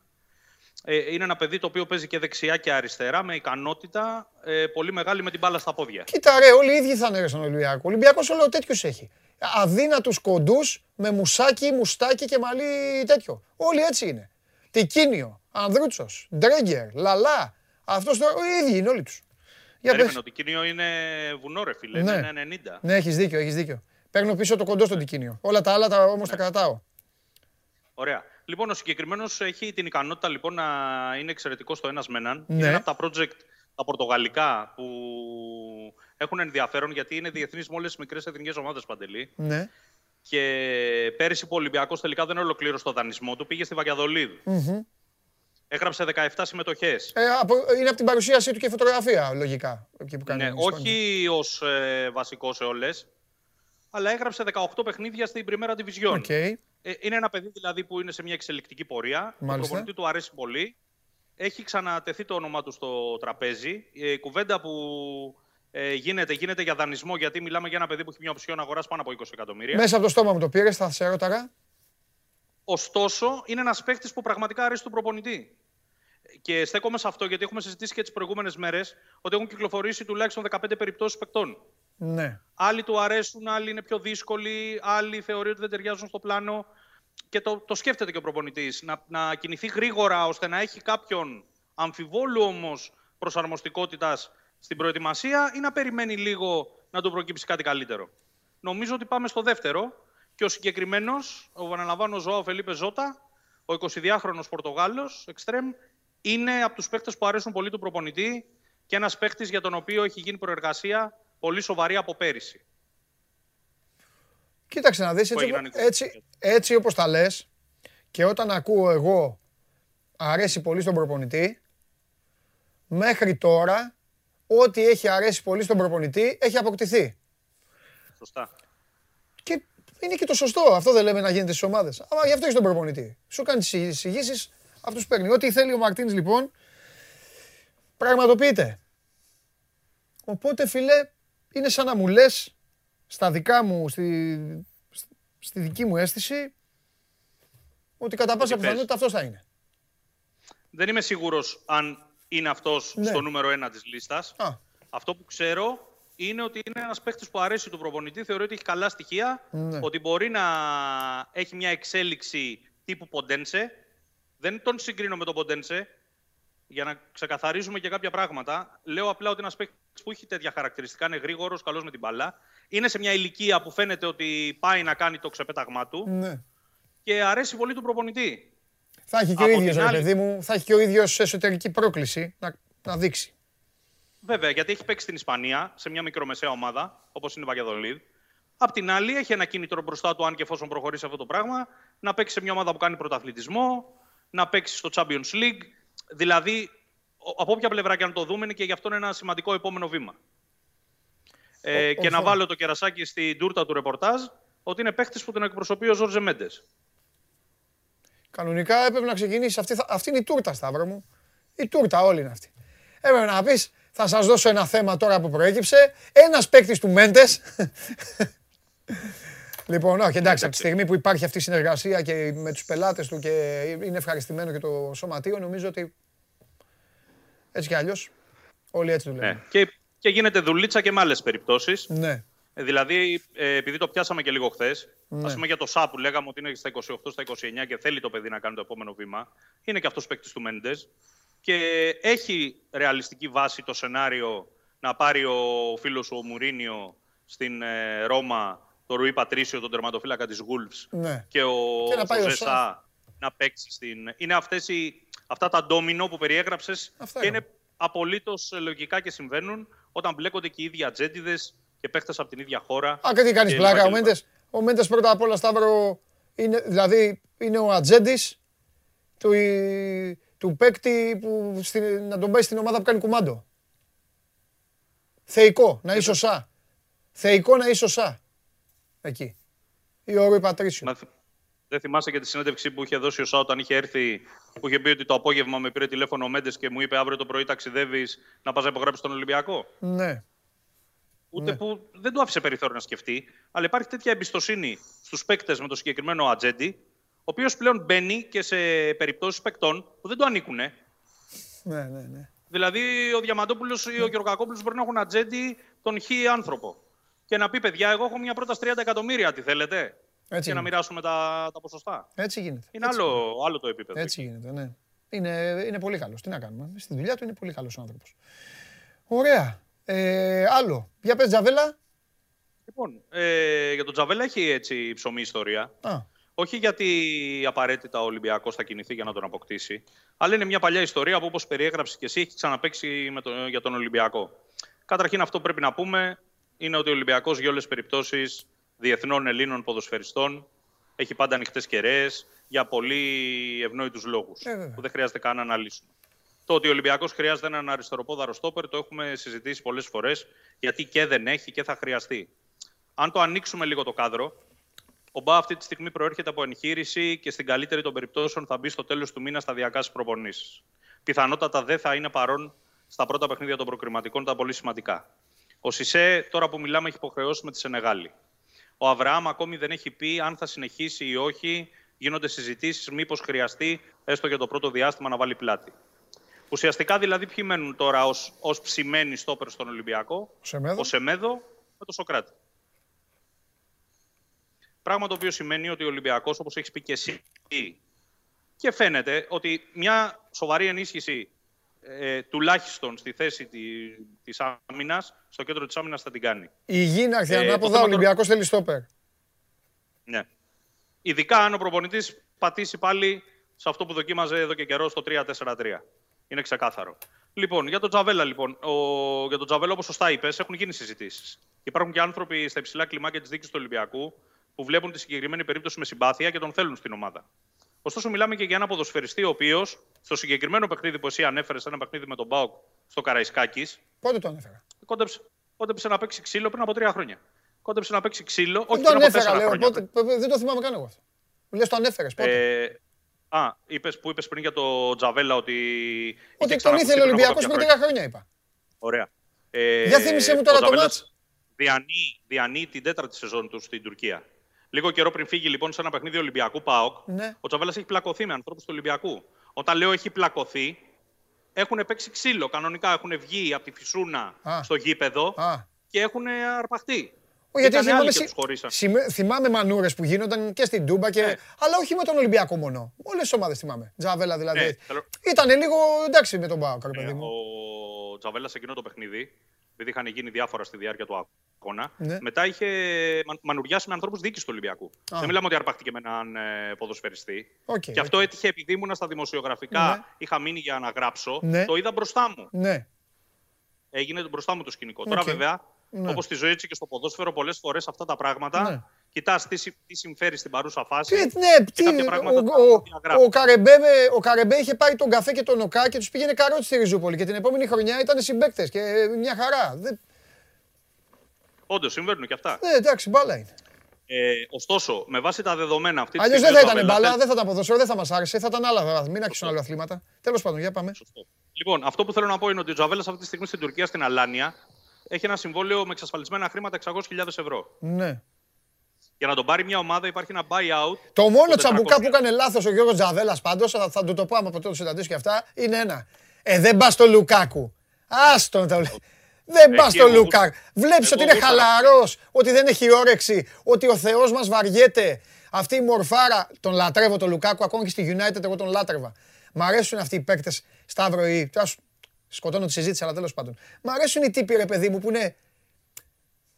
Ε, είναι ένα παιδί το οποίο παίζει και δεξιά και αριστερά με ικανότητα ε, πολύ μεγάλη με την μπάλα στα πόδια. Κοίτα ρε, όλοι οι ίδιοι θα είναι ρε στον Ολυμπιακό. Ο Ολυμπιακός όλο τέτοιους έχει. Αδύνατους κοντούς με μουσάκι, μουστάκι και μαλλί τέτοιο. Όλοι έτσι είναι. Τικίνιο, Ανδρούτσος, Ντρέγκερ, Λαλά. Αυτός τώρα, οι ίδιοι είναι όλοι τους. Για Περίμενε, πες. ότι Κίνιο είναι βουνό, ρε φίλε. Ναι. Είναι 90. Ναι, έχεις δίκιο, έχεις δίκιο. Παίρνω πίσω το κοντό στον Τικίνιο. Όλα τα άλλα τα, όμως τα κρατάω. Ωραία. Λοιπόν, ο συγκεκριμένος έχει την ικανότητα λοιπόν να είναι εξαιρετικός στο ένας με έναν. Ναι. Είναι ένα από τα project τα πορτογαλικά που έχουν ενδιαφέρον γιατί είναι διεθνεί με όλες τις μικρές εθνικές ομάδες παντελή. Ναι. Και πέρυσι που ο Ολυμπιακός τελικά δεν ολοκλήρωσε το δανεισμό του, πήγε στη Βαγιαδολίδ. Έγραψε 17 συμμετοχές. Ε, από, είναι από την παρουσίασή του και φωτογραφία, λογικά. Εκεί που κάνει Ναι, η Ισπανία. όχι ως ε, βασικός σε όλες, αλλά έγραψε 18 παιχνίδια στην Πριμέρα Ντιβιζιόν. Οκ. Ε, είναι ένα παιδί δηλαδή που είναι σε μια εξελικτική πορεία. Μάλιστα. Το προπονητή του αρέσει πολύ. Έχει ξανατεθεί το όνομά του στο τραπέζι. Η κουβέντα που Ε, γίνεται, γίνεται για δανεισμό γιατί μιλάμε για ένα παιδί που έχει μια οψιόν αγοράς πάνω από 20 εκατομμύρια. Μέσα από το στόμα μου το πήρες, θα σε ρώταγα. Ωστόσο, είναι ένας παίχτη που πραγματικά αρέσει του προπονητή. Και στέκομαι σε αυτό γιατί έχουμε συζητήσει και τις προηγούμενες μέρες ότι έχουν κυκλοφορήσει τουλάχιστον 15 περιπτώσεις παικτών. Ναι. Άλλοι του αρέσουν, άλλοι είναι πιο δύσκολοι, άλλοι θεωρεί ότι δεν ταιριάζουν στο πλάνο. Και το, το σκέφτεται και ο προπονητής. Να, να κινηθεί γρήγορα ώστε να έχει κάποιον αμφιβόλου όμως προσαρμοστικότητας στην προετοιμασία ή να περιμένει λίγο να του προκύψει κάτι καλύτερο. Νομίζω ότι πάμε στο δεύτερο και ο συγκεκριμένος, ο επαναλαμβάνω Ζωάο Φελίπε Ζώτα, ο 22χρονο Πορτογάλος, εξτρέμ, είναι από τους παίχτε που αρέσουν πολύ του προπονητή και ένας παίχτη για τον οποίο έχει γίνει προεργασία πολύ σοβαρή από πέρυσι. Κοίταξε να δεις, έτσι, έτσι, έτσι όπως τα λες και όταν ακούω εγώ αρέσει πολύ στον προπονητή, μέχρι τώρα ό,τι έχει αρέσει πολύ στον προπονητή έχει αποκτηθεί. Σωστά. Και είναι και το σωστό. Αυτό δεν λέμε να γίνεται στις ομάδες. Αλλά γι' αυτό έχεις τον προπονητή. Σου κάνει τις εισηγήσεις, αυτούς παίρνει. Ό,τι θέλει ο Μαρτίνη λοιπόν, πραγματοποιείται. Οπότε φίλε, είναι σαν να μου λες στα δικά μου, στη, στη δική μου αίσθηση, ότι κατά πάσα πιθανότητα αυτός θα είναι. Δεν είμαι σίγουρος αν είναι αυτός Ναι. στο νούμερο ένα της λίστας. Α, Αυτό που ξέρω είναι ότι είναι ένας παίχτη που αρέσει του προπονητή, θεωρεί ότι έχει καλά στοιχεία, Ναι. ότι μπορεί να έχει μια εξέλιξη τύπου Ποντένσε. Δεν τον συγκρίνω με τον Ποντένσε, για να ξεκαθαρίζουμε και κάποια πράγματα. Λέω απλά ότι ένας παίχτη που έχει τέτοια χαρακτηριστικά, είναι γρήγορος, καλός με την μπαλά. Είναι σε μια ηλικία που φαίνεται ότι πάει να κάνει το ξεπέταγμά του ναι. και αρέσει πολύ του προπονητή. Θα έχει και ο Από ίδιος, την ρε άλλη- παιδί μου, θα έχει και ο ίδιος εσωτερική πρόκληση να, να δείξει. Βέβαια, γιατί έχει παίξει στην Ισπανία σε μια μικρομεσαία ομάδα, όπως είναι η Βαγιαδολίδ. Απ' την άλλη, έχει ένα κίνητρο μπροστά του, αν και εφόσον προχωρήσει αυτό το πράγμα, να παίξει σε μια ομάδα που κάνει πρωταθλητισμό, να παίξει στο Champions League. Δηλαδή, ο- από όποια πλευρά και αν το δούμε, είναι και γι' αυτό ένα σημαντικό επόμενο βήμα. Ε, Ο- και να ορθό. βάλω το κερασάκι στην τούρτα του ρεπορτάζ, ότι είναι παίχτης που τον εκπροσωπεί ο Ζόρζε Μέντε. Κανονικά έπρεπε να ξεκινήσει. Αυτή, θα- αυτή είναι η τούρτα, Σταύρο μου. Η τούρτα όλη είναι αυτή. Έπρεπε να πεις, θα σας δώσω ένα θέμα τώρα που προέκυψε. Ένας παίκτης του Μέντες. λοιπόν, όχι, εντάξει, από τη στιγμή που υπάρχει αυτή η συνεργασία και με τους πελάτες του και είναι ευχαριστημένο και το σωματείο, νομίζω ότι έτσι κι αλλιώς όλοι έτσι δουλεύουν. Ναι. Και, και γίνεται δουλίτσα και με άλλες περιπτώσεις. Ναι. Ε, Δηλαδή, ε, επειδή το πιάσαμε και λίγο χθες, Ναι. ας πούμε για το ΣΑ που λέγαμε ότι είναι στα 28, στα 29 και θέλει το παιδί να κάνει το επόμενο βήμα, είναι και αυτός παίκτης του Μέντες. Και έχει ρεαλιστική βάση το σενάριο να πάρει ο φίλος σου ο Μουρίνιο στην ε, Ρώμα, το Ρουί Πατρίσιο, τον τερματοφύλακα της Wolves Ναι. και ο Και να πάει ο Ζωζέ Σα. Σα να παίξει στην. Είναι αυτές οι, αυτά τα ντόμινο που περιέγραψες Αυτά και είναι. είναι απολύτως λογικά και συμβαίνουν όταν μπλέκονται και οι ίδιοι ατζέντιδες και παίχτες από την ίδια χώρα. Α, και τι κάνεις και πλάκα. λοιπά Ο και λοιπά. Μέντε ο Μέντες πρώτα απ' όλα, Σταύρο, είναι, δηλαδή είναι ο ατζέντης του, του παίκτη που στην, να τον πάει στην ομάδα που κάνει κουμάντο. Θεϊκό, να είσαι σωσά. Θεϊκό να είσαι σωσά. Εκεί. Ή ο Ρουί Πατρίσιο. Μα θυ- Δεν θυμάσαι και τη συνέντευξη που είχε δώσει ο ΣΑ όταν είχε έρθει, που είχε πει ότι το απόγευμα με πήρε τηλέφωνο ο Μέντες και μου είπε αύριο το πρωί ταξιδεύεις να πας να υπογράψεις τον Ολυμπιακό. Ναι. Ούτε που δεν του άφησε περιθώριο να σκεφτεί, αλλά υπάρχει τέτοια εμπιστοσύνη στους παίκτες με το συγκεκριμένο ατζέντη, ο οποίος πλέον μπαίνει και σε περιπτώσεις παικτών που δεν του ανήκουν. Ναι, ναι, ναι. Δηλαδή, ο Διαμαντόπουλος ή ο Γεωργακόπουλος μπορεί να έχουν ατζέντη τον χ άνθρωπο. Και να πει, παιδιά, εγώ έχω μια πρόταση 30 εκατομμύρια, τι θέλετε. Έτσι και να είναι. μοιράσουμε τα, τα ποσοστά. Έτσι γίνεται. Είναι Έτσι άλλο, άλλο το επίπεδο. Έτσι γίνεται, ναι. Είναι, είναι πολύ καλός. Τι να κάνουμε. Στη δουλειά του είναι πολύ καλός ο άνθρωπος. Ωραία. Ε, άλλο. Για πες Τζαβέλα. Λοιπόν, ε, για τον Τζαβέλα έχει έτσι ψωμί ιστορία. Α, Όχι γιατί απαραίτητα ο Ολυμπιακός θα κινηθεί για να τον αποκτήσει, αλλά είναι μια παλιά ιστορία που όπως περιέγραψες και εσύ έχει ξαναπέξει με το, για τον Ολυμπιακό. Καταρχήν, αυτό που πρέπει να πούμε είναι ότι ο Ολυμπιακός για όλες τις περιπτώσεις διεθνών Ελλήνων ποδοσφαιριστών έχει πάντα ανοιχτές κεραίες για πολύ ευνόητους λόγους Ε, βέβαια. που δεν χρειάζεται καν να αναλύσουμε. Το ότι ο Ολυμπιακός χρειάζεται έναν αριστεροπόδαρο στόπερ το έχουμε συζητήσει πολλές φορές γιατί και δεν έχει και θα χρειαστεί. Αν το ανοίξουμε λίγο το κάδρο, ο Μπα αυτή τη στιγμή προέρχεται από εγχείρηση και στην καλύτερη των περιπτώσεων θα μπει στο τέλος του μήνα σταδιακά στις προπονήσεις. Πιθανότατα δεν θα είναι παρόν στα πρώτα παιχνίδια των προκριματικών, τα πολύ σημαντικά. Ο Σισε, τώρα που μιλάμε, έχει υποχρεώσει με τη Σενεγάλη. Ο Αβραάμ ακόμη δεν έχει πει αν θα συνεχίσει ή όχι. Γίνονται συζητήσεις, μήπως χρειαστεί έστω για το πρώτο διάστημα να βάλει πλάτη. Ουσιαστικά δηλαδή ποιοι μένουν τώρα ως, ως ψημένοι στόπερ στον Ολυμπιακό; Σεμέδο. Ο Σεμέδο με το Σοκράτη. Πράγμα το οποίο σημαίνει ότι ο Ολυμπιακός, όπως έχεις πει και εσύ, και φαίνεται ότι μια σοβαρή ενίσχυση ε, τουλάχιστον στη θέση τη, της άμυνας, στο κέντρο της άμυνας θα την κάνει. Η γη να έρθει Ε, ανάποδα, το ο θέμα Ολυμπιακός θέλει στόπερ. Ναι. Ειδικά αν ο προπονητής πατήσει πάλι σε αυτό που δοκίμαζε εδώ και καιρό στο 3-4-3. Είναι ξεκάθαρο. Λοιπόν, για τον Τζαβέλα, λοιπόν. Ο, για τον Τζαβέλα, όπως σωστά είπες, έχουν γίνει συζητήσεις. Υπάρχουν και άνθρωποι στα υψηλά κλιμάκια της δίκης του Ολυμπιακού που βλέπουν τη συγκεκριμένη περίπτωση με συμπάθεια και τον θέλουν στην ομάδα. Ωστόσο, μιλάμε και για ένα ποδοσφαιριστή ο οποίος στο συγκεκριμένο παιχνίδι που εσύ ανέφερες, ένα παιχνίδι με τον Μπάουκ στο Καραϊσκάκης, Πότε το ανέφερα; κόντεψε, κόντεψε να παίξει ξύλο πριν από τρία χρόνια. Κόντεψε να παίξει ξύλο, όχι Δεν πριν το από ανέφερα, τέσσερα λέω. χρόνια. Πότε, δεν το θυμάμαι καν εγώ αυτό. Μου λες το ανέφερες πότε; Ε, α, είπες, που είπες πριν για το Τζαβέλα ότι. είχε Ότι τον ξανακουστεί ήθελε ο πριν από Ολυμπιακός κάποια πριν χρόνια. 10 χρόνια, είπα. Ωραία. Ε, Για θύμισε μου τώρα ο το Τζαβέλας μάτς. Διανύει, διανύει την τέταρτη σεζόν του στην Τουρκία. Λίγο καιρό πριν φύγει λοιπόν σε ένα παιχνίδι Ολυμπιακού ΠΑΟΚ, Ναι. ο Τζαβέλα έχει πλακωθεί με ανθρώπους του Ολυμπιακού. Όταν λέω έχει πλακωθεί, έχουν παίξει ξύλο κανονικά. Έχουν βγει από τη φυσούνα Α. στο γήπεδο Α. και έχουν αρπαχτεί. Όχι, γιατί Ήταν θυμάμαι, άλλοι και συ- τους χωρίσαν. συμμε- θυμάμαι μανούρες που γίνονταν και στην Τούμπα, και... Ναι. αλλά όχι με τον Ολυμπιακό μόνο. Όλες τις ομάδες θυμάμαι. Τζαβέλα δηλαδή. Ναι, θέλω- Ήταν λίγο εντάξει με τον ΠΑΟΚ, ρε Ε, παιδί μου. ο Τζαβέλας σε εκείνο το παιχνίδι, επειδή είχαν γίνει διάφορα στη διάρκεια του αγώνα, Ναι. μετά είχε μα- μανουριάσει με ανθρώπους διοίκησης του Ολυμπιακού. Α. Δεν μιλάμε ότι αρπάχτηκε με έναν ε, ποδοσφαιριστή. Οκ, και αυτό οκ. έτυχε επειδή ήμουνα στα δημοσιογραφικά, Ναι. είχα μείνει για να γράψω. Ναι. Το είδα μπροστά μου. Ναι. Έγινε μπροστά μου το σκηνικό. Οκ. Τώρα, βέβαια, Ναι. όπως στη ζωή έτσι και στο ποδόσφαιρο, πολλές φορές αυτά τα πράγματα Ναι. Κοιτάς τι, συ- τι συμφέρει στην παρούσα φάση. Τι, ναι, και τι, κάποια πράγματα ο, τα ο, διαγράφω. ο, Καρεμπέ, με- ο Καρεμπέ είχε πάρει τον καφέ και τον Οκκά και τους πήγαινε καρότσι στη Ριζούπολη. Και την επόμενη χρονιά ήταν συμπαίκτες και ε, μια χαρά. Δεν, Όντως, συμβαίνουν και αυτά. ναι, εντάξει, μπάλα είναι. Ε, ωστόσο, με βάση τα δεδομένα αυτή τη Αλλιώς στιγμή. δεν θα ο ήταν Τζαβέλας μπάλα, θέλει- δεν θα ήταν ποδοσφαίρο, δεν θα μας άρεσε, θα ήταν άλλα. Μην αρχίσουν άλλα αθλήματα. Τέλος πάντων, για πάμε. Σωστό. Λοιπόν, αυτό που θέλω να πω είναι ότι ο Τζαβέλας αυτή τη στιγμή στην Τουρκία, στην Αλάνια, έχει ένα συμβόλαιο με εξασφαλισμένα χρήματα 600.000 ευρώ. Ναι. Για να τον πάρει μια ομάδα υπάρχει ένα buyout. Το μόνο των τσαμπουκά 400. που έκανε λάθος ο Γιώργος Τζαβέλας πάντως, θα, θα του το πω άμα ποτέ το συναντήσω και αυτά, είναι ένα. Ε, δεν πας στο Λουκάκου. Άστον το λέει. Δεν πας Εκεί στο εγώ Λουκάκου. Βλέπεις εγώ ότι είναι γούσταρα. χαλαρός, ότι δεν έχει όρεξη, ότι ο Θεός μας βαριέται. Αυτή η μορφάρα, τον λατρεύω τον Λουκάκου, ακόμα και στη United εγώ τον λάτρευα. Μ' αρέσουν αυτοί οι παίκτες, Σταύρο ή. τώρα σου Σκοτώνω τη συζήτηση, αλλά τέλος πάντων. Μ' αρέσουν οι τύποι, ρε παιδί μου, που είναι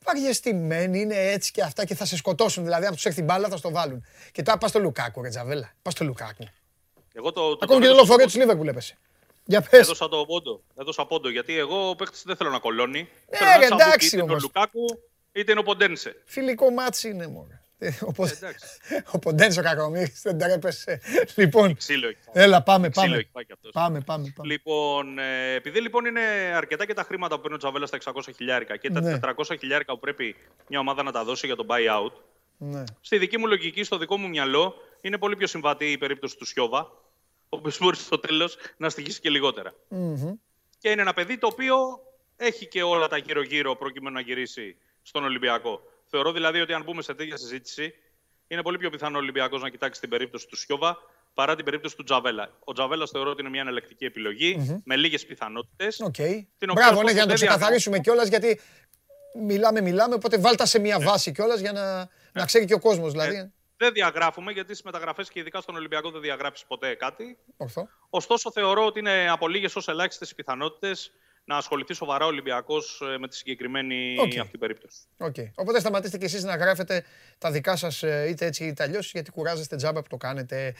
βαριεστημένοι, είναι έτσι και αυτά και θα σε σκοτώσουν. Δηλαδή, αν τους έρθει μπάλα, θα στο βάλουν. Και τώρα πας στο Λουκάκου, ρε Τζαβέλα. Πας στο Λουκάκου. Εγώ το, το, Ακόμη και το έδωσα λεωφορείο πόντο. της Λίβερπουλ έπεσε. Για πες. Έδωσα το πόντο. Έδωσα πόντο. Γιατί εγώ ο παίκτης δεν θέλω να κολώνει. Ναι, Θέλω να ρε, τσαμπουκί, εντάξει είτε είναι ο όμως. Λουκάκου είτε είναι ο Ποντένσε. Φιλικό ματς είναι μόνο. Οπότε, εντάξει. ο Ποντένσο Κακομίρης δεν τρέπεσαι. Λοιπόν, Ξύλο έχει φάει. έλα πάμε, Ξύλο πάμε. έχει φάει κι αυτός. Πάμε, πάμε, πάμε. Λοιπόν, ε, επειδή λοιπόν είναι αρκετά και τα χρήματα που παίρνει ο Τζαβέλα στα 600 χιλιάρικα και Ναι. τα 400 χιλιάρικα που πρέπει μια ομάδα να τα δώσει για τον buyout, Ναι. στη δική μου λογική, στο δικό μου μυαλό, είναι πολύ πιο συμβατή η περίπτωση του Σιώβα, ο οποίος μπορεί στο τέλος να στοιχήσει και λιγοτερα Και είναι ένα παιδί το οποίο έχει και όλα τα γύρω-γύρω προκειμένου να γυρίσει στον Ολυμπιακό. Θεωρώ δηλαδή ότι αν μπούμε σε τέτοια συζήτηση, είναι πολύ πιο πιθανό ο Ολυμπιακός να κοιτάξει την περίπτωση του Σιώβα παρά την περίπτωση του Τζαβέλα. Ο Τζαβέλας θεωρώ ότι είναι μια εναλλακτική επιλογή, με λίγες πιθανότητες. Οκ. οποία Μπράβο, ναι, ωστόσο για να το δεν ξεκαθαρίσουμε κιόλας, γιατί μιλάμε, μιλάμε, οπότε βάλτα σε μια βάση κιόλας για να, να ξέρει και ο κόσμος. Δηλαδή. Ε, δεν διαγράφουμε, γιατί στις μεταγραφές και ειδικά στον Ολυμπιακό δεν διαγράφεις ποτέ κάτι. Ορθό. Ωστόσο, θεωρώ ότι είναι από λίγες ως ελάχιστες οι πιθανότητες να ασχοληθεί σοβαρά ο Ολυμπιακός με τη συγκεκριμένη Οκ. αυτή περίπτωση. Οκ. Οπότε σταματήστε κι εσείς να γράφετε τα δικά σας ε, είτε έτσι είτε αλλιώς γιατί κουράζεστε τζάμπα που το κάνετε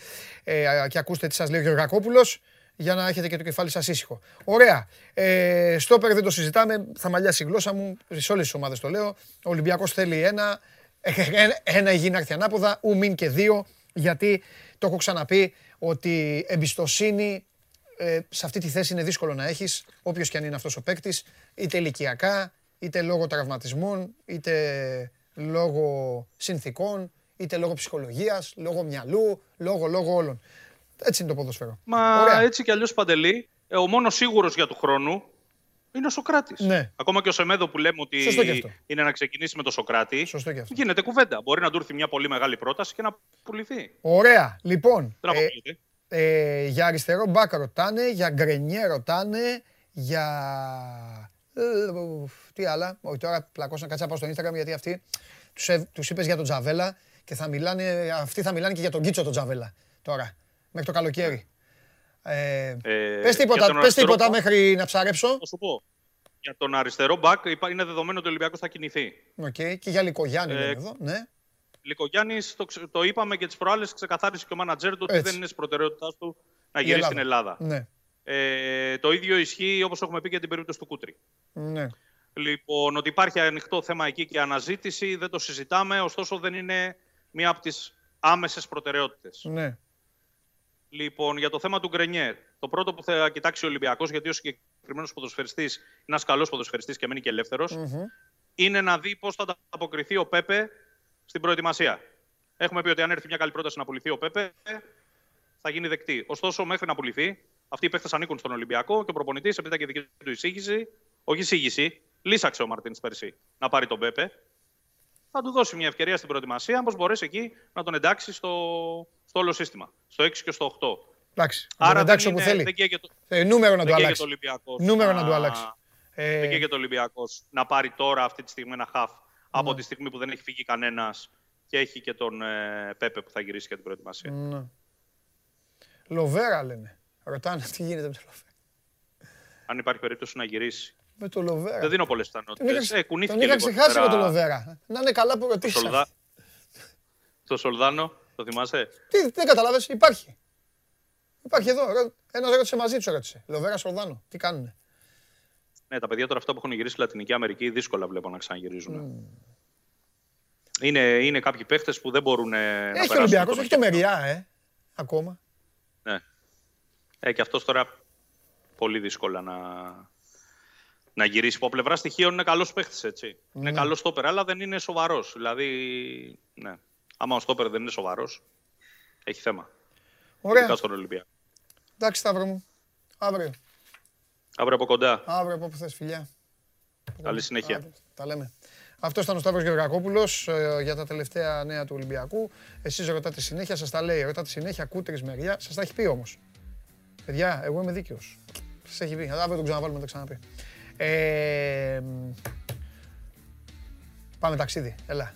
ε, α, και ακούστε τι σας λέει ο Γεωργακόπουλος για να έχετε και το κεφάλι σας ήσυχο. Ωραία. Ε, στόπερ δεν το συζητάμε, θα μαλλιάσει η γλώσσα μου, σε όλες τις ομάδες το λέω. Ο Ολυμπιακός θέλει ένα, ε, ένα, ένα υγιή να έρθει ανάποδα, ου μην και δύο, γιατί το έχω ξαναπεί ότι εμπιστοσύνη ε, σε αυτή τη θέση είναι δύσκολο να έχεις, όποιος και αν είναι αυτός ο παίκτης, είτε ηλικιακά, είτε λόγω τραυματισμών, είτε λόγω συνθήκων, είτε λόγω ψυχολογίας, λόγω μυαλού, λόγω, λόγω όλων. Έτσι είναι το ποδόσφαιρο. Μα Ωραία. έτσι κι αλλιώς παντελή, ε, ο μόνος σίγουρος για του χρόνου Είναι ο Σοκράτης. Ναι. Ακόμα και ο Σεμέδο που λέμε ότι Σωστό και αυτό. είναι να ξεκινήσει με τον Σοκράτη. Σωστό και αυτό. Γίνεται κουβέντα. Μπορεί να του έρθει μια πολύ μεγάλη πρόταση και να πουληθεί. Ωραία. Λοιπόν, Δεν ε, αποκλείεται. Ε, για αριστερό μπακ ρωτάνε, για γκρενιέ ρωτάνε, για... ε, τι άλλα. Όχι τώρα πλακώσαν κάτσα να πάω στο Instagram γιατί αυτοί τους, έ- τους είπες για τον Τζαβέλα και θα μιλάνε, αυτοί θα μιλάνε και για τον Κίτσο τον Τζαβέλα τώρα, μέχρι το καλοκαίρι. Ε, Ε, πες για τίποτα, τον πες αριστερό τίποτα μπακ, μέχρι να ψαρέψω. Θα σου πω. Για τον αριστερό μπακ είπα- είναι δεδομένο ότι ο Ολυμπιακός θα κινηθεί. Οκ, και για Λυκογιάννη Ε, λένε εδώ, ναι. Λυκογιάννη, το, ξε- το είπαμε και τις προάλλες, ξεκαθάρισε και ο μάνατζέρ του ότι Έτσι. δεν είναι στις προτεραιότητές του να Η γυρίσει στην Ελλάδα. Ναι, Ε, το ίδιο ισχύει όπως έχουμε πει και την περίπτωση του Κούτρη. ναι. Λοιπόν, ότι υπάρχει ανοιχτό θέμα εκεί και αναζήτηση, δεν το συζητάμε, ωστόσο δεν είναι μία από τις άμεσες προτεραιότητες. ναι. Λοιπόν, για το θέμα του Γκρενιέρ. Το πρώτο που θα κοιτάξει ο Ολυμπιακός, γιατί ο συγκεκριμένος ποδοσφαιριστής είναι ένας καλός ποδοσφαιριστής και μένει και ελεύθερος, Μμμ. είναι να δει πώς θα ανταποκριθεί ο Πέπε στην προετοιμασία. Έχουμε πει ότι αν έρθει μια καλή πρόταση να πουληθεί ο Πέπε, θα γίνει δεκτή. Ωστόσο, μέχρι να πουληθεί, αυτοί οι παίχτε ανήκουν στον Ολυμπιακό και ο προπονητής, επειδή ήταν και δική του εισήγηση, όχι εισήγηση, λύσαξε ο Μαρτίνς πέρσι να πάρει τον Πέπε. Θα του δώσει μια ευκαιρία στην προετοιμασία, πώ μπορέσει εκεί να τον εντάξει στο, στο όλο σύστημα. Στο 6 και στο 8. Εντάξει, Άρα εντάξει δεν, όπου είναι, θέλει. δεν καίγεται, Ε, νούμερο να δεν του καίγεται αλλάξει. ο Ολυμπιακός Νούμερο να του αλλάξει. Ε, δεν καίγεται ο Ολυμπιακός να πάρει τώρα αυτή τη στιγμή ένα χαφ από Ναι. τη στιγμή που δεν έχει φύγει κανένας και έχει και τον ε, Πέπε που θα γυρίσει για την προετοιμασία. Ναι. Λοβέρα λένε. Ρωτάνε τι γίνεται με το Λοβέρα. Αν υπάρχει περίπτωση να γυρίσει. Με το Λοβέρα. Δεν δίνω πολλές Τον πιθανότητε. είχα, Ε, τον κουνήθηκε είχα λίγο ξεχάσει με σήμερα το Λοβέρα. Να είναι καλά που Το, ρωτήσα. Σολδά... το Σολδάνο, το θυμάσαι; Τι, δεν καταλάβες, υπάρχει. Υπάρχει εδώ. Ρω- Ένας ρώτησε μαζί τους ρώτησε. Λοβέρα Σολδάνο. Τι κάνουνε; Ναι, τα παιδιά τώρα αυτά που έχουν γυρίσει στη Λατινική Αμερική δύσκολα βλέπω να ξαναγυρίζουν. Είναι, είναι κάποιοι παίχτες που δεν μπορούν ε, να Έχει περάσουν. ο Ολυμπιακός, το έχει και παιχνίδι. μεριά, ε. Ακόμα. Ναι. Ε, και αυτός τώρα πολύ δύσκολα να, να γυρίσει. Από πλευρά στοιχείων είναι καλός παίχτης, έτσι. Είναι Ναι. καλός στόπερ, αλλά δεν είναι σοβαρός. Δηλαδή, ναι. Άμα ο στόπερ δεν είναι σοβαρός, έχει θέμα. Ωραία. Ειδικά στον Ολυμπιακό. Εντάξει, Σταύρο μου. Αύριο. Αύριο από κοντά. Αύριο από όπου θες, φιλιά. Καλή συνέχεια. Αύριο. Τα λέμε. Αυτός ήταν ο Σταύρος Γεωργακόπουλος ε, για τα τελευταία νέα του Ολυμπιακού. Εσείς ρωτάτε συνέχεια, σας τα λέει. Ρωτάτε συνέχεια, κούτρις μεριά. Σας τα έχει πει όμως. Παιδιά, εγώ είμαι δίκαιος. Σας έχει πει. Αύριο τον ξαναβάλουμε, να το ξαναπεί. Ε, μ, πάμε ταξίδι. Έλα.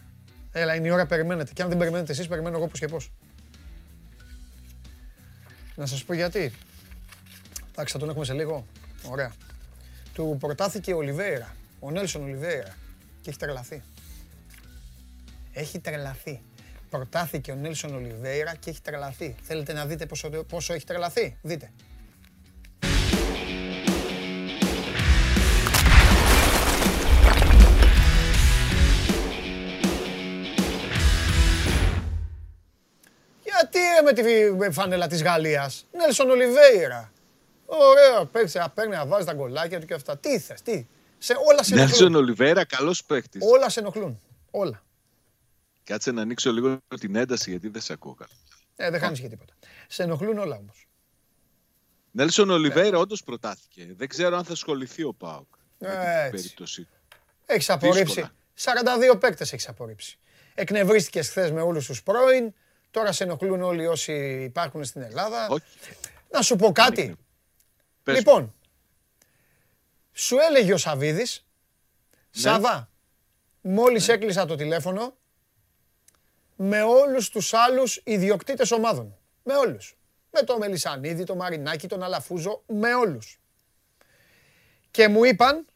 Έλα, είναι η ώρα, περιμένετε. Και αν δεν περιμένετε εσείς, περιμένω εγώ πώς και πώς. Να σας πω γιατί. Εντάξει, θα τον έχουμε σε λίγο. Ωραία. Του προτάθηκε ο Ολιβέηρα, ο Νέλσον Ολιβέηρα και έχει τρελαθεί. Έχει τρελαθεί. Προτάθηκε ο Νέλσον Ολιβέηρα και έχει τρελαθεί. Θέλετε να δείτε πόσο, πόσο έχει τρελαθεί; Δείτε. Γιατί ρε με τη φανέλα της Γαλλίας; Νέλσον Ολιβέηρα. Ωραία, παίρνει, παίρνει να βάζεις τα γκολάκια του και αυτά. Τι θες, τι; Σε, όλα σε Νέλσον ενοχλούν. Ολιβέρα, καλός παίκτης. Όλα σε ενοχλούν. Όλα. Κάτσε να ανοίξω λίγο την ένταση γιατί δεν σε ακούω καλά. Ε, δεν χάνεις και τίποτα. Σε ενοχλούν όλα όμως. Νέλσον Ολιβέρα όντως προτάθηκε. Δεν ξέρω αν θα ασχοληθεί ο Πάοκ. με την Έτσι. περίπτωση. Έχεις απορρίψει. 42 παίκτες έχεις απορρίψει. Εκνευρίστηκες χθες με όλους τους πρώην. Τώρα σε ενοχλούν όλοι όσοι υπάρχουν στην Ελλάδα. Όχι. Να σου πω κάτι. Εκνευρ- Πες μου. Λοιπόν, σου έλεγε ο Σαβίδης, Ναι. Σάβα, μόλις έκλεισα το τηλέφωνο, με όλους τους άλλους ιδιοκτήτες ομάδων. Με όλους. Με τον Μελισανίδη, τον Μαρινάκη, τον Αλαφούζο, με όλους. Και μου είπαν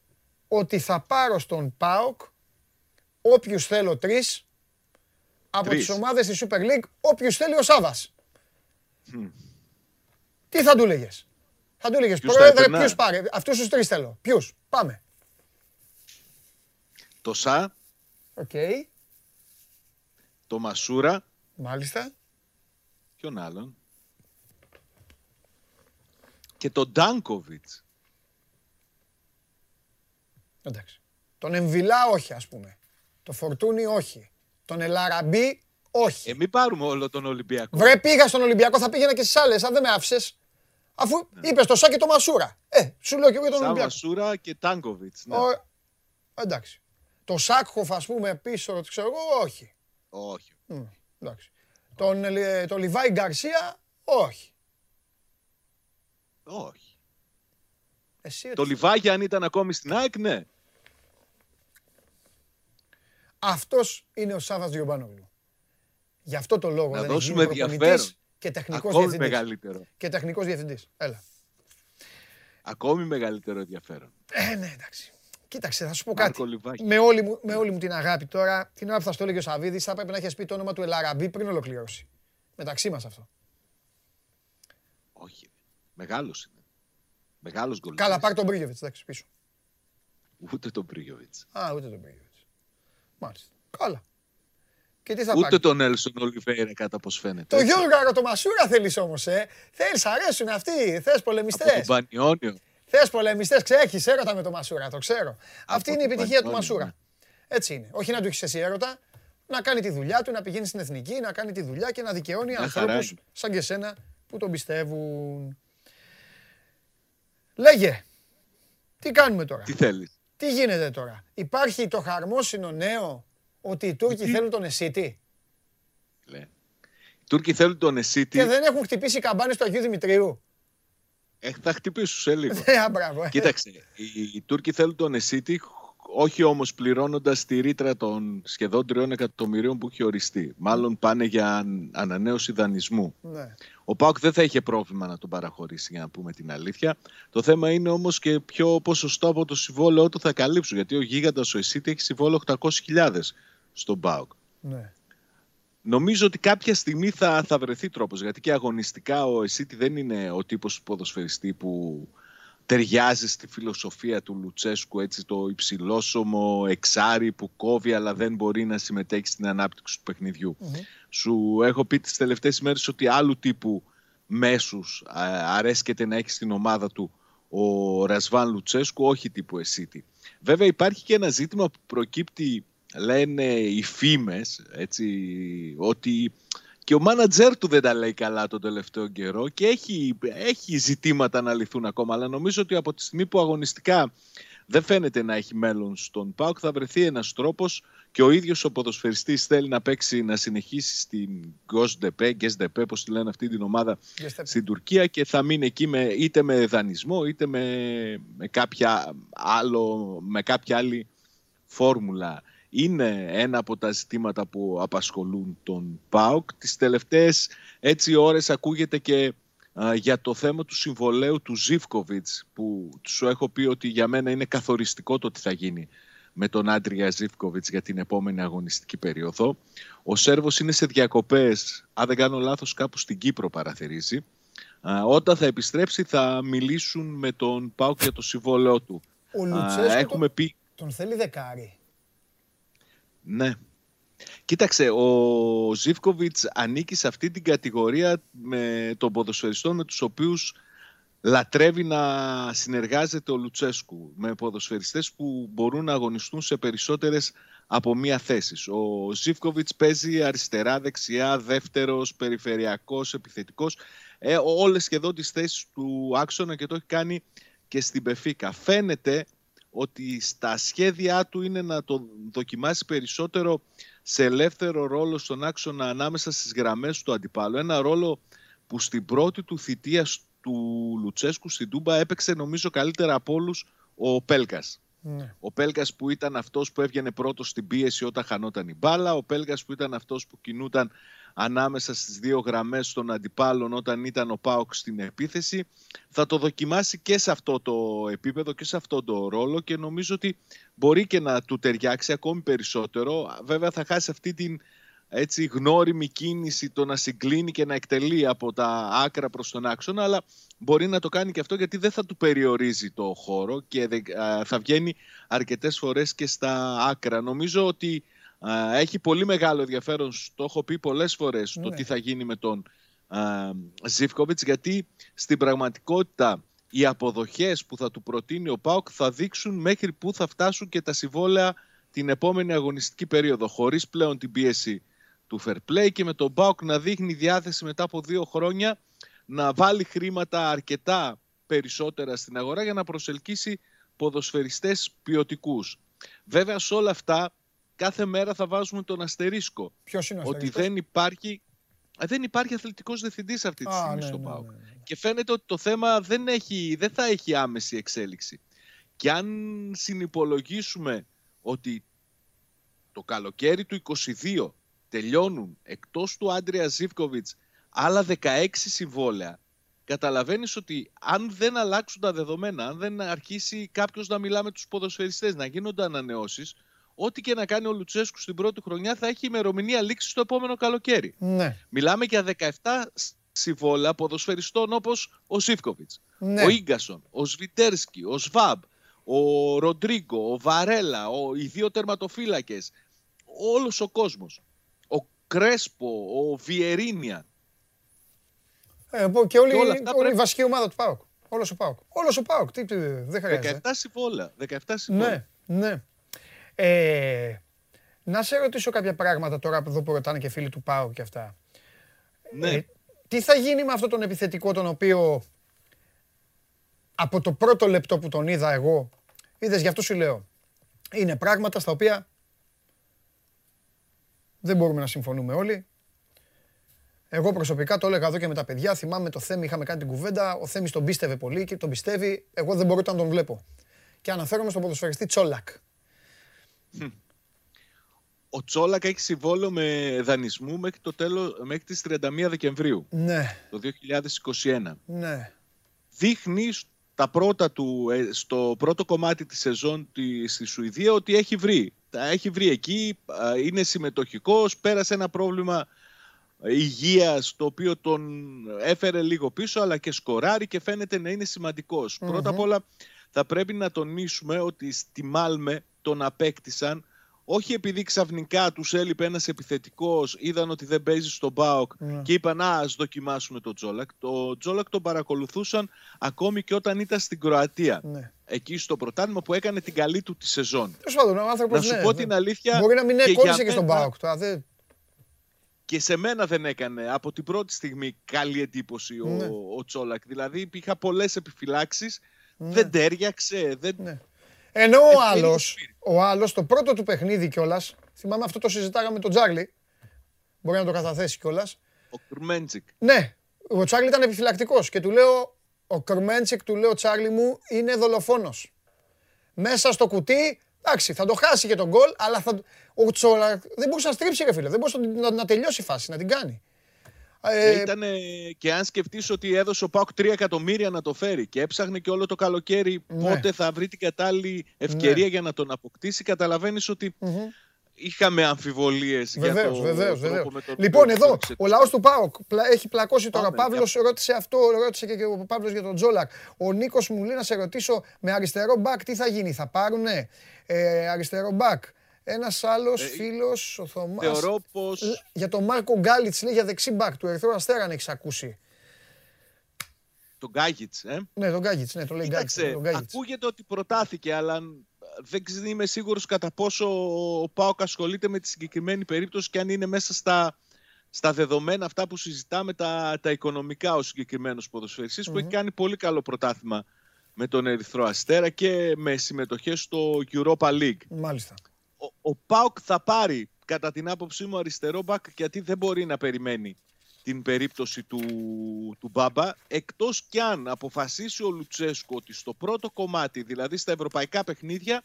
ότι θα πάρω στον ΠΑΟΚ όποιους θέλω τρεις από Τρεις. τις ομάδες της Super League, όποιους θέλει ο Σάβας. Τι θα του έλεγες. Θα του έλεγες, Ποιους θα πρόεδρε, έπαιρνα; ποιους πάρε. Αυτούς τους τρεις θέλω. Ποιους. Πάμε. Το Σα, Οκ. το Μασούρα, Μάλιστα. ποιον άλλον; Και τον Ντάνκοβιτς. Εντάξει. Τον Εμβιλά όχι, ας πούμε. Το Φορτούνι όχι. Τον Ελαραμπή όχι. Ε, μην πάρουμε όλο τον Ολυμπιακό. Βρε πήγα στον Ολυμπιακό, θα πήγαινα και στις άλλες, αν δεν με άφησες. Αφού είπες το Σάκη το Μασούρα. Ε, σου λέω και εγώ για τον Σαν Ολυμπιακό. Μασούρα και Τάνκοβιτς. Ναι. Ο- Εντάξει. Το Σάκχοφ, ας πούμε, πίσω, ξέρω εγώ, όχι. Όχι. Μμ, Εντάξει. Τον, ε, τον Λιβάη Γκαρσία, όχι. Όχι. Εσύ, Το Λιβάγια αν ήταν ακόμη στην ΑΕΚ, ναι. Αυτός είναι ο Σάββας Διομπάνογλου. Γι' αυτό το λόγο Να δεν δώσουμε έχει γίνει προπονητής ενδιαφέρον. Και τεχνικός Ακόμη διευθυντής. μεγαλύτερο. Και τεχνικός διευθυντής. Έλα. Ακόμη μεγαλύτερο ενδιαφέρον. Ε, ναι, εντάξει. Κοίταξε, θα σου πω κάτι. Μάρκο Λιβάκη. Με όλη, μου, με όλη μου την αγάπη τώρα, την ώρα που θα στο έλεγε ο Σαββίδης, θα έπρεπε να έχεις πει το όνομα του Ελαραμπή πριν ολοκληρώσει. Μεταξύ μας αυτό. Όχι. Μεγάλος είναι. Μεγάλος γκολ. Καλά, πάρ τον Μπρίγεβιτς, εντάξει, πίσω. Ούτε τον Πρίγιοβιτς. Α, ούτε τον Μπρίγεβιτς. Μάλιστα. Καλά. Και τι θα Ούτε πάρει; τον Έλσον Ολιβέηρα κατά πως φαίνεται. Το έτσι. Γιώργαρο το Μασούρα θέλεις όμως, ε. Θέλεις, αρέσουν αυτοί. Θες Από τον πολεμιστές. Πανιόνιο. Θες πολεμιστές, ξέχεις έρωτα με το Μασούρα, το ξέρω. Αυτή είναι η τον επιτυχία του Πανιόνιο, Μασούρα. Έτσι είναι. Όχι να του έχεις εσύ έρωτα, να κάνει τη δουλειά του, να πηγαίνει στην εθνική, να κάνει τη δουλειά και να δικαιώνει Μια χαρά ανθρώπους είναι. σαν και σένα που τον πιστεύουν. Λέγε, τι κάνουμε τώρα, Τι θέλεις; τι γίνεται τώρα; Υπάρχει το χαρμόσυνο νέο; Ότι οι Τούρκοι θέλουν τον Εσίτη Λέει. Οι Τούρκοι θέλουν τον Εσίτη. και δεν έχουν χτυπήσει οι καμπάνες του Αγίου Δημητρίου. Ε, θα χτυπήσουν σε λίγο. Ε, α, μπράβο. ε. Κοίταξε, οι, οι Τούρκοι θέλουν τον Εσίτη, όχι όμως πληρώνοντας τη ρήτρα των σχεδόν τριών εκατομμυρίων που έχει οριστεί. Μάλλον πάνε για αν- ανανέωση δανεισμού. Ναι. Ο Πάουκ δεν θα είχε πρόβλημα να τον παραχωρήσει, για να πούμε την αλήθεια. Το θέμα είναι όμως και ποιο ποσοστό από το συμβόλαιό του θα καλύψουν. Γιατί ο γίγαντας ο Εσίτη έχει συμβόλαιο 800.000 στον Πάουκ. ναι. Νομίζω ότι κάποια στιγμή θα, θα βρεθεί τρόπος, γιατί και αγωνιστικά ο Εσίτη δεν είναι ο τύπος ποδοσφαιριστή που ταιριάζει στη φιλοσοφία του Λουτσέσκου, έτσι το υψηλόσωμο εξάρι που κόβει αλλά δεν μπορεί να συμμετέχει στην ανάπτυξη του παιχνιδιου Σου έχω πει τις τελευταίες ημέρες ότι άλλου τύπου μέσους α, αρέσκεται να έχει στην ομάδα του ο Ρασβάν Λουτσέσκου, όχι τύπου Εσίτη. Βέβαια υπάρχει και ένα ζήτημα που προκύπτει, λένε οι φήμες, έτσι, ότι και ο μάνατζέρ του δεν τα λέει καλά τον τελευταίο καιρό και έχει, έχει ζητήματα να λυθούν ακόμα. Αλλά νομίζω ότι από τη στιγμή που αγωνιστικά δεν φαίνεται να έχει μέλλον στον ΠΑΟΚ θα βρεθεί ένας τρόπος και ο ίδιος ο ποδοσφαιριστής θέλει να παίξει, να συνεχίσει στην Γκοσντεπέ, Γκεσντεπέ, πώς τη λένε αυτή την ομάδα Γκεσντεπέ. στην Τουρκία και θα μείνει εκεί με, είτε με δανεισμό είτε με, με, κάποια άλλο, με κάποια άλλη φόρμουλα. Είναι ένα από τα ζητήματα που απασχολούν τον ΠΑΟΚ. Τις τελευταίες έτσι ώρες ακούγεται και α, για το θέμα του συμβολέου του Ζίβκοβιτς που σου έχω πει ότι για μένα είναι καθοριστικό το τι θα γίνει με τον Άντρια Ζίβκοβιτς για την επόμενη αγωνιστική περίοδο. Ο Σέρβος είναι σε διακοπές, αν δεν κάνω λάθος κάπου στην Κύπρο παραθερίζει. Α, όταν θα επιστρέψει θα μιλήσουν με τον ΠΑΟΚ για το συμβόλαιό του. Ο Α, Λουτσέσκου έχουμε τον, πει τον θέλει δεκάρι. Ναι. Κοίταξε, ο Ζίβκοβιτς ανήκει σε αυτή την κατηγορία με των ποδοσφαιριστών με τους οποίους λατρεύει να συνεργάζεται ο Λουτσέσκου με ποδοσφαιριστές που μπορούν να αγωνιστούν σε περισσότερες από μία θέση. Ο Ζίβκοβιτς παίζει αριστερά, δεξιά, δεύτερος, περιφερειακός, επιθετικός. Ε, όλες σχεδόν τις θέσεις του άξονα και το έχει κάνει και στην Πεφίκα. Φαίνεται ότι στα σχέδιά του είναι να το δοκιμάσει περισσότερο σε ελεύθερο ρόλο στον άξονα ανάμεσα στις γραμμές του αντιπάλου. Ένα ρόλο που στην πρώτη του θητεία του Λουτσέσκου στην Τούμπα έπαιξε νομίζω καλύτερα από όλους ο Πέλκας. Ναι. Ο Πέλκας που ήταν αυτός που έβγαινε πρώτος στην πίεση όταν χανόταν η μπάλα, ο Πέλκας που ήταν αυτός που κινούταν ανάμεσα στις δύο γραμμές των αντιπάλων όταν ήταν ο Πάοκ στην επίθεση. Θα το δοκιμάσει και σε αυτό το επίπεδο και σε αυτό το ρόλο και νομίζω ότι μπορεί και να του ταιριάξει ακόμη περισσότερο. Βέβαια θα χάσει αυτή την έτσι γνώριμη κίνηση το να συγκλίνει και να εκτελεί από τα άκρα προς τον άξονα αλλά μπορεί να το κάνει και αυτό γιατί δεν θα του περιορίζει το χώρο και δεν- α, θα βγαίνει αρκετές φορές και στα άκρα. Νομίζω ότι α, έχει πολύ μεγάλο ενδιαφέρον, το έχω πει πολλές φορές, το Ναι. τι θα γίνει με τον α, Ζίβκοβιτς γιατί στην πραγματικότητα οι αποδοχές που θα του προτείνει ο ΠΑΟΚ θα δείξουν μέχρι πού θα φτάσουν και τα συμβόλαια την επόμενη αγωνιστική περίοδο χωρίς πλέον την πίεση του fair play και με τον ΠΑΟΚ να δείχνει διάθεση μετά από δύο χρόνια να βάλει χρήματα αρκετά περισσότερα στην αγορά για να προσελκύσει ποδοσφαιριστές ποιοτικούς. Βέβαια σε όλα αυτά κάθε μέρα θα βάζουμε τον αστερίσκο. Ποιος είναι ο Ότι αστερίσκος; δεν υπάρχει, ε, δεν υπάρχει αθλητικός διευθυντής αυτή τη Α, στιγμή ναι, στο ναι, ΠΑΟΚ. ναι, ναι. Και φαίνεται ότι το θέμα δεν, έχει, δεν θα έχει άμεση εξέλιξη. Και αν συνυπολογίσουμε ότι το καλοκαίρι του 22 τελειώνουν εκτός του Άντρια Ζίβκοβιτς άλλα 16 συμβόλαια, καταλαβαίνεις ότι αν δεν αλλάξουν τα δεδομένα, αν δεν αρχίσει κάποιος να μιλά με τους ποδοσφαιριστές, να γίνονται ανανεώσεις, ό,τι και να κάνει ο Λουτσέσκου στην πρώτη χρονιά θα έχει ημερομηνία λήξης το επόμενο καλοκαίρι. Ναι, Μιλάμε για 17 συμβόλαια ποδοσφαιριστών όπως ο Σίφκοβιτς, ναι. ο Ίγκασον, ο Σβιτέρσκι, ο Σβάμπ, ο Ροντρίγκο, ο Βαρέλα, ο, οι δύο τερματοφύλακες, όλος ο κόσμος. Ο Κρέσπο, ο Βιερίνια. Ε, πω, και όλη, Και όλα αυτά όλη η πρέπει- βασική ομάδα του ΠΑΟΚ. Όλος ο ΠΑΟΚ. Όλος ο ΠΑΟΚ. Τι, τι, δεν χρειάζεται. 17 συμβόλαια. 17 συμβόλαια. Ναι, ναι. Ε, να σε ρωτήσω κάποια πράγματα τώρα εδώ που ρωτάνε και φίλοι του ΠΑΟΚ και αυτά. Ναι. Ε, τι θα γίνει με αυτόν τον επιθετικό τον οποίο από το πρώτο λεπτό που τον είδα εγώ, είδες γι' αυτό σου λέω, είναι πράγματα στα οποία δεν μπορούμε να συμφωνούμε όλοι. Εγώ προσωπικά το έλεγα εδώ και με τα παιδιά. Θυμάμαι το Θέμη, είχαμε κάνει την κουβέντα. Ο Θέμης τον πίστευε πολύ και τον πιστεύει. Εγώ δεν μπορώ ούτε να τον βλέπω. Και αναφέρομαι στον ποδοσφαιριστή Τσόλακ. Ο Τσόλακ έχει συμβόλαιο με δανεισμού μέχρι, το τέλος, μέχρι τις 31 Δεκεμβρίου Ναι, το 2021. ναι. δείχνει στα πρώτα του, ε, στο πρώτο κομμάτι της σεζόν τη, στη Σουηδία ότι έχει βρει. Τα έχει βρει εκεί, α, είναι συμμετοχικός, πέρασε ένα πρόβλημα υγείας το οποίο τον έφερε λίγο πίσω αλλά και σκοράρει και φαίνεται να είναι σημαντικός. Πρώτα απ' όλα θα πρέπει να τονίσουμε ότι στη Μάλμε τον απέκτησαν όχι επειδή ξαφνικά τους έλειπε ένας επιθετικός, είδαν ότι δεν παίζει στον ΠΑΟΚ Ναι. και είπαν «Α, ας δοκιμάσουμε τον Τζόλακ». Το Τζόλακ τον παρακολουθούσαν ακόμη και όταν ήταν στην Κροατία. ναι. Εκεί στο πρωτάθλημα που έκανε την καλή του τη σεζόν. Τέλος πάντων, ο άνθρωπος. Να σου πω την αλήθεια, Μπορεί να μην και κόλλησε για και στον μένα- Πάοκ. Τώρα, δεν- Και σε μένα δεν έκανε από την πρώτη στιγμή καλή εντύπωση ο, Ναι. ο Τσόλακ. Δηλαδή είχα πολλές επιφυλάξεις, δεν τέριαξε, δεν... Ναι. Ενώ ο Ευκαιρίες άλλος, πήρε. ο άλλος, το πρώτο του παιχνίδι κιόλας, θυμάμαι αυτό το συζητάγαμε με τον Τζάρλι. Μπορεί να το καταθέσει κιόλας. Ο Κουρμέντζικ. Ναι, ο Τσάρλι ήταν επιφυλακτικός και του λέω, ο Κρμέντσικ του λέω, Τσάρλι μου είναι δολοφόνος. Μέσα στο κουτί, εντάξει, θα το χάσει και τον γκολ, αλλά θα... ο Τσόλα δεν μπορούσε να στρίψει, ρε φίλε. Δεν μπορούσε να, να, να τελειώσει η φάση, να την κάνει. Ε, Ήταν και αν σκεφτείς ότι έδωσε ο Πάουκ 3 εκατομμύρια να το φέρει και έψαχνε και όλο το καλοκαίρι Ναι. πότε θα βρει την κατάλληλη ευκαιρία για να τον αποκτήσει, καταλαβαίνεις ότι είχαμε αμφιβολίες για Βεβαίως, το βεβαίως, τρόπο βεβαίως. με τον Λοιπόν, οποίο εδώ εξέλιξε ο το λαός του ΠΑΟΚ πλα- έχει πλακώσει τώρα. Ο Πάμε, Παύλος ρώτησε αυτό, ρώτησε και ο Παύλος για τον Τζόλακ. Ο Νίκος μου λέει να σε ρωτήσω με αριστερό μπακ τι θα γίνει, θα πάρουνε; Ε, αριστερό μπακ. Ένας άλλος φίλος, ο Θωμάς, Θεωρώ πως ε, για τον Μάρκο Γκάλιτς λέει για δεξί μπακ του Ερυθρού Αστέρα αν έχεις ακούσει. τον Γκάγιτς, ε, Ναι, τον Γκάγιτς, ναι, το λέει Γκάγιτς. Κοίταξε, τον Γκάγιτς. ακούγεται ότι προτάθηκε, αλλά δεν ξε- είμαι σίγουρος κατά πόσο ο Πάοκ ασχολείται με τη συγκεκριμένη περίπτωση και αν είναι μέσα στα, στα δεδομένα αυτά που συζητάμε τα, τα οικονομικά ο συγκεκριμένος ποδοσφαιριστής που έχει κάνει πολύ καλό πρωτάθλημα με τον Ερυθρό Αστέρα και με συμμετοχές στο Europa League. Μάλιστα. Ο, ο Πάοκ θα πάρει κατά την άποψή μου αριστερό μπακ γιατί δεν μπορεί να περιμένει την περίπτωση του, του Μπάμπα. Εκτός κι αν αποφασίσει ο Λουτσέσκο ότι στο πρώτο κομμάτι δηλαδή στα ευρωπαϊκά παιχνίδια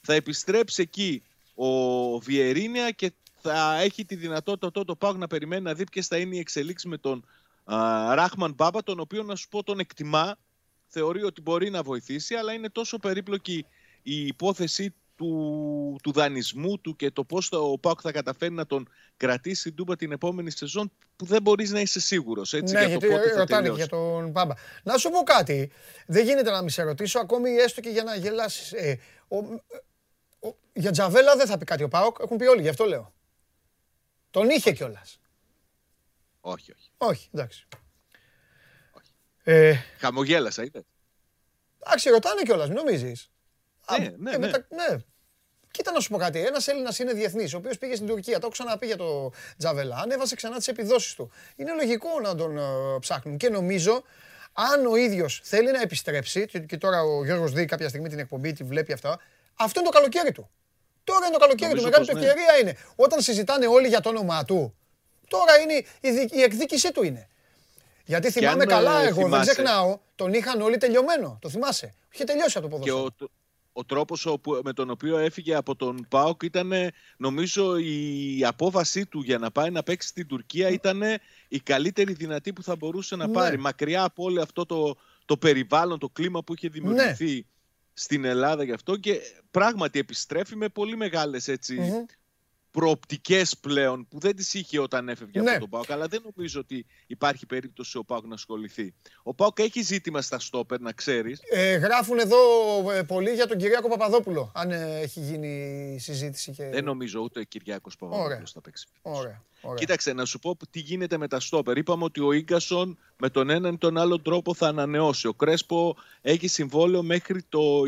θα επιστρέψει εκεί ο Βιερίνια και θα έχει τη δυνατότητα τότε ο Πάοκ να περιμένει να δει ποιες θα είναι οι εξελίξεις με τον α, Ράχμαν Μπάμπα τον οποίο να σου πω τον εκτιμά. Θεωρεί ότι μπορεί να βοηθήσει αλλά είναι τόσο περίπλοκη η υπόθεση του, του δανεισμού του και το πώς θα- ο Πάοκ θα καταφέρει να τον κρατήσει στην Τούμπα την επόμενη σεζόν που δεν μπορείς να είσαι σίγουρος έτσι, ναι, για γιατί το πότε θα ρωτάνε και τελειώσει. για τον Πάμπα. Να σου πω κάτι. Δεν γίνεται να μην σε ρωτήσω, ακόμη έστω και για να γελάσεις. Ε, ο, ο- για Τζαβέλα δεν θα πει κάτι ο Πάοκ. Έχουν πει όλοι, γι' αυτό λέω. Τον είχε κιόλας. Όχι, όχι. Όχι, εντάξει. Ε, Χαμογέλασα, είδες. εντάξει, ρωτάνε κιόλας, μην νομίζεις. Ναι, ναι, ναι. Ναι. Κοίτα να σου πω κάτι. Ένας Έλληνας είναι διεθνής, ο οποίος πήγε στην Τουρκία. Το έχω ξαναπεί για το Τζαβελά. Ανέβασε ξανά τις επιδόσεις του. Είναι λογικό να τον ε, ψάχνουν. Και νομίζω, αν ο ίδιος θέλει να επιστρέψει, και, και τώρα ο Γιώργος δει κάποια στιγμή την εκπομπή, τη βλέπει αυτά, αυτό είναι το καλοκαίρι του. Τώρα είναι το καλοκαίρι του. Νομίζω Μεγάλη του πως ναι. ευκαιρία είναι. Όταν συζητάνε όλοι για το όνομά του, τώρα είναι η, δι- η εκδίκησή του είναι. Γιατί θυμάμαι αν, καλά, ε, εγώ δεν θυμάσαι- ξεχνάω, τον είχαν όλοι τελειωμένο. Το θυμάσαι. Είχε τελειώσει από το Και ποδόσφαιρο. Ο, ο τρόπος όπου- με τον οποίο έφυγε από τον ΠΑΟΚ ήταν, νομίζω, η απόβασή του για να πάει να παίξει στην Τουρκία ήταν η καλύτερη δυνατή που θα μπορούσε να Ναι. πάρει. Μακριά από όλο αυτό το, το περιβάλλον, το κλίμα που είχε δημιουργηθεί Ναι. στην Ελλάδα γι' αυτό και πράγματι επιστρέφει με πολύ μεγάλες έτσι, Μμμ. Προοπτικές πλέον που δεν τις είχε όταν έφευγε Ναι. από τον ΠΑΟΚ αλλά δεν νομίζω ότι υπάρχει περίπτωση ο ΠΑΟΚ να ασχοληθεί. Ο ΠΑΟΚ έχει ζήτημα στα στόπερ να ξέρεις Ε, γράφουν εδώ ε, πολλοί για τον Κυριάκο Παπαδόπουλο, αν ε, έχει γίνει συζήτηση. Και... Δεν νομίζω ούτε ο Κυριάκος Ωραία. Παπαδόπουλος θα παίξει. Ωραία, ωραία. Κοίταξε, να σου πω τι γίνεται με τα στόπερ. Είπαμε ότι ο γκασον με τον έναν ή τον άλλον τρόπο θα ανανεώσει. Ο Κρέσπο έχει συμβόλαιο μέχρι το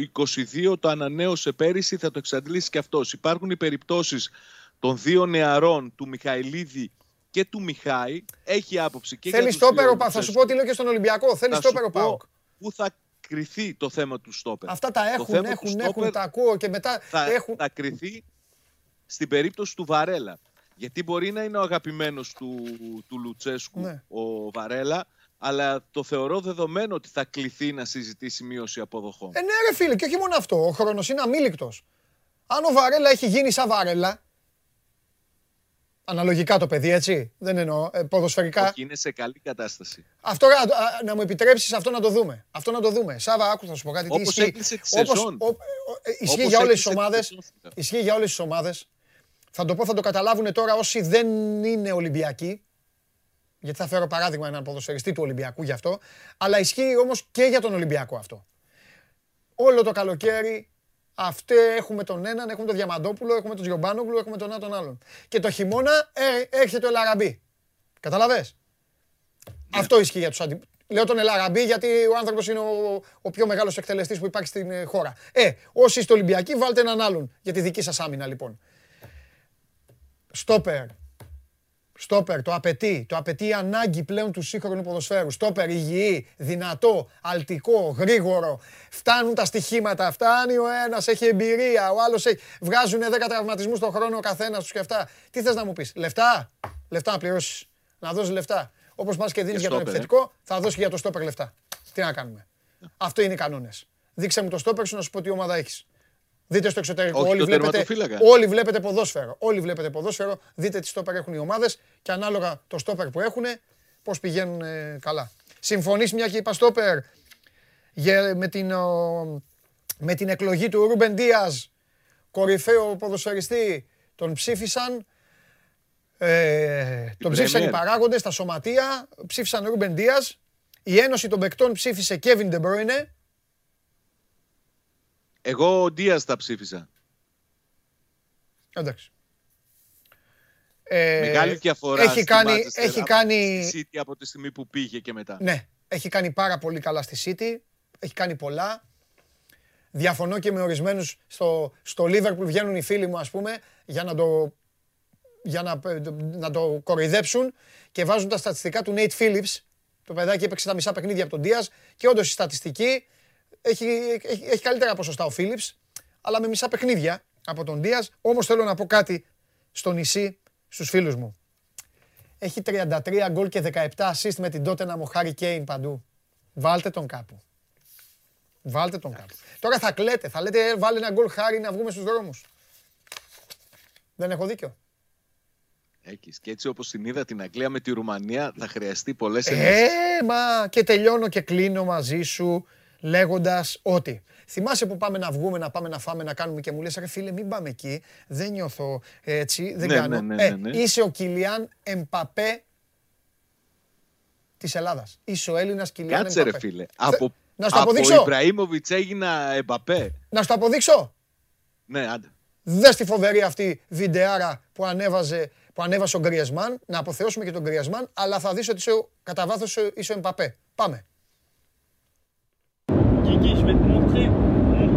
22, το ανανέωσε πέρυσι, θα το εξαντλήσει και αυτός. Υπάρχουν οι περιπτώσεις των δύο νεαρών, του Μιχαηλίδη και του Μιχάη. Έχει άποψη και Θέλει για τους στόπερο, δύο θα σου Λουτσέσκου. πω τι λέω και στον Ολυμπιακό. Θέλει Θα σου στόπερο πω ΠΑΟΚ. Πού θα κρυθεί το θέμα του στόπερ. Αυτά τα Το έχουν, θέμα του έχουν, στόπερ έχουν, τα ακούω και μετά θα, έχουν. θα κρυθεί στην περίπτωση του Βαρέλα. Γιατί μπορεί να είναι ο αγαπημένος του, του Λουτσέσκου Ναι. ο Βαρέλα, αλλά το θεωρώ δεδομένο ότι θα κληθεί να συζητήσει μείωση αποδοχών. Ε, ναι, ρε φίλε, και όχι μόνο αυτό. Ο χρόνος είναι αμήλικτος. Αν ο Βαρέλα έχει γίνει σαν Βαρέλα. Αναλογικά το παιδί, έτσι. Δεν εννοώ. Ε, ποδοσφαιρικά. Όχι, είναι σε καλή κατάσταση. Αυτό, α, α, να μου επιτρέψεις αυτό να το δούμε. Αυτό να το δούμε. Σάβα, άκου θα σου πω κάτι. τι Όπως ισχύει. έκλεισε τη Όπως- σεζόν. ο- ο- ε, ισχύει Όπως για όλες τις έκλεισε τη ομάδες. σεζόν, φίλε. Ισχύει για όλες τις ομάδες. Θα το πω, θα το καταλάβουν τώρα όσοι δεν είναι Ολυμπιακοί. Γιατί θα φέρω παράδειγμα έναν ποδοσφαιριστή του Ολυμπιακού γι' αυτό. Αλλά ισχύει όμως και για τον Ολυμπιακό αυτό. Όλο το καλοκαίρι αυτοί έχουμε τον έναν, έχουμε τον Διαμαντόπουλο, έχουμε τον Τζιομπάνογλου, έχουμε τον ένα τον άλλον. Και το χειμώνα ε, έρχεται ο Ελαραμπή. Καταλαβες; Αυτό ισχύει για τους αντι... Λέω τον Ελαραμπή γιατί ο άνθρωπος είναι ο, ο πιο μεγάλος εκτελεστής που υπάρχει στην ε, χώρα. Ε, όσοι είστε Ολυμπιακοί βάλτε έναν άλλον για τη δική σας άμυνα λοιπόν. Στόπερ. Στόπερ, το απαιτεί. Το απαιτεί η ανάγκη πλέον του σύγχρονου ποδοσφαίρου. Στόπερ, υγιή, δυνατό, αλτικό, γρήγορο. Φτάνουν τα στοιχήματα. Φτάνει ο ένας, έχει εμπειρία. Ο άλλος έχει. Βγάζουν 10 τραυματισμούς τον χρόνο ο καθένας τους και αυτά. Τι θες να μου πεις, Λεφτά; Λεφτά να πληρώσεις. Να δώσεις λεφτά. Όπως πα και δίνεις Για για τον στόπερ, ε. επιθετικό, θα δώσεις και για το στόπερ λεφτά. Τι να κάνουμε. Αυτό είναι οι κανόνες. Δείξε μου το στόπερ σου να σου πω τι ομάδα έχεις. Δείτε στο εξωτερικό. Όχι όλοι, το βλέπετε, τερματοφύλακα. όλοι βλέπετε ποδόσφαιρο. Όλοι βλέπετε ποδόσφαιρο. Δείτε τις στόπερ έχουν οι ομάδες και ανάλογα το στόπερ που έχουν, πώς πηγαίνουν ε, καλά. Συμφωνείς μια και είπα στόπερ για- με, την, ο, με την εκλογή του Ρούμπεν Δίας, κορυφαίο ποδοσφαιριστή, τον ψήφισαν. Ε, τον ψήφισαν οι Premier. παράγοντες, τα σωματεία, ψήφισαν Ρούμπεν Δίας. Η Ένωση των Παικτών ψήφισε Kevin De Bruyne. Εγώ Ντίας θα ψήφιζα. Εντάξει. Ε, Μεγάλη διαφορά έχει στη κάνει, Manchester έχει από κάνει, τη City από τη στιγμή που πήγε και μετά. ναι, έχει κάνει πάρα πολύ καλά στη City, έχει κάνει πολλά. Διαφωνώ και με ορισμένους στο, στο Liverpool βγαίνουν οι φίλοι μου ας πούμε για να το, για να, να το κοροϊδέψουν και βάζουν τα στατιστικά του Nate Phillips. Το παιδάκι έπαιξε τα μισά παιχνίδια από τον Diaz και όντως η στατιστική έχει, έχει, έχει καλύτερα ποσοστά ο Phillips αλλά με μισά παιχνίδια από τον Diaz. Όμως θέλω να πω κάτι στο νησί στους φίλους μου. Έχει 33 γκολ και 17 assist με την Tottenham ο Harry Kane παντού. Βάλτε τον κάπου. Βάλτε τον κάπου. Τώρα θα κλαίτε, θα λέτε «Ε, βάλε ένα γκολ Χάρη να βγούμε στους δρόμους. Δεν έχω δίκιο. Έχεις. Και έτσι όπως την είδα την Αγγλία με τη Ρουμανία θα χρειαστεί πολλές ενέργειες. Ε, μα και τελειώνω και κλείνω μαζί σου λέγοντας ότι θυμάσαι που πάμε να βγούμε, να πάμε να φάμε, να κάνουμε και μου λες ρε φίλε μην πάμε εκεί, δεν νιώθω έτσι, δεν Ναι, κάνω. ναι, ναι, Ε, ναι, ναι. είσαι ο Κιλιάν Εμπαπέ της Ελλάδας. Είσαι ο Έλληνας Κιλιάν Κάτσε ρε Εμπαπέ. φίλε. Θε- Από, Να σου το από αποδείξω. Ιμπραήμοβιτς έγινα Εμπαπέ. Να σου το αποδείξω. Ναι, άντε. Δες τη φοβερή αυτή βιντεάρα που ανέβαζε, που ανέβασε ο Γκριεσμάν, να αποθεώσουμε και τον Γκριεσμάν, αλλά θα δεις ότι είσαι, ο- κατά βάθος είσαι- είσαι ο Εμπαπέ. Πάμε.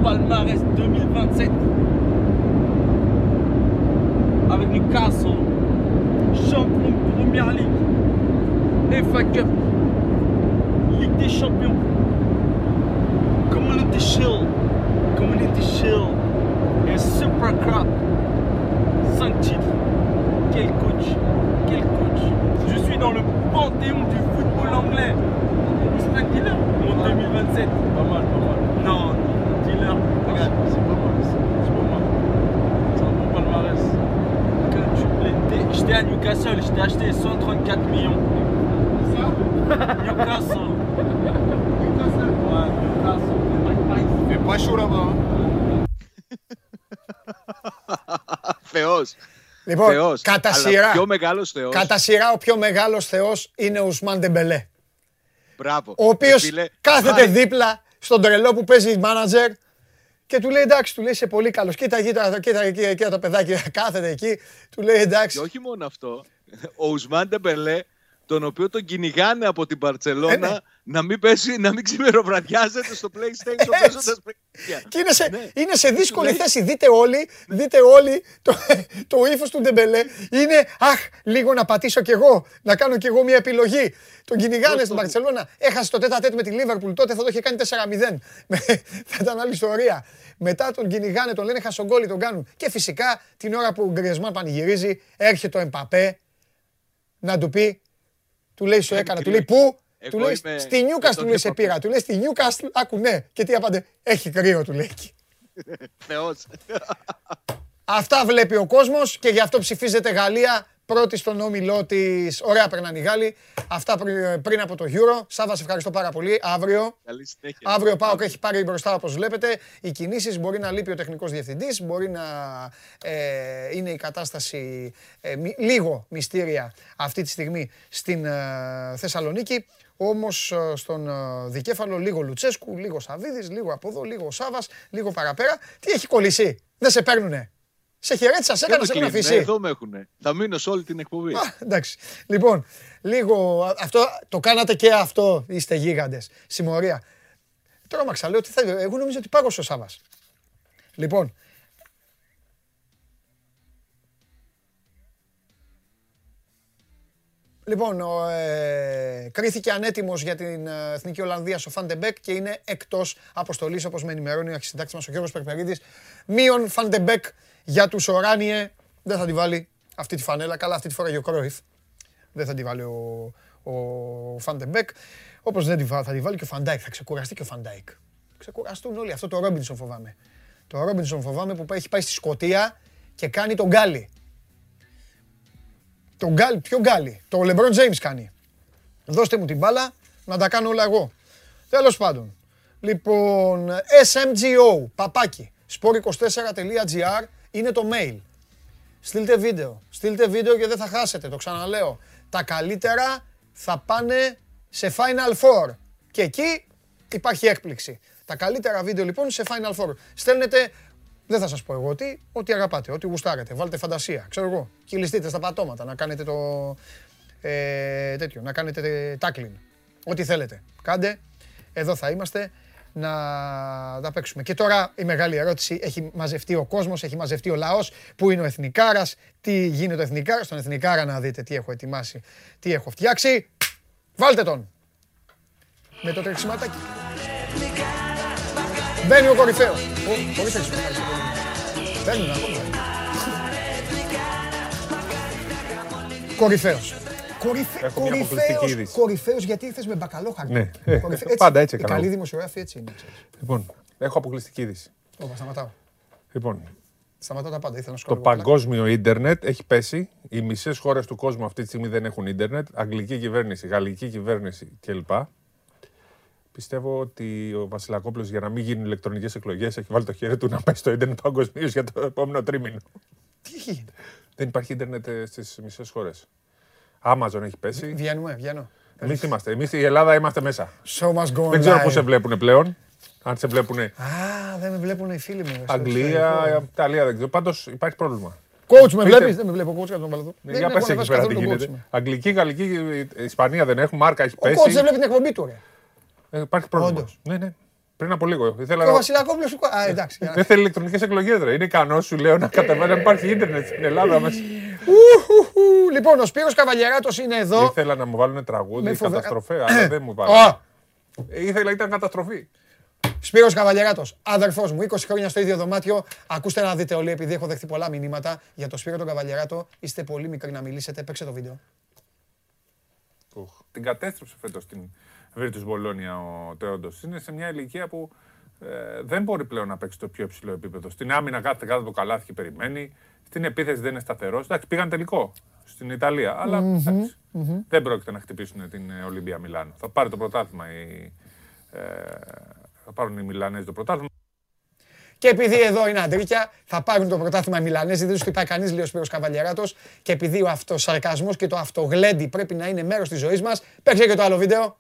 Palmarès 2027. avec Newcastle. Champion de Première Ligue. FA Cup. Ligue des Champions. Comment on était chill. Et Super Cup. 5 titres. Quel coach. Quel coach. Je suis dans le panthéon du football anglais. En 2027. Pas mal, pas mal. Non, dealer. Regarde, c'est pas mal. C'est pas mal. C'est un bon palmarès. Quand tu l'étais- J'étais à Newcastle, je t'ai acheté 134 millions. Newcastle. Ouais, Newcastle. Fait pas chaud là-bas. Θεός. Λοιπόν, Θεός. κατά Αλλά σειρά, πιο μεγάλος θεός. κατά σειρά ο πιο μεγάλος θεός είναι ο Ουσμάν Ντεμπελέ. Μπράβο. Ο οποίος Ε, φίλε, κάθεται χάρη- δίπλα στον τρελό που παίζει μάνατζερ και του λέει εντάξει, του λέει είσαι πολύ καλός. Κοίτα, κοίτα, κοίτα εκεί, εκεί το παιδάκι κάθεται εκεί. Του λέει Και εντάξει. όχι μόνο αυτό. Ο Ουσμάν Ντεμπελέ, τον οποίο τον κυνηγάνε από την Μπαρσελόνα Ε, ναι. Να μην πέσει, να μην ξημεροβραδιάζεται στο PlayStation Έτσι. παίζοντας παιχνίδια. Και είναι σε, Ναι. είναι σε δύσκολη Λέει- θέση. Δείτε όλοι, δείτε όλοι το, το ύφος του Ντεμπελέ. Είναι, αχ, λίγο να πατήσω κι εγώ, να κάνω κι εγώ μια επιλογή. Τον κυνηγάνε στην Παρσελώνα. Έχασε το τέτα τέτ με τη Λίβερπουλ. Τότε θα το είχε κάνει 4-0. Με- θα ήταν άλλη ιστορία. Μετά τον κυνηγάνε, τον λένε χασογκόλι, τον κάνουν. Και φυσικά την ώρα που ο Γκριεσμάν πανηγυρίζει, έρχεται ο Εμπαπέ να του πει, του λέει σου έκανα, του λέει πού, Εγώ του λέει είμαι στη με Νιούκαστ τον του λέει σε Εμπαπέ. πήρα, του λέει στη Νιούκαστ, άκου ναι. Και τι απάντε, έχει κρύο του λέει εκεί. Θεός. Αυτά βλέπει ο κόσμος και γι' αυτό ψηφίζεται Γαλλία πρώτη στον όμιλό της. Ωραία, περνάνε οι Γάλλοι. Αυτά πρι- πριν από το Euro. Σάβα, σε ευχαριστώ πάρα πολύ. Αύριο. Καλή συνέχεια. Αύριο ο Πάοκ έχει πάρει μπροστά όπως βλέπετε. Οι κινήσεις μπορεί να λείπει ο τεχνικός διευθυντής, μπορεί να ε, είναι η κατάσταση ε, μη- λίγο μυστήρια αυτή τη στιγμή στην ε, Θεσσαλονίκη. Όμως στον ε, δικέφαλο λίγο Λουτσέσκου, λίγο Σαββίδης, λίγο από εδώ, λίγο Σάβας, λίγο παραπέρα. Τι έχει κολλήσει, δεν σε παίρνουνε. Σε χαιρέτησα, σε Δεν έκανα, με σε έχουν κλείνουν, αφήσει. Εδώ με έχουνε. Θα μείνω σε όλη την εκπομπή. Α, εντάξει. Λοιπόν, λίγο. α- Αυτό, το κάνατε και αυτό. Είστε γίγαντες. Συμμορία. Τρόμαξα, λέω ότι θα. Εγώ νομίζω ότι πάγωσε ο Σάβας. Λοιπόν. Λοιπόν, ο, ε, κρίθηκε ανέτοιμος για την ε, Εθνική Ολλανδία ο Φαν ντε Μπεκ και είναι εκτός αποστολής όπως με ενημερώνει ο αρχισυντάκτης μας ο Γιώργος Περπερίδης. Μείον Φαν ντε Μπεκ για τους Οράνιε. Δεν θα τη βάλει αυτή τη φανέλα. Καλά, αυτή τη φορά για ο Κρόιφ. Δεν θα τη βάλει ο, ο Φαν ντε Μπεκ. Όπως δεν τη βά- θα τη βάλει και ο Φαν Ντάικ. Θα ξεκουραστεί και ο Φαν Ντάικ. Ξεκουραστούν όλοι. Αυτό το Ρόμπερτσον φοβάμαι. Το Ρόμπερτσον φοβάμαι που έχει πάει στη Σκωτία και κάνει τον Γκάλη. Τον Γκάλη, ποιο Γκάλη; Το Λεμπρόν Τζέιμς κάνει. Δώστε μου την μπάλα να τα κάνω όλα εγώ. Τέλος πάντων. Λοιπόν, SMGO, παπάκι, sport24.gr είναι το mail. Στείλτε βίντεο. Στείλτε βίντεο και δεν θα χάσετε, το ξαναλέω. Τα καλύτερα θα πάνε σε Final Four. Και εκεί υπάρχει έκπληξη. Τα καλύτερα βίντεο λοιπόν σε Final Four. Στέλνετε, δεν θα σας πω εγώ τι, ό,τι αγαπάτε, ό,τι γουστάρετε. Βάλτε φαντασία, ξέρω εγώ. Κυλιστείτε στα πατώματα, να κάνετε το ε, τέτοιο, να κάνετε tackling. Ό,τι θέλετε. Κάντε, εδώ θα είμαστε να τα παίξουμε. Και τώρα η μεγάλη ερώτηση, έχει μαζευτεί ο κόσμος, έχει μαζευτεί ο λαός, πού είναι ο Εθνικάρας, τι γίνεται ο Εθνικάρας, στον Εθνικάρα να δείτε τι έχω ετοιμάσει, τι έχω φτιάξει. Βάλτε τον. Με το τρεξιματάκι. Μπαίνει ο κορυφαίος. Ω, Πολύ τρεξιματάκι. Μπαίνουν ακόμα. Κορυφαίος. Κορυφε... Έχω μια αποκλειστική Κορυφαίος, είδηση. κορυφαίος γιατί ήρθες με μπακαλόχαρτο. Ναι, ε, Κορυφαί- πάντα έτσι Οι έκανα. καλοί δημοσιογράφοι έτσι είναι. ξέρεις. Λοιπόν, έχω αποκλειστική είδηση. Όπα, σταματάω. Λοιπόν, Σταματάω τα πάντα. Ήθελα να σου το κάνω λίγο παγκόσμιο ίντερνετ έχει πέσει. Οι μισές χώρες του κόσμου αυτή τη στιγμή δεν έχουν ίντερνετ. Αγγλική κυβέρνηση, γαλλική κυβέρνηση κλπ. Πιστεύω ότι ο Βασιλακόπουλος για να μην γίνουν ηλεκτρονικές εκλογές έχει βάλει το χέρι του να πάει στο ίντερνετ παγκοσμίως για το επόμενο τρίμηνο. Τι έχει γίνει. Δεν υπάρχει ίντερνετ στις μισές χώρες. Amazon έχει πέσει. Βγαίνουμε, βγαίνω. Εμείς είμαστε. Εμείς η Ελλάδα είμαστε μέσα. Show must go Δεν ξέρω live. πού σε βλέπουν πλέον. Αν σε βλέπουν Α, δεν με βλέπουν οι φίλοι μου. στο Αγγλία, εξωτερικό. Ιταλία, δεν ξέρω. Πάντως υπάρχει πρόβλημα. Coach με Πείτε. βλέπεις, δεν με βλέπω coach κατά τον παλατό. Ναι, για πες εκεί πέρα τι γίνεται. Αγγλική, γαλλική, Ισπανία δεν έχουν, Μάρκα έχει Ο coach δεν πέσει. βλέπει την εκπομπή του, ρε. Ε, Υπάρχει πρόβλημα. Όντως. Ναι, ναι. Πριν από λίγο. Ήθελα Ο να... Βασιλακόπουλος σου. Α, εντάξει. Δεν θέλει ηλεκτρονικές εκλογές, ρε. Είναι ικανός, σου λέω, να κατεβαίνει. Δεν υπάρχει ίντερνετ στην Ελλάδα μέσα. Ουχουχου. Λοιπόν, ο Σπύρος Καβαλιαράτος είναι εδώ. Ήθελα να μου βάλουν τραγούδι, Με φοβερά- καταστροφέ, αλλά δεν μου Ω, βάλανε. Ήθελα, ήταν καταστροφή. Σπύρος Καβαλιαράτος, αδερφός μου, 20 χρόνια στο ίδιο δωμάτιο. Ακούστε να δείτε όλοι, επειδή έχω δεχτεί πολλά μηνύματα για τον Σπύρο τον Καβαλιαράτο. Είστε πολύ μικροί να μιλήσετε. Παίξτε το βίντεο. Ουχ. Την κατέστρεψε φέτος την Virtus Μπολόνια ο Τέοντος. Είναι σε μια ηλικία που ε, δεν μπορεί πλέον να παίξει το πιο υψηλό επίπεδο. Στην άμυνα κάθεται κάτω από το καλάθι και περιμένει. Στην επίθεση δεν είναι σταθερός. Εντάξει, πήγαν τελικό στην Ιταλία. Αλλά εντάξει, δεν πρόκειται να χτυπήσουν την ε, Ολυμπία Μιλάνο. Θα πάρει το πρωτάθλημα. Η, ε, θα πάρουν οι Μιλανέζοι το πρωτάθλημα. Και επειδή εδώ είναι αντρίκια, θα πάρουν το πρωτάθλημα οι Μιλανέζοι. Δεν του χτυπάει κανείς, λέει ο Σπύρος Καβαλιαράτος. Και επειδή ο αυτοσαρκασμός και το αυτογλέντι πρέπει να είναι μέρος της ζωής μας, παίξε και το άλλο βίντεο.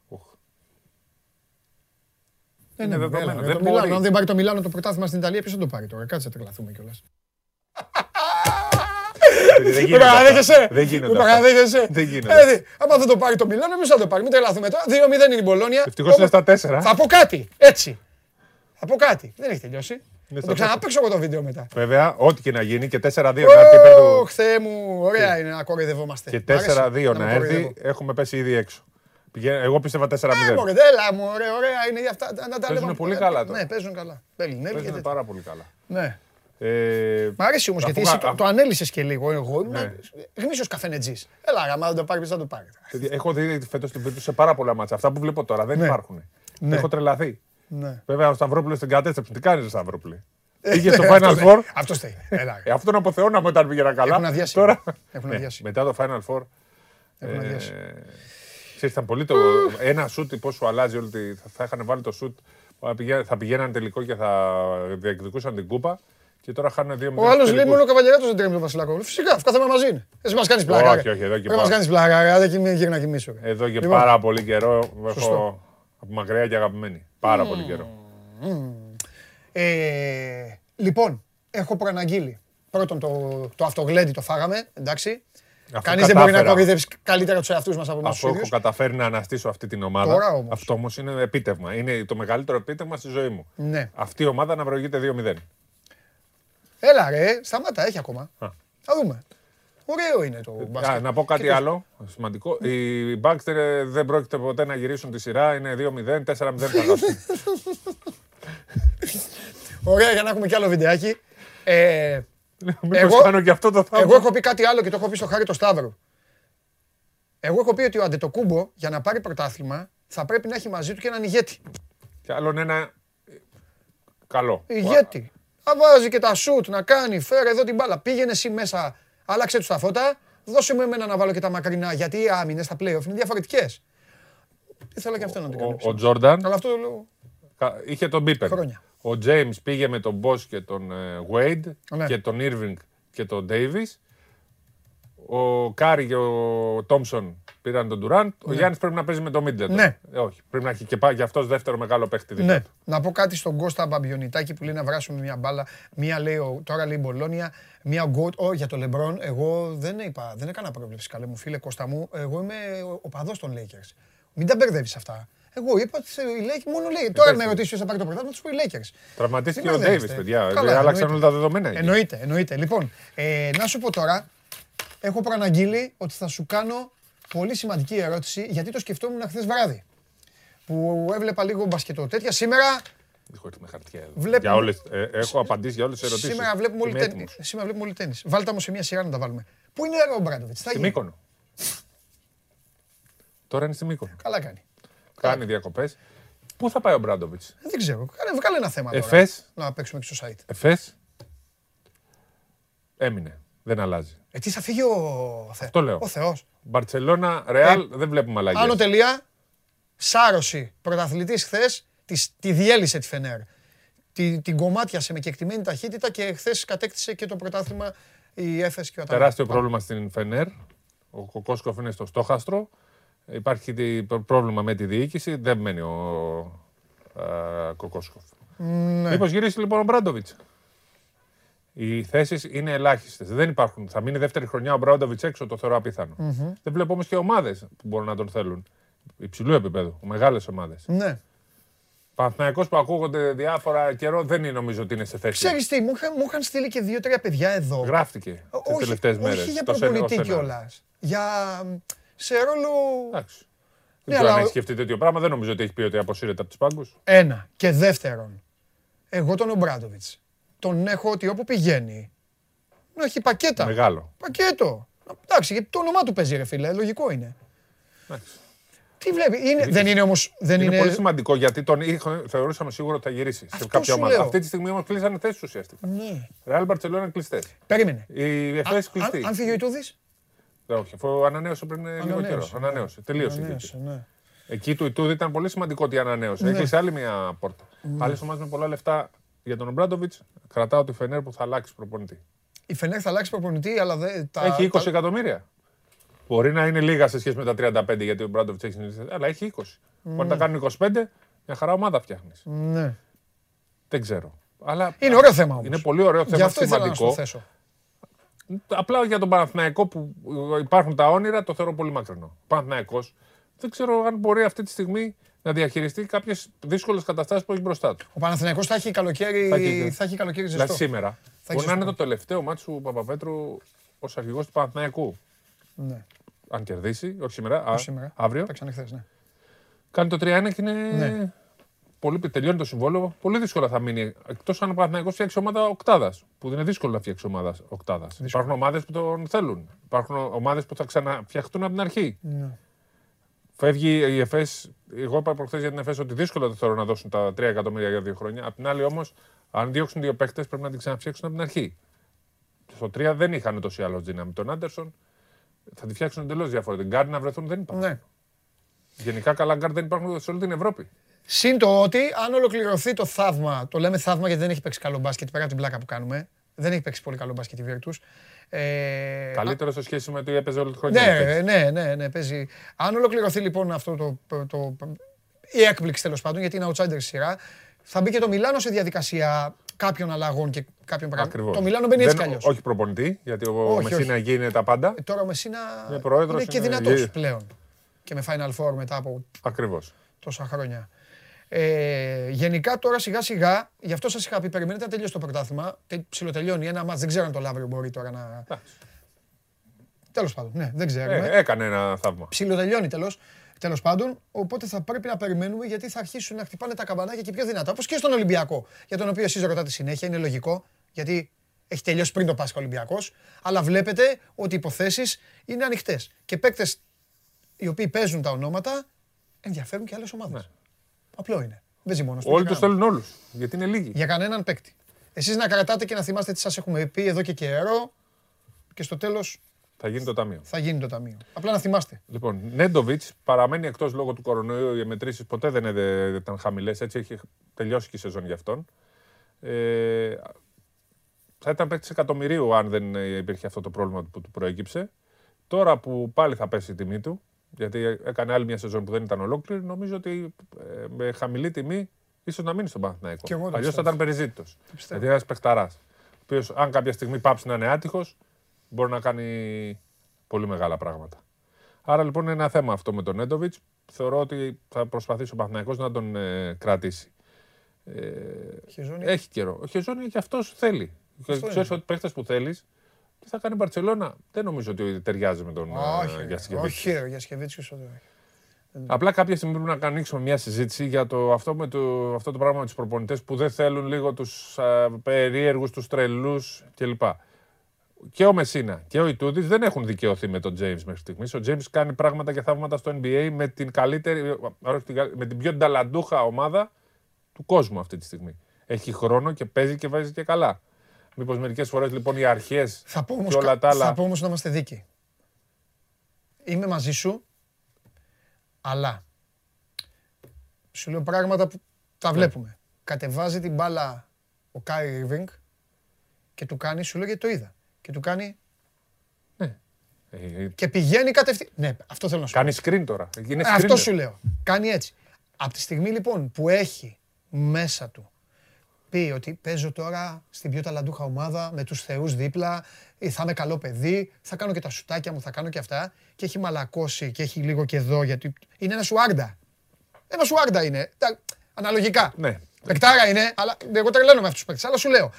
Δεν Είναι είναι δεδομένο, δεδομένο. δεν Το Μιλάνο, μπορεί. αν δεν πάρει το Μιλάνο το πρωτάθλημα στην Ιταλία, ποιος θα το πάρει τώρα; Κάτσε να τρελαθούμε κιόλας. Δεν Δεν γίνεται αυτά. παραδέχεσαι. Δεν γίνονται Δεν αυτά. παραδέχεσαι. Δεν γίνονται. Ε, δι- άμα δεν το πάρει το Μιλάνο, εμείς θα το πάρουμε. Μην τρελαθούμε τώρα. 2-0 είναι η Μπολόνια. Ευτυχώς είναι στα τέσσερα. Θα πω κάτι. Έτσι. Θα πω κάτι. Δεν έχει τελειώσει. Θα στα το ξαναπέξω εγώ το βίντεο μετά. Βέβαια, ό,τι και να γίνει και 4-2 να έρθει υπέρ του. Ωχ, Θεέ μου, ωραία είναι να κοροϊδευόμαστε. Και Μ' αρέσει 4-2 να με έρθει, κοροϊδεύω. έχουμε πέσει ήδη έξω. Πηγαίνω- Εγώ πίστευα 4-0. Ε, μωρέ, έλα μου, ωραία, ωραία είναι για αυτά. Να τα Παίζουνε λέμε. πολύ Ε, καλά τώρα. Ναι, παίζουν καλά. Μπέλινγκ, και Παίζουν τέτοια. πάρα πολύ καλά. Ναι. Ε, Μ' αρέσει όμως αφού γιατί εσύ κα- το, το ανέλησες και λίγο. Εγώ ήμουν Ναι. γνήσιο καφενετζή. Έλα, άμα δεν το πάρεις, θα το πάρεις. παιδιά, έχω δει φέτος την Virtus σε πάρα πολλά μάτσα. Αυτά που βλέπω τώρα δεν Ναι. υπάρχουν. Ναι. Έχω τρελαθεί. Ναι. Βέβαια, ο Σταυρόπουλος την κατέστρεψε. Τι κάνεις, Σταυρόπουλε; Ε, Πήγες στο Final Four; Αυτό στέει. Έλα. Ε, αυτό τον αποθεώναμε όταν πήγαινα καλά. Έχουν αδειάσει. Τώρα, Έχουν Ναι, αδειάσει. μετά το Final Four. Έχουν αδειάσει. Ξέρεις, ήταν πολύ το. Ένα σουτ, πώ σου αλλάζει όλη τη. Θα, θα είχαν βάλει το σουτ. Θα πηγα- Θα πηγαίναν τελικό και θα διεκδικούσαν την κούπα. Και τώρα χάνουν δύο Ο άλλος λέει μόνο ο Καβαλιαράτος δεν τρέμει τον Βασιλακό. Φυσικά, αυτό θέμα μαζί είναι. Εσύ μας κάνεις πλάκα. Όχι, ρε. όχι, εδώ και Δεν μας πάω. κάνεις πλάκα. ρε. Δεν κοιμή- γύρω να κοιμήσω. ρε. Εδώ και Λοιπόν, πάρα πολύ καιρό Σωστό. έχω από μακριά και αγαπημένη. Πάρα πολύ καιρό. Ε, λοιπόν, έχω προαναγγείλει. Πρώτον, το, το αυτογλέντι το φάγαμε, εντάξει. Αφού Κανείς δεν μπορεί να κατάφερα. κοροϊδεύσει καλύτερα τους εαυτούς μας από εμάς τους Αφού έχω ίδιους. καταφέρει να αναστήσω αυτή την ομάδα. Τώρα όμως. Αυτό όμως είναι επίτευγμα. Είναι το μεγαλύτερο επίτευγμα στη ζωή μου. Ναι. Αυτή η ομάδα να προηγείται 2-0. Έλα, ρε, σταμάτα, έχει ακόμα. Α. Θα δούμε. Ωραίο είναι το Α, μπάσκετ. να πω κάτι Και το- άλλο σημαντικό. Οι Baxter ε, δεν πρόκειται ποτέ να γυρίσουν τη σειρά. Είναι 2-0, 4-0 θα χάσουν. Ωραία, για να έχουμε κι άλλο βιντεάκι. Ε, Μήπως Εγώ- κάνω και αυτό το θαύμα; εγώ έχω πει κάτι άλλο και το έχω πει στο Χάρη το Σταύρο. Εγώ έχω πει ότι ο Αντετοκούμπο για να πάρει πρωτάθλημα θα πρέπει να έχει μαζί του και έναν ηγέτη. Και άλλον ένα ε, καλό. Ηγέτη. Να βάζει και τα σουτ, να κάνει, φέρε εδώ την μπάλα. Πήγαινε εσύ μέσα, άλλαξε τους τα φώτα, δώσε μου εμένα να βάλω και τα μακρινά, γιατί οι άμυνες στα playoff είναι διαφορετικές. Ήθελα και αυτό να το κάνω. Ο, ο Τζόρνταν Αλλά αυτό το λέω. κα- είχε τον Μπίπερ. Χρόνια. Ο James πήγε με τον Boss και τον ε, Wade Ναι. και τον Irving και τον Davis. Ο Κάρι και ο Τόμψον πήραν τον Durant. Ο Γιάννη πρέπει να παίζει με τον Middleton. Ναι. Ε, όχι, πρέπει να έχει και πάει για αυτός δεύτερο μεγάλο παίχτη δίπλα Ναι. του. Να πω κάτι στον Κώστα Μπαμπιονιτάκη που λέει να βράσουμε μια μπάλα. Μία λέει, ο- τώρα λέει η Μπολόνια, μία ο Γκότ. Ω, για το Λεμπρόν, εγώ δεν είπα, δεν έκανα πρόβλεψη. Καλέ μου φίλε Κώστα μου, εγώ είμαι ο- ο παδός των Lakers. Μην τα μπερδεύεις αυτά. Εγώ είπα ότι οι Lakers μόνο λέει. Τώρα εντάξει. με ρωτήσει ποιος θα πάρει το πρωτάθλημα, τους πω οι Lakers. Τραυματίστηκε Τι ο μπερδεύεστε. Davis, παιδιά. Καλά, Ε, Άλλαξαν εννοείται. όλα τα δεδομένα. εκεί. Εννοείται, εννοείται. Λοιπόν, ε, να σου πω τώρα, έχω προαναγγείλει ότι θα σου κάνω πολύ σημαντική ερώτηση, γιατί το σκεφτόμουν χθες βράδυ. Που έβλεπα λίγο μπασκετό τέτοια. Σήμερα Έχω έρθει με χαρτιά εδώ. Βλέπουμε- Για όλες, ε, έχω απαντήσει για όλες τις ερωτήσεις. Σήμερα βλέπουμε όλοι τέννη. Σήμερα βλέπουμε όλοι τέννη. Βάλτε όμως σε μια σειρά να τα βάλουμε. Πού είναι ο Μπράντοβιτ, θα Στη γίνει. Μύκονο. Τώρα είναι στη Μύκονο. Καλά κάνει. Κάνει διακοπές. Πού θα πάει ο Μπράντοβιτς; Ε, Δεν ξέρω. Κάνε, βγάλε ένα θέμα τώρα. Εφές. Να παίξουμε και στο site. Εφές. Έμεινε. Δεν αλλάζει. Ε, τι θα φύγει ο, Θε... Αυτό λέω. ο Θεός. Μπαρσελόνα, Ρεάλ, δεν βλέπουμε αλλαγές. Άνω τελεία, σάρωση. Πρωταθλητής χθες, τη διέλυσε τη Φενέρ. Τη, την κομμάτιασε με κεκτημένη ταχύτητα και χθες κατέκτησε και το πρωτάθλημα η Έφες και ο Αταλάντα. Τεράστιο πρόβλημα στην Φενέρ. Ο Κοκόσκοφ είναι στο στόχαστρο. Υπάρχει τι- πρόβλημα με τη διοίκηση. Δεν μένει ο α, Κοκόσκοφ. Ναι. Μήπως γυρίσει λοιπόν ο Μπράντοβιτς. Οι θέσεις είναι ελάχιστες. Δεν υπάρχουν. Θα μείνει δεύτερη χρονιά ο Μπράντοβιτς έξω, το θεωρώ απίθανο. Δεν βλέπω όμως και ομάδες που μπορούν να τον θέλουν. Υψηλού επίπεδου, μεγάλες ομάδες. Ναι. Παναθηναϊκός που ακούγονται διάφορα καιρό δεν είναι νομίζω ότι είναι σε θέση. Ξέρεις τι, μου είχαν, μου είχαν στείλει και δύο-τρία παιδιά εδώ. Γράφτηκε τις όχι, τελευταίες μέρες. όχι για προπονητή κιόλας. Για σε ρόλο. Εντάξει. Ναι, Δεν ξέρω αν αλλά- έχει σκεφτεί τέτοιο πράγμα. Δεν νομίζω ότι έχει πει ότι αποσύρεται από τους πάγκους. Ένα. Και δεύτερον, εγώ τον Ομπράντοβιτς τον έχω ότι όπου πηγαίνει να έχει πακέτα. Μεγάλο. Πακέτο. Εντάξει, γιατί το όνομά του παίζει, ρε φίλε. Λογικό είναι. Εντάξει. Τι βλέπει. Είναι, δεν είναι όμω. Δεν Είναι, είναι, πολύ σημαντικό γιατί τον είχα- θεωρούσαμε σίγουρο ότι θα γυρίσει σε Αυτό κάποια σου ομάδα. λέω. Αυτή τη στιγμή όμως κλείσανε θέσεις ουσιαστικά. Ναι. Ρεάλ Μπαρσελόνα κλειστές. Περίμενε. Η Εφέ Αν, κλειστή. αν φύγει ο Ιτούδης; Όχι, αφού ανανέωσε πριν ε, λίγο καιρό. Ανανέωσε, ναι. Ανανέωσε. Τελείωσε. η Ανανέωσε, θήκη. ναι. Εκεί του Ιτούδη ήταν πολύ σημαντικό ότι ανανέωσε. Έκλεισε άλλη μια πόρτα. Άλλε ομάδε με πολλά λεφτά για τον Ομπράντοβιτς κρατάω τη Φενέρ που θα αλλάξει προπονητή. Η Φενέρ θα αλλάξει προπονητή, αλλά δεν. Τα, Έχει 20 τα- εκατομμύρια. Μπορεί να είναι λίγα σε σχέση με τα 35 γιατί ο Μπράντοβιτ έχει συνηθίσει, αλλά έχει 20. Μπορεί να τα κάνουν 25, μια χαρά ομάδα φτιάχνεις. Ναι. Δεν ξέρω. Αλλά Είναι ωραίο θέμα όμως. είναι πολύ ωραίο Γι' θέμα, αυτό ήθελα να σου το σημαντικό. θέσω. Απλά για τον Παναθηναϊκό που υπάρχουν τα όνειρα το θεωρώ πολύ μακρινό. Ο Παναθηναϊκός δεν ξέρω αν μπορεί αυτή τη στιγμή να διαχειριστεί κάποιες δύσκολες καταστάσεις που έχει μπροστά του. Ο Παναθηναϊκός θα έχει καλοκαίρι, Θα έχει- θα έχει καλοκαίρι Δηλαδή ζεστό. σήμερα έχει μπορεί να ζεστό. είναι το τελευταίο μάτσο του Παπαπέτρου ως αρχηγός του Παναθηναϊκού. Ναι, Αν κερδίσει, όχι σήμερα, α, όχι σήμερα. αύριο. Παίξανε χθες, ναι. Κάνει το 3-1 και είναι. Ναι. Πολύ, τελειώνει το συμβόλαιο. Πολύ δύσκολα θα μείνει. Εκτός αν ο Παναθηναϊκός φτιάξει ομάδα οκτάδας. Που δεν είναι δύσκολο να φτιάξει ομάδας οκτάδας. Υπάρχουν ομάδες που τον θέλουν. Υπάρχουν ομάδες που θα ξαναφτιαχτούν από την αρχή. Ναι. Φεύγει η ΕΦΕΣ. Εγώ είπα προχθές για την ΕΦΕΣ ότι δύσκολα δεν θέλω να δώσουν τα 3 εκατομμύρια για δύο χρόνια. Απ' την άλλη όμως, αν διώξουν δύο παίχτες, πρέπει να την ξαναφτιάξουν από την αρχή. Στο 3 δεν είχαν ούτως ή άλλως δύναμη. Τον Άντερσον θα τη φτιάξουν εντελώς διαφορετικά. Γκάρντ να βρεθούν δεν υπάρχουν. ναι. Γενικά καλά γκάρντ δεν υπάρχουν σε όλη την Ευρώπη. Συν το ότι αν ολοκληρωθεί το θαύμα, το λέμε θαύμα γιατί δεν έχει παίξει καλό μπάσκετ πέρα από την πλάκα που κάνουμε. Δεν έχει παίξει πολύ καλό μπάσκετ η Virtus. Ε, Καλύτερο σε σχέση με το ότι έπαιζε όλη τη χρονιά. Ναι, ναι, ναι, ναι, παίζει. Αν ολοκληρωθεί λοιπόν αυτό το, το, η έκπληξη τέλος πάντων, γιατί είναι outsider στη σειρά, θα μπει και το Μιλάνο σε διαδικασία κάποιων αλλαγών και κάποιων πραγμάτων. Ακριβώς. Το Μιλάνο μπαίνει έτσι Δεν- κι αλλιώς. Όχι προπονητή, γιατί ο Όχι, Μεσίνα όχι. εκεί είναι τα πάντα. Ε, Τώρα ο Μεσίνα Είναι πρόεδρος, είναι και είναι- δυνατός γε- πλέον. Και με Final Four μετά από Ακριβώς. τόσα χρόνια. Ε, γενικά τώρα σιγά σιγά, γι' αυτό σας είχα πει, περιμένετε να τελειώσει το πρωτάθλημα. Τε, ψιλοτελειώνει ένα μάτς, δεν ξέρω αν το Λαύριο μπορεί τώρα να... Τέλος πάντων, ναι, δεν ξέρουμε. Ε, έκανε ένα θαύμα. Ψιλοτελειώνει τέλος. Τέλος πάντων, οπότε θα πρέπει να περιμένουμε γιατί θα αρχίσουν να χτυπάνε τα καμπανάκια και πιο δυνατά. Όπως και στον Ολυμπιακό, για τον οποίο εσείς ρωτάτε συνέχεια, είναι λογικό, γιατί έχει τελειώσει πριν το Πάσχα ο Ολυμπιακός, αλλά βλέπετε ότι οι υποθέσεις είναι ανοιχτές. Και παίκτες οι οποίοι παίζουν τα ονόματα ενδιαφέρουν και άλλες ομάδες. Απλό είναι; Δεν ζει μόνος του. Όλοι για του κανέναν. θέλουν όλους. Γιατί είναι λίγοι. Για κανέναν παίκτη. Εσείς να κρατάτε και να θυμάστε τι σας έχουμε πει εδώ και καιρό και στο τέλος Θα γίνει το ταμείο. θα γίνει το ταμείο. Απλά να θυμάστε. Λοιπόν, Νέντοβιτς παραμένει εκτός λόγω του κορονοϊού. Οι μετρήσεις ποτέ δεν είναι- δεν ήταν χαμηλές. Έτσι έχει τελειώσει και η σεζόν για αυτόν. Ε, θα ήταν παίκτης εκατομμυρίου αν δεν ε, υπήρχε αυτό το πρόβλημα που του προέκυψε. Τώρα που πάλι θα πέσει η τιμή του, γιατί έκανε άλλη μια σεζόν που δεν ήταν ολόκληρη, νομίζω ότι ε, με χαμηλή τιμή ίσως να μείνει στον Κι Παναθηναϊκό. εγώ το Αλλιώς θα πιστεύω. ήταν περιζήτητος. πιστεύω. Γιατί ένας παιχταράς, ο οποίος αν κάποια στιγμή πάψει να είναι άτυχος, μπορεί να κάνει πολύ μεγάλα πράγματα. Άρα λοιπόν είναι ένα θέμα αυτό με τον Νέντοβιτς. Θεωρώ ότι θα προσπαθήσει ο Παναθηναϊκός να τον ε, κρατήσει. Ε, Χεζόνι. έχει καιρό. Ο Χεζόνι και αυτός θέλει. Αυτό Ξέρεις είναι. ότι παίχτες που θέλεις, τι θα κάνει η Μπαρσελόνα; Δεν νομίζω ότι ταιριάζει με τον Όχι, ε, ρε, Γιασκεβίτσιος. όχι, ρε, για Σκεβίτσιος, όχι. Απλά κάποια στιγμή πρέπει να ανοίξουμε μια συζήτηση για το, αυτό, με το, αυτό το πράγμα με τους προπονητές που δεν θέλουν λίγο τους περίεργους, τους τρελούς κλπ. Και ο Μεσίνα και ο Ιτούδης δεν έχουν δικαιωθεί με τον James μέχρι στιγμής. Ο James κάνει πράγματα και θαύματα στο NBA με την καλύτερη, όχι την καλ- με την πιο ταλαντούχα ομάδα του κόσμου αυτή τη στιγμή. Έχει χρόνο και παίζει και βάζει και καλά. Μήπως μερικές φορές λοιπόν οι αρχές Θα πω όμως, και όλα κα- τα άλλα. θα πω όμως να είμαστε δίκοι. Είμαι μαζί σου, αλλά σου λέω πράγματα που τα Ναι. βλέπουμε. Κατεβάζει την μπάλα ο Κάι Ρίβινγκ και του κάνει, σου λέω γιατί το είδα, και του κάνει Ε, και πηγαίνει κατευθείαν. Ναι, αυτό θέλω να σου πω. κάνει screen τώρα. Είναι Ε, Αυτό screener. σου λέω. Κάνει έτσι. Από τη στιγμή λοιπόν που έχει μέσα του πει ότι παίζω τώρα στην πιο ταλαντούχα ομάδα με τους θεούς δίπλα, ε, θα είμαι καλό παιδί, θα κάνω και τα σουτάκια μου, θα κάνω και αυτά και έχει μαλακώσει και έχει λίγο και εδώ γιατί είναι ένα σουάρντα. Ένα σουάρντα είναι. Τα- Αναλογικά. Ναι. Πεκτάρα είναι, αλλά εγώ τρελαίνω με αυτούς τους παίκτες. Αλλά σου λέω,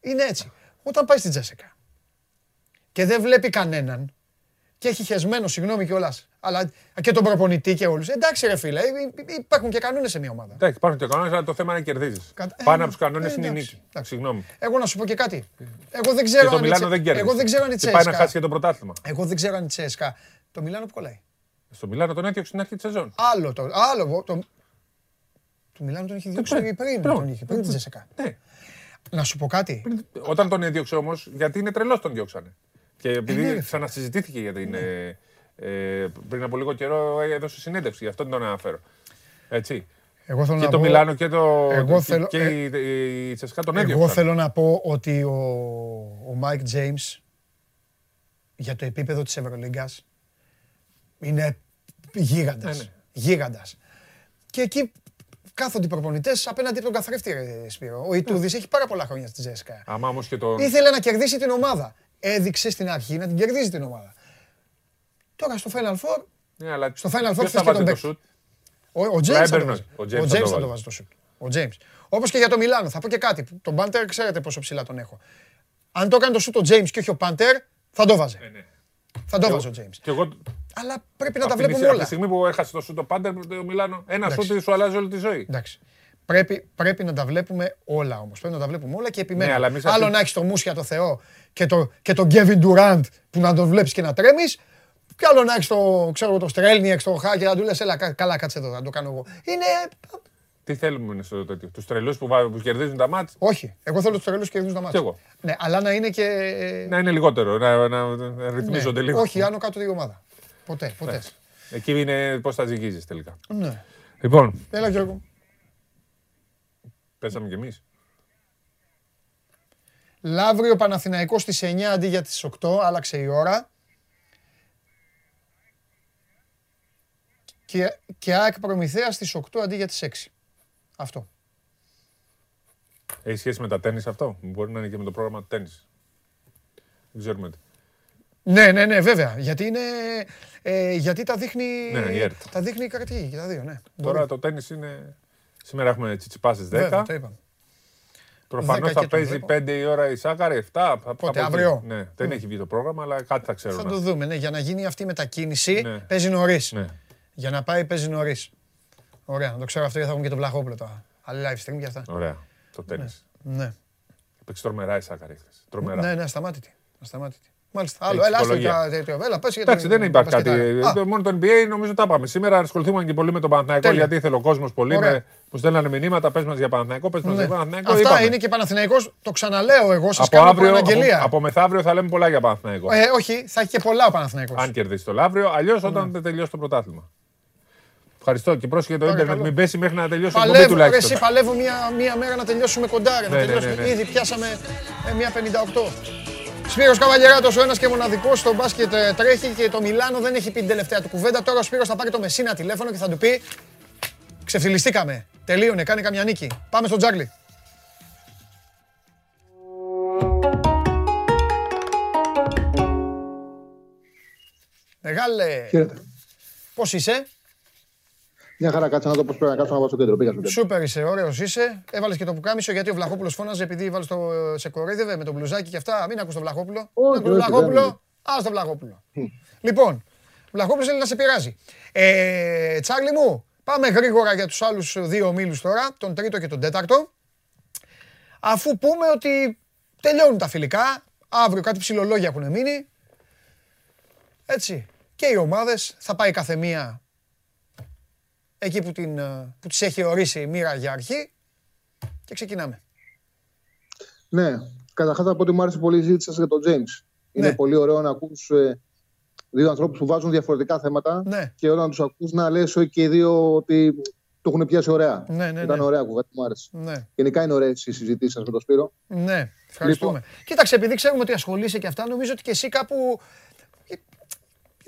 είναι έτσι. Όταν πάει στην Τζέσικα και δεν βλέπει κανέναν και έχει χεσμένο, συγγνώμη κιόλας, αλλά και τον προπονητή και όλους. Εντάξει, ρε φίλε, υ- υ- υπάρχουν και κανόνες σε μια ομάδα. Εντάξει, υπάρχουν και κανόνες, αλλά το θέμα είναι να κερδίζεις. Κα- ε, Πάνω από τους κανόνες ε, είναι η εντάξει, νίκη. εντάξει. Συγγνώμη. Εγώ να σου πω και κάτι. Εγώ δεν Και ξέρω το αν η Μιλάνο Τσε- δεν κέρδισε. Εγώ δεν ξέρω αν η Και πάει να χάσει Τσέσκα. και το πρωτάθλημα. Εγώ δεν ξέρω αν η Τσέσκα. Το Μιλάνο που κολλάει. Στο Μιλάνο τον έδιωξε στην αρχή της σεζόν. Άλλο το. Άλλο. Το, το Μιλάνο τον είχε διώξει πριν, πριν. πριν. Τον είχε, πριν την Τσέσκα. Ναι. Να σου πω κάτι. Όταν τον έδιωξε όμως, γιατί είναι τρελός τον διώξανε. Και ναι, επειδή ρε. ξανασυζητήθηκε για την. ε, ε, πριν από λίγο καιρό έδωσε συνέντευξη, γι' αυτό την τον αναφέρω. Έτσι. Εγώ θέλω Και να το πω- Μιλάνο και το. Εγώ και- θέλω- και ε, η, η Τσεσικά τον έδιωξαν. Εγώ θέλω να πω ότι ο, ο Μάικ Τζέιμς για το επίπεδο της Ευρωλίγκας είναι γίγαντας. Ναι, ναι. Γίγαντας. Και εκεί κάθονται οι προπονητές απέναντι από τον καθρέφτη, ρε Σπύρο. Ο Ιτούδης έχει πάρα πολλά χρόνια στη ΤΣΣΚΑ. Άμα όμως και τον. Ήθελε να κερδίσει την ομάδα. Έδειξε στην αρχή να την κερδίζει την ομάδα. Τώρα στο Final Four, Ναι, αλλά στο Final Four ποιος θες θα και βάζει τον το παίκτη. σουτ; ο, ο James θα το Κλάιμπερν, βάζει. ο Ο James James θα το θα το βάζει. βάζει το σουτ. Ο James. Όπως και για το Μιλάνο. Θα πω και κάτι. Τον Πάντερ ξέρετε πόσο ψηλά τον έχω. Αν το έκανε το σουτ ο James και όχι ο Πάντερ, θα το βάζε. ναι. Θα το βάζει ο James. Και εγώ. Αλλά πρέπει να τα από την- βλέπουμε Από τη όλα. στιγμή που έχασε το σουτ το Πάντερ το Μιλάνο, ένα Εντάξει. σουτ σου αλλάζει όλη τη ζωή. Εντάξει. Πρέπει, πρέπει να τα βλέπουμε όλα όμως. Πρέπει να τα βλέπουμε όλα και επιμένω. Ναι, αλλά εμείς Άλλο αυτή- να έχεις το Μούσια το Θεό και το, και τον Kevin Durant που να τον βλέπεις και να τρέμεις. Και άλλο να έχεις το, ξέρω, εγώ, το Στρέλνιεξ, το Χά και να του λες: Έλα, κα- καλά, κάτσε εδώ, να το κάνω εγώ. Είναι. Τι θέλουμε είναι στο τέτοιο. Τους τρελούς που, βα- που κερδίζουν τα μάτς; Όχι. Εγώ θέλω τους τρελούς και κερδίζουν τα μάτια. Κι εγώ. Ναι, αλλά να είναι και. Να είναι λιγότερο, να, να, να ναι, ρυθμίζονται λίγο. Όχι, άνω κάτω η ομάδα. Ποτέ, ποτέ. Εντάξει. Εκεί είναι πώς θα ζυγίζεις τελικά. Ναι. Λοιπόν, Έλα, Γιώργο. πέσαμε κι εμείς. Λαύριο Παναθηναϊκός στις 9 αντί για τις 8, άλλαξε η ώρα. Και, και ΑΕΚ Προμηθέας στις 8 αντί για τις 6. Αυτό. Έχει σχέση με τα τέννη αυτό; Μπορεί να είναι και με το πρόγραμμα τέννη. Δεν ξέρουμε τι. Ναι, ναι, ναι, βέβαια. Γιατί είναι. Ε, γιατί τα δείχνει. Ναι, η ΕΡΤ. τα δείχνει η κρατή και τα δύο, ναι. Τώρα Μπορεί. το τέννη είναι. Σήμερα έχουμε τσιτσιπά στι 10. Βέβαια, το είπαμε. Προφανώς 10 θα και το παίζει βλέπω. 5 η ώρα η Σάκαρη, 7. Πότε, αύριο; Ναι, δεν έχει βγει το πρόγραμμα, αλλά κάτι θα ξέρουμε. Θα το δούμε, ναι. Για να γίνει αυτή η μετακίνηση Ναι. παίζει νωρίς. Ναι. Για να πάει παίζει νωρίς. Ωραία, να το ξέρω αυτό γιατί θα έχουμε και τον Βλαχόπουλο τώρα. Άλλη live stream για αυτά. Ωραία. Το τέννη. Ναι. Παίξει τρομερά η Σάκαρη χθες. Τρομερά. Ναι, ναι, ασταμάτητη. ασταμάτητη. Μάλιστα. Άλλο, Έχει έλα, άστο ψυχολογία. τα τέτοιο. Έλα, πες για Εντάξει, το- δεν υπάρχει κάτι. μπασκετάρα. Α, Το- Μόνο το NBA νομίζω τα πάμε. Σήμερα ασχοληθούμε και πολύ με τον Παναθηναϊκό Τέλεια. γιατί ήθελε ο κόσμος πολύ. Ωραία. Με, που στέλνανε μηνύματα. Πες μας για Παναθηναϊκό, πες μας ναι. για Παναθηναϊκό. Αυτά είπαμε. είναι και Παναθηναϊκός. Το ξαναλέω εγώ, σας από κάνω αύριο, από, προαναγγελία. από μεθαύριο θα λέμε πολλά για Παναθηναϊκό. Ε, όχι, θα έχει και πολλά ο Παναθηναϊκός. Αν κερδίσει το Λαύριο, αλλιώς όταν δεν τελειώσει το πρωτάθλημα. Ευχαριστώ και πρόσεχε το Παρακαλώ. ίντερνετ. Μην πέσει μέχρι να τελειώσει η εκπομπή Παλεύω, ρε, τουλάχιστον. εσύ παλεύω μία, μία μέρα να τελειώσουμε κοντά, ρε, να Ναι, ναι, τελειώσουμε. ναι, ναι. Ήδη πιάσαμε ε, μία 58. Σπύρος Καβαλιεράτος, ο ένας και μοναδικός στο μπάσκετ ε, τρέχει και το Μιλάνο δεν έχει πει την τελευταία του κουβέντα. Τώρα ο Σπύρος θα πάρει το Μεσίνα τηλέφωνο και θα του πει Ξεφτυλιστήκαμε. Τελείωνε, κάνει καμιά νίκη. Πάμε στο Τζάγκλι. Μεγάλε, Χαίρετε. πώς είσαι, Μια χαρά κάτσε να δω πώς πρέπει να κάτσω να πάω στο κέντρο. Πήγα στο κέντρο. Σούπερ είσαι, ωραίος είσαι. Έβαλες και το πουκάμισο γιατί ο Βλαχόπουλος φώναζε επειδή βάλει το σε κορίδευε με το μπλουζάκι και αυτά. Μην ακούς τον Βλαχόπουλο. Όχι, Μην ακούς τον όχι, Βλαχόπουλο. δεν Α τον Βλαχόπουλο. Λοιπόν, ο Βλαχόπουλος θέλει να σε πειράζει. Ε, Τσάρλι μου, πάμε γρήγορα για τους άλλους δύο ομίλους τώρα, τον τρίτο και τον τέταρτο. Αφού πούμε ότι τελειώνουν τα φιλικά, αύριο κάτι ψηλολόγια έχουν μείνει. Έτσι. Και οι ομάδες θα πάει κάθε μία εκεί που, την, ε, που τις έχει ορίσει η μοίρα για αρχή και ξεκινάμε. Ναι, καταρχάς θα πω ότι μου άρεσε πολύ η συζήτηση σας για τον James. Είναι Ναι. πολύ ωραίο να ακούς ε, δύο ανθρώπους που βάζουν διαφορετικά θέματα Ναι. και όταν τους ακούς να λες όχι και οι δύο ότι το έχουν πιάσει ωραία. Ναι, ναι, Ήταν ναι. ωραία κουβέντα, μου άρεσε. Ναι, Γενικά είναι ωραίες οι συζητήσεις σας με τον Σπύρο. ναι, ευχαριστούμε. Κοίταξε, επειδή ξέρουμε ότι ασχολείσαι και αυτά, νομίζω ότι και εσύ κάπου.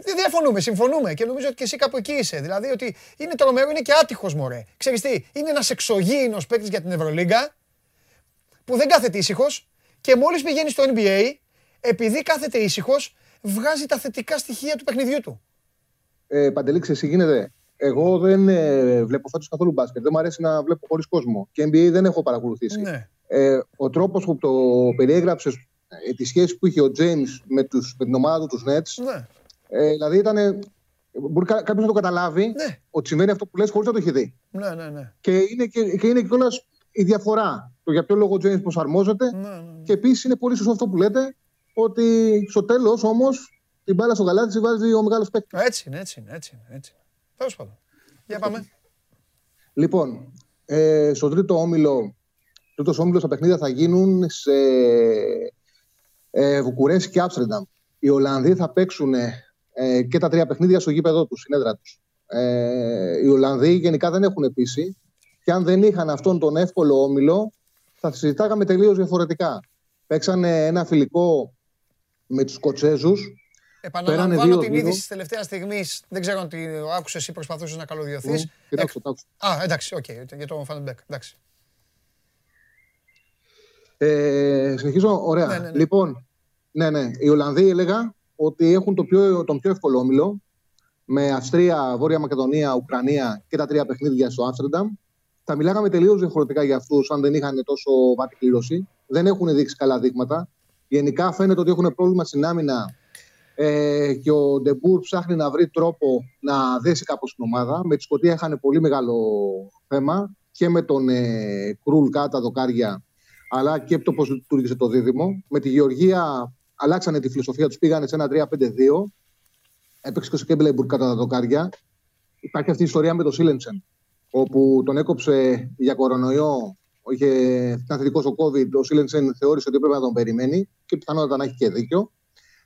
Δεν διαφωνούμε, συμφωνούμε και νομίζω ότι και εσύ κάπου εκεί είσαι. Δηλαδή ότι είναι τρομερό, είναι και άτυχος μωρέ. Ξέρεις τι, είναι ένας εξωγήινος παίκτης για την Ευρωλίγκα που δεν κάθεται ήσυχος και μόλις πηγαίνει στο NBA, επειδή κάθεται ήσυχος, βγάζει τα θετικά στοιχεία του παιχνιδιού του. Ε, Παντελή, ξέρεις τι γίνεται. Εγώ δεν ε, βλέπω φέτος καθόλου μπάσκετ. Δεν μου αρέσει να βλέπω χωρίς κόσμο. Και NBA δεν έχω παρακολουθήσει. Ναι. Ε, ο τρόπος που το περιέγραψες, ε, τη σχέση που είχε ο James με, τους, με την ομάδα του, τους Nets, Ναι. ε, δηλαδή ήταν. Μπορεί κάποιος να το καταλάβει Ναι. ότι συμβαίνει αυτό που λες χωρίς να το έχει δει. Ναι, ναι, ναι. Και είναι και, και είναι κιόλας η διαφορά. Το για ποιο λόγο ο James προσαρμόζεται. ναι, ναι. Και επίσης είναι πολύ σωστό αυτό που λέτε, ότι στο τέλος όμως την μπάλα στο γαλάτι τη βάζει ο μεγάλος παίκτης. Έτσι είναι, έτσι είναι, έτσι είναι. Έτσι. Τέλος πάντων. Για πάμε. Λοιπόν, ε, στο τρίτο όμιλο, τρίτος όμιλος τα παιχνίδια θα γίνουν σε ε, Βουκουρέστι και Άμστερνταμ. Οι Ολλανδοί θα παίξουν ε, και τα τρία παιχνίδια στο γήπεδο τους, στην έδρα τους. Ε, οι Ολλανδοί γενικά δεν έχουν πείσει και αν δεν είχαν αυτόν τον εύκολο όμιλο, θα συζητάγαμε τελείως διαφορετικά. Παίξανε ένα φιλικό με τους Σκοτσέζους. Επαναλαμβάνω δύο- την δύο. είδηση της τελευταίας στιγμής. Δεν ξέρω αν τη άκουσες ή προσπαθούσες να καλωδιωθείς. Την άκουσα, την άκουσα. Α, εντάξει, οκ, για τον Φαν ντε Μπέεκ. Εντάξει. Ε, συνεχίζω, ωραία. Ναι, ναι, ναι. Λοιπόν, ναι, ναι. Οι Ολλανδοί έλεγα ότι έχουν το πιο, τον πιο εύκολο όμιλο με Αυστρία, Βόρεια Μακεδονία, Ουκρανία και τα τρία παιχνίδια στο Άμστερνταμ. Θα μιλάγαμε τελείως διαφορετικά για αυτούς αν δεν είχαν τόσο βατή κλήρωση. Δεν έχουν δείξει καλά δείγματα. Γενικά φαίνεται ότι έχουν πρόβλημα στην άμυνα ε, και ο Ντε Μπουρ ψάχνει να βρει τρόπο να δέσει κάπως την ομάδα. Με τη Σκωτία είχαν πολύ μεγάλο θέμα και με τον ε, Κρούλ κάτω τα δοκάρια, αλλά και το πώς λειτουργήσε το δίδυμο. Με τη Γεωργία αλλάξανε τη φιλοσοφία τους, πήγανε σε ένα 3-5-2. Έπαιξε και ο Σκέμπελεμπουρ κατά τα δοκάρια. Υπάρχει αυτή η ιστορία με τον Σίλενσεν, όπου τον έκοψε για κορονοϊό. Είχε, ήταν θετικό ο COVID. Ο Σίλενσεν θεώρησε ότι έπρεπε να τον περιμένει και πιθανότατα να έχει και δίκιο.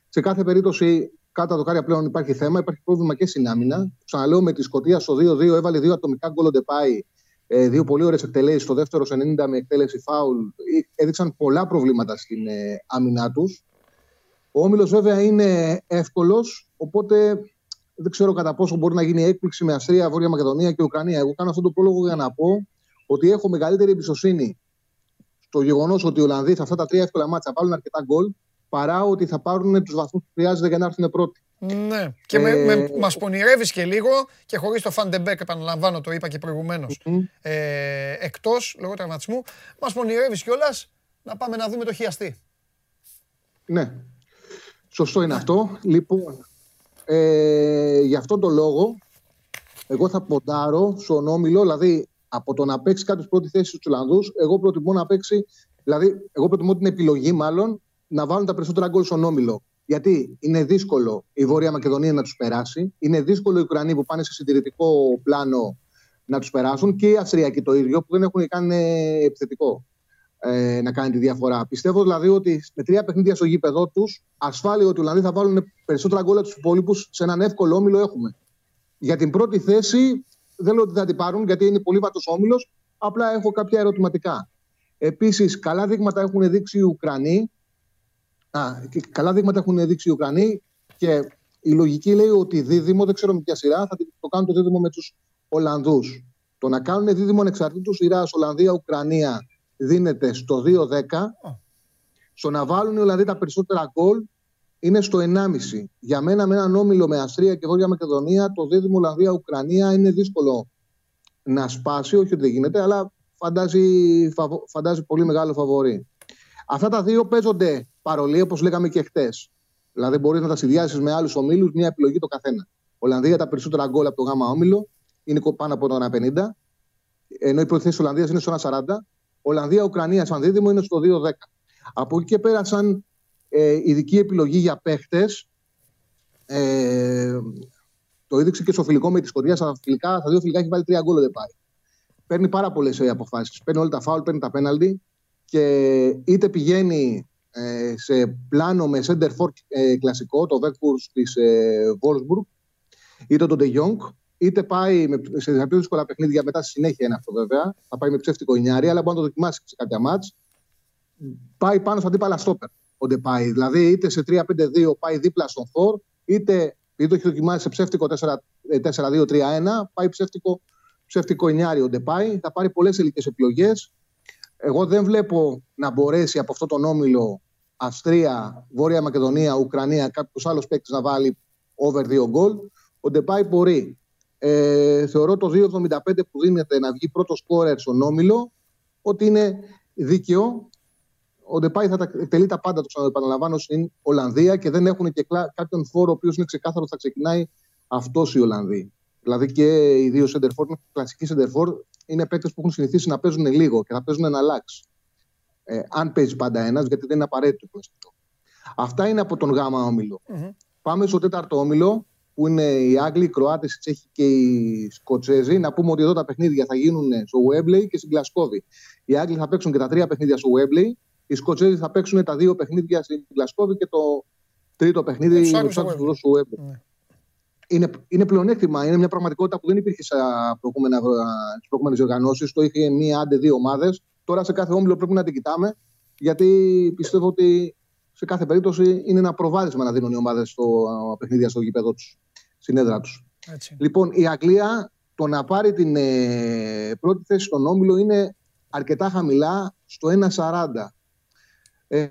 Σε κάθε περίπτωση, κάτω τα δοκάρια πλέον υπάρχει θέμα. Υπάρχει πρόβλημα και στην άμυνα. Ξαναλέω με τη Σκωτία στο 2-2 έβαλε δύο ατομικά γκολ ο Ντεπάη. Ε, δύο πολύ ωραίες εκτελέσεις. Στο δεύτερο σε 90 με εκτέλεση φάουλ. Ε, Έδειξαν πολλά προβλήματα στην ε, άμυνά τους. Ο Όμιλος βέβαια είναι εύκολος, οπότε δεν ξέρω κατά πόσο μπορεί να γίνει έκπληξη με Αυστρία, Βόρεια Μακεδονία και Ουκρανία. Εγώ κάνω αυτόν τον πρόλογο για να πω ότι έχω μεγαλύτερη εμπιστοσύνη στο γεγονός ότι οι Ολλανδοί σε αυτά τα τρία εύκολα μάτσα βάλουν αρκετά γκολ παρά ότι θα πάρουν τους βαθμούς που χρειάζεται για να έρθουν πρώτοι. Ναι. Και με, Ε, με, μας πονηρεύεις και λίγο και χωρίς το Φαν ντε Μπέεκ, επαναλαμβάνω, το είπα και προηγουμένως, ε, εκτός λόγω τραυματισμού, μας πονηρεύεις κιόλας να πάμε να δούμε το χιαστί. Ναι. Σωστό είναι αυτό. Λοιπόν, ε, γι' αυτόν τον λόγο, εγώ θα ποντάρω στον Όμιλο, δηλαδή από το να παίξει κάποιος πρώτη θέση στους Ολλανδούς, εγώ προτιμώ να παίξει, δηλαδή, εγώ προτιμώ την επιλογή μάλλον να βάλουν τα περισσότερα γκολ στον Όμιλο. Γιατί είναι δύσκολο η Βόρεια Μακεδονία να τους περάσει, είναι δύσκολο οι Ουκρανοί που πάνε σε συντηρητικό πλάνο να τους περάσουν και οι Αυστριακοί το ίδιο που δεν έχουν κάνει επιθετικό ε, να κάνει τη διαφορά. Πιστεύω δηλαδή ότι με τρία παιχνίδια στο γήπεδο τους, ασφάλεια ότι οι Ολλανδοί θα βάλουν περισσότερα γκολ από τους υπόλοιπους σε έναν εύκολο όμιλο έχουμε. Για την πρώτη θέση δεν λέω ότι θα την πάρουν γιατί είναι πολύ βατός όμιλος. Απλά έχω κάποια ερωτηματικά. Επίσης, καλά δείγματα έχουν δείξει οι Ουκρανοί. Α, και καλά δείγματα έχουν δείξει οι Ουκρανοί και η λογική λέει ότι δίδυμο, δεν ξέρω με ποια σειρά, θα το κάνουν το δίδυμο με τους Ολλανδούς. Το να κάνουν δίδυμο ανεξαρτήτου σειράς Ολλανδία-Ουκρανία δίνεται στο 2-10. Στο να βάλουν οι Ολλανδοί τα περισσότερα γκολ είναι στο 1,5. Για μένα, με έναν όμιλο με Αυστρία και Βόρεια Μακεδονία, το δίδυμο Ολλανδία-Ουκρανία είναι δύσκολο να σπάσει. Όχι ότι δεν γίνεται, αλλά φαντάζει, φαβο- φαντάζει πολύ μεγάλο φαβορή. Αυτά τα δύο παίζονται παρολί, όπως λέγαμε και χτες. Δηλαδή, μπορείς να τα συνδυάσεις με άλλους ομίλους, μια επιλογή το καθένα. Ολλανδία τα περισσότερα γκολ από το γάμα όμιλο είναι πάνω από το 1,50. Ενώ η πρώτη θέση της Ολλανδίας είναι στο 1,40. Ολλανδία-Ουκρανία σαν δίδυμο είναι στο 2-10. Από εκεί και πέρα, σαν ε, ειδική επιλογή για παίχτες, ε, το έδειξε και στο φιλικό με τη Σκοτία. Στα, φιλικά, στα δύο φιλικά έχει βάλει τρία γκολ δεν πάει. Παίρνει πάρα πολλές αποφάσεις. Παίρνει όλα τα φάουλ, παίρνει τα πέναλτι και είτε πηγαίνει ε, σε πλάνο με center for ε, κλασικό, το Βέκπουρ της ε, Wolfsburg, είτε τον De Jong, είτε πάει με, σε πιο δύσκολα παιχνίδια μετά στη συνέχεια είναι αυτό βέβαια. Θα πάει με ψεύτικο Ινιάρι, αλλά μπορεί να το δοκιμάσει σε κάποια μάτς. Πάει πάνω στο αντίπαλα στόπερ ο Ντεπάη. Δηλαδή είτε σε 3-5-2 πάει δίπλα στον Θόρ, είτε επειδή το έχει δοκιμάσει σε ψεύτικο 4-2-3-1, πάει ψεύτικο, ψεύτικο Ινιάρι ο Ντεπάη. Θα πάρει πολλές ελληνικέ επιλογές. Εγώ δεν βλέπω να μπορέσει από αυτό τον όμιλο Αυστρία, Βόρεια Μακεδονία, Ουκρανία, κάποιος άλλος παίκτης να βάλει over 2 γκολ. Ο Ντεπάη μπορεί. Ε, θεωρώ το 2,75 που δίνεται να βγει πρώτος σκόρερ στον Όμιλο ότι είναι δίκαιο. Ο Ντεπάη θα τα εκτελεί τα πάντα, το ξαναεπαναλαμβάνω, στην Ολλανδία και δεν έχουν και κλα- κάποιον φόρο ο οποίος είναι ξεκάθαρος ότι θα ξεκινάει αυτός οι Ολλανδοί. Δηλαδή και οι δύο σεντερφόρ, κλασικοί σεντερφόρ, είναι παίκτες που έχουν συνηθίσει να παίζουν λίγο και θα παίζουν ένα αλλάξει. Ε, αν παίζει πάντα ένας, γιατί δεν είναι απαραίτητο αυτό. Αυτά είναι από τον γάμα όμιλο. Πάμε στο τέταρτο όμιλο, που είναι οι Άγγλοι, οι Κροάτες, οι Τσέχοι και οι Σκοτσέζοι. Να πούμε ότι εδώ τα παιχνίδια θα γίνουν στο Wembley και στην Γλασκόβη. Οι Άγγλοι θα παίξουν και τα τρία παιχνίδια στο Wembley. Οι Σκοτσέζοι θα παίξουν τα δύο παιχνίδια στην Γλασκόβη και το τρίτο παιχνίδι Με τους με Άγγλους τους στο Άγγλους στο Wembley. Ναι. Είναι, είναι πλεονέκτημα, είναι μια πραγματικότητα που δεν υπήρχε σε προηγούμενα, στις προηγούμενες οργανώσεις. Το είχε μία, άντε δύο ομάδες. Τώρα σε κάθε όμιλο πρέπει να την κοιτάμε, γιατί πιστεύω ότι σε κάθε περίπτωση είναι ένα προβάδισμα να δίνουν οι ομάδες στο α, παιχνίδια στο γήπεδο τους, στην έδρα τους. Έτσι. Λοιπόν, η Αγγλία το να πάρει την ε, πρώτη θέση στον Όμιλο είναι αρκετά χαμηλά στο 1,40. Ε,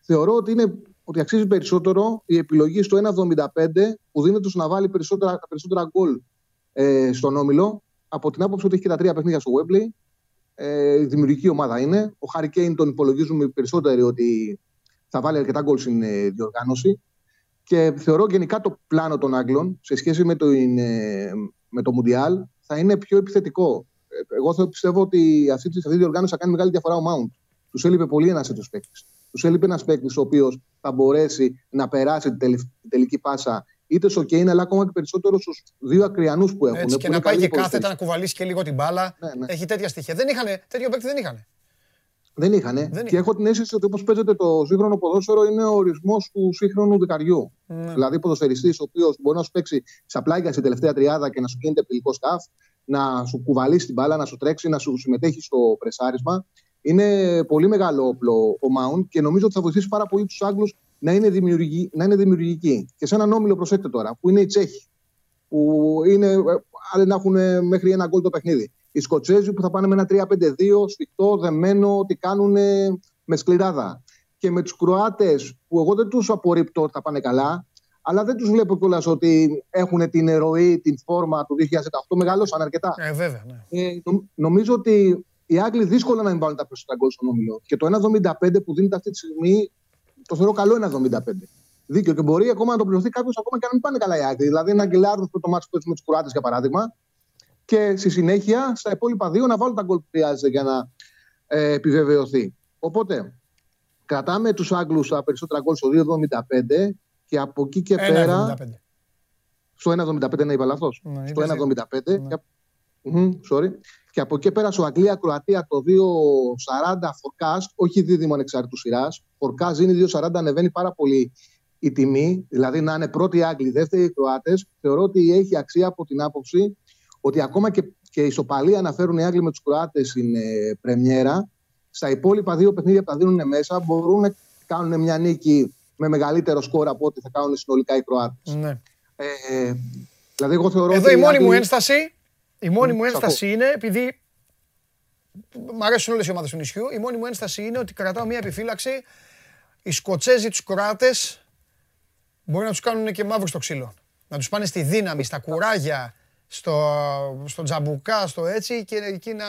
θεωρώ ότι, είναι, ότι αξίζει περισσότερο η επιλογή στο 1,75 που δίνεται στο να βάλει περισσότερα, τα περισσότερα γκολ ε, στον Όμιλο από την άποψη ότι έχει και τα τρία παιχνίδια στο Webley. Ε, η δημιουργική ομάδα είναι. Ο Χάρη Κέιν τον υπολογίζουμε περισσότεροι ότι θα βάλει αρκετά γκολ στην ε, διοργάνωση. Και θεωρώ γενικά το πλάνο των Άγγλων σε σχέση με το, ε, με το Μουντιάλ θα είναι πιο επιθετικό. Ε, Εγώ θα πιστεύω ότι αυτή, τη- αυτή η διοργάνωση θα κάνει μεγάλη διαφορά ο Mount. Τους έλειπε πολύ ένας τέτοιο παίκτης. Τους έλειπε ένας παίκτης ο οποίος θα μπορέσει να περάσει την, τελ- την τελική πάσα είτε στο Κέιν αλλά ακόμα και περισσότερο στους δύο ακριανούς που έχουν. Έτσι, που και είναι να πάει καλοί και κάθετα ποδοσφαιριστές. να κουβαλήσει και λίγο την μπάλα. Ναι, ναι. Έχει τέτοια στοιχεία. Δεν είχαν, τέτοιο παίκτη δεν είχαν. Δεν είχαν. Δεν Και είχαν. έχω την αίσθηση ότι όπως παίζεται το σύγχρονο ποδόσφαιρο είναι ο ορισμός του σύγχρονου δικαριού. Ναι. Δηλαδή, ποδοσφαιριστής ο οποίος μπορεί να σου παίξει στα πλάγια στην τελευταία τριάδα και να σου γίνεται τελικό σταφ, να σου κουβαλήσει την μπάλα, να σου τρέξει, να σου συμμετέχει στο πρεσάρισμα. Είναι πολύ μεγάλο όπλο ο Mount και νομίζω ότι θα βοηθήσει πάρα πολύ τους Άγγλους να, είναι δημιουργικοί- να είναι δημιουργικοί. Και σε έναν όμιλο, προσέξτε τώρα, που είναι οι Τσέχοι, που είναι, ε, άλλοι να έχουν μέχρι ένα γκολ το παιχνίδι. Οι Σκοτσέζοι που θα πάνε με ένα 3-5-2, σφιχτό, δεμένο, ότι κάνουν ε, με σκληράδα. Και με τους Κροάτες, που εγώ δεν τους απορρίπτω ότι θα πάνε καλά, αλλά δεν τους βλέπω κιόλας ότι έχουν την ερωή, την φόρμα του 2018. Μεγαλώσαν αρκετά. Ε, βέβαια, ναι. Ε, νο- νομίζω ότι οι Άγγλοι δύσκολα να μην βάλουν τα περισσότερα γκολ στον όμιλο. Και το 1,75 που δίνεται αυτή τη στιγμή το θεωρώ καλό 1,75. Δίκιο και μπορεί ακόμα να το πληρωθεί κάποιος ακόμα και να μην πάνε καλά οι Άγγλοι. Δηλαδή να γκελάρουν το μάτι που με τους Κροάτες για παράδειγμα. Και στη συνέχεια στα υπόλοιπα δύο να βάλουν τα γκολ που χρειάζεται για να ε, επιβεβαιωθεί. Οπότε κρατάμε τους Άγγλους τα περισσότερα γκολ στο 2,75 και από εκεί και πέρα. 1,75. Στο 1,75 να είπα λάθος. Ναι, στο είπες 1,75. Και... Μμμ, sorry. Και από εκεί πέρα στο Αγγλία-Κροατία το 2,40 forecast, όχι δίδυμο ανεξάρτητου σειράς. Forecast είναι 2,40, ανεβαίνει πάρα πολύ η τιμή. Δηλαδή να είναι πρώτοι οι Άγγλοι, δεύτεροι οι Κροάτες. Θεωρώ ότι έχει αξία από την άποψη ότι ακόμα και, και ισοπαλία αναφέρουν οι Άγγλοι με τους Κροάτες στην ε, Πρεμιέρα. Στα υπόλοιπα δύο παιχνίδια που τα δίνουν μέσα μπορούν να κάνουν μια νίκη με μεγαλύτερο σκορ από ό,τι θα κάνουν συνολικά οι Κροάτες. Ναι. Ε, δηλαδή, εγώ θεωρώ Εδώ ότι η οι μόνη μου Άγγλοι- ένσταση, η μόνη Μμ, μου σ' ένσταση είναι, επειδή μ' αρέσουν όλες οι ομάδες του νησιού, η μόνη μου ένσταση είναι ότι κρατάω μια επιφύλαξη. Οι Σκοτσέζοι, τους Κροάτες, μπορεί να τους κάνουν και μαύρο στο ξύλο. Να τους πάνε στη δύναμη, στα κουράγια, στο, στο τζαμπουκά, στο έτσι και εκεί να...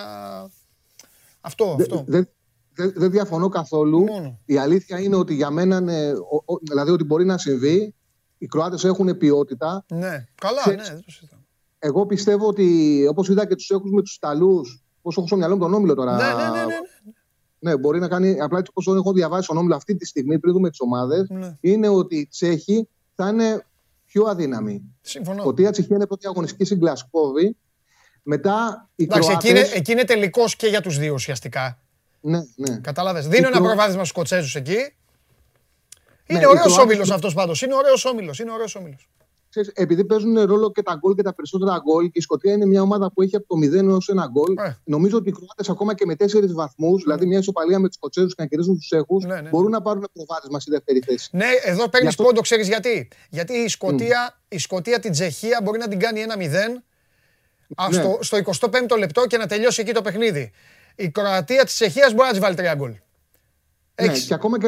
Αυτό, Δε- αυτό. Δεν δε, δεν διαφωνώ καθόλου. Μόνο. Η αλήθεια είναι ότι για μένα, ναι, ο- ο- δηλαδή ότι μπορεί να συμβεί. Οι Κροάτες έχουν ποιότητα. Ναι, καλά, Και- ναι, δεν το συζητάω. Εγώ πιστεύω ότι όπως είδα και τους έχουν με τους Ιταλούς, πώς έχω στο μυαλό μου τον Όμιλο τώρα. Ναι, ναι, ναι, ναι. Ναι, μπορεί να κάνει. Απλά έτσι όπως έχω διαβάσει τον Όμιλο αυτή τη στιγμή πριν δούμε τις ομάδες, ναι. είναι ότι οι Τσέχοι θα είναι πιο αδύναμοι. Συμφωνώ. Σκοτία Τσεχία είναι πρώτη αγωνιστική στην Γκλασκόβη. Μετά οι Εντάξει, εκεί Κροάτες... είναι, εκεί είναι τελικός και για τους δύο ουσιαστικά. Ναι, ναι. Κατάλαβες. Δίνω ένα Κρο- προβάδισμα στους Σκοτσέζους εκεί. Είναι Ναι, οι ωραίος Κροάτες- όμιλος αυτός πάντως. Είναι ωραίος όμιλος. Είναι ωραίος όμιλος. Ξέρεις, επειδή παίζουν ρόλο και τα γκολ και τα περισσότερα γκολ, και η Σκωτία είναι μια ομάδα που έχει από το 0 έως ένα γκολ. Ε. Νομίζω ότι οι Κροάτες ακόμα και με τέσσερις βαθμούς, δηλαδή μια ισοπαλία με τους Σκοτσέζου και να κερδίσουν τους Τσέχους, Ναι, ναι. μπορούν να πάρουν προβάδισμα στη δεύτερη θέση. Ναι, εδώ παίρνεις αυτό- πόντο, ξέρεις γιατί. Γιατί η Σκωτία, η Σκωτία την Τσεχία μπορεί να την κάνει 1-0 α, Ναι. στο, στο 25ο λεπτό και να τελειώσει εκεί το παιχνίδι. Η Κροατία της Τσεχίας μπορεί να της βάλει τρία γκολ. Ναι, Έχεις. και ακόμα και,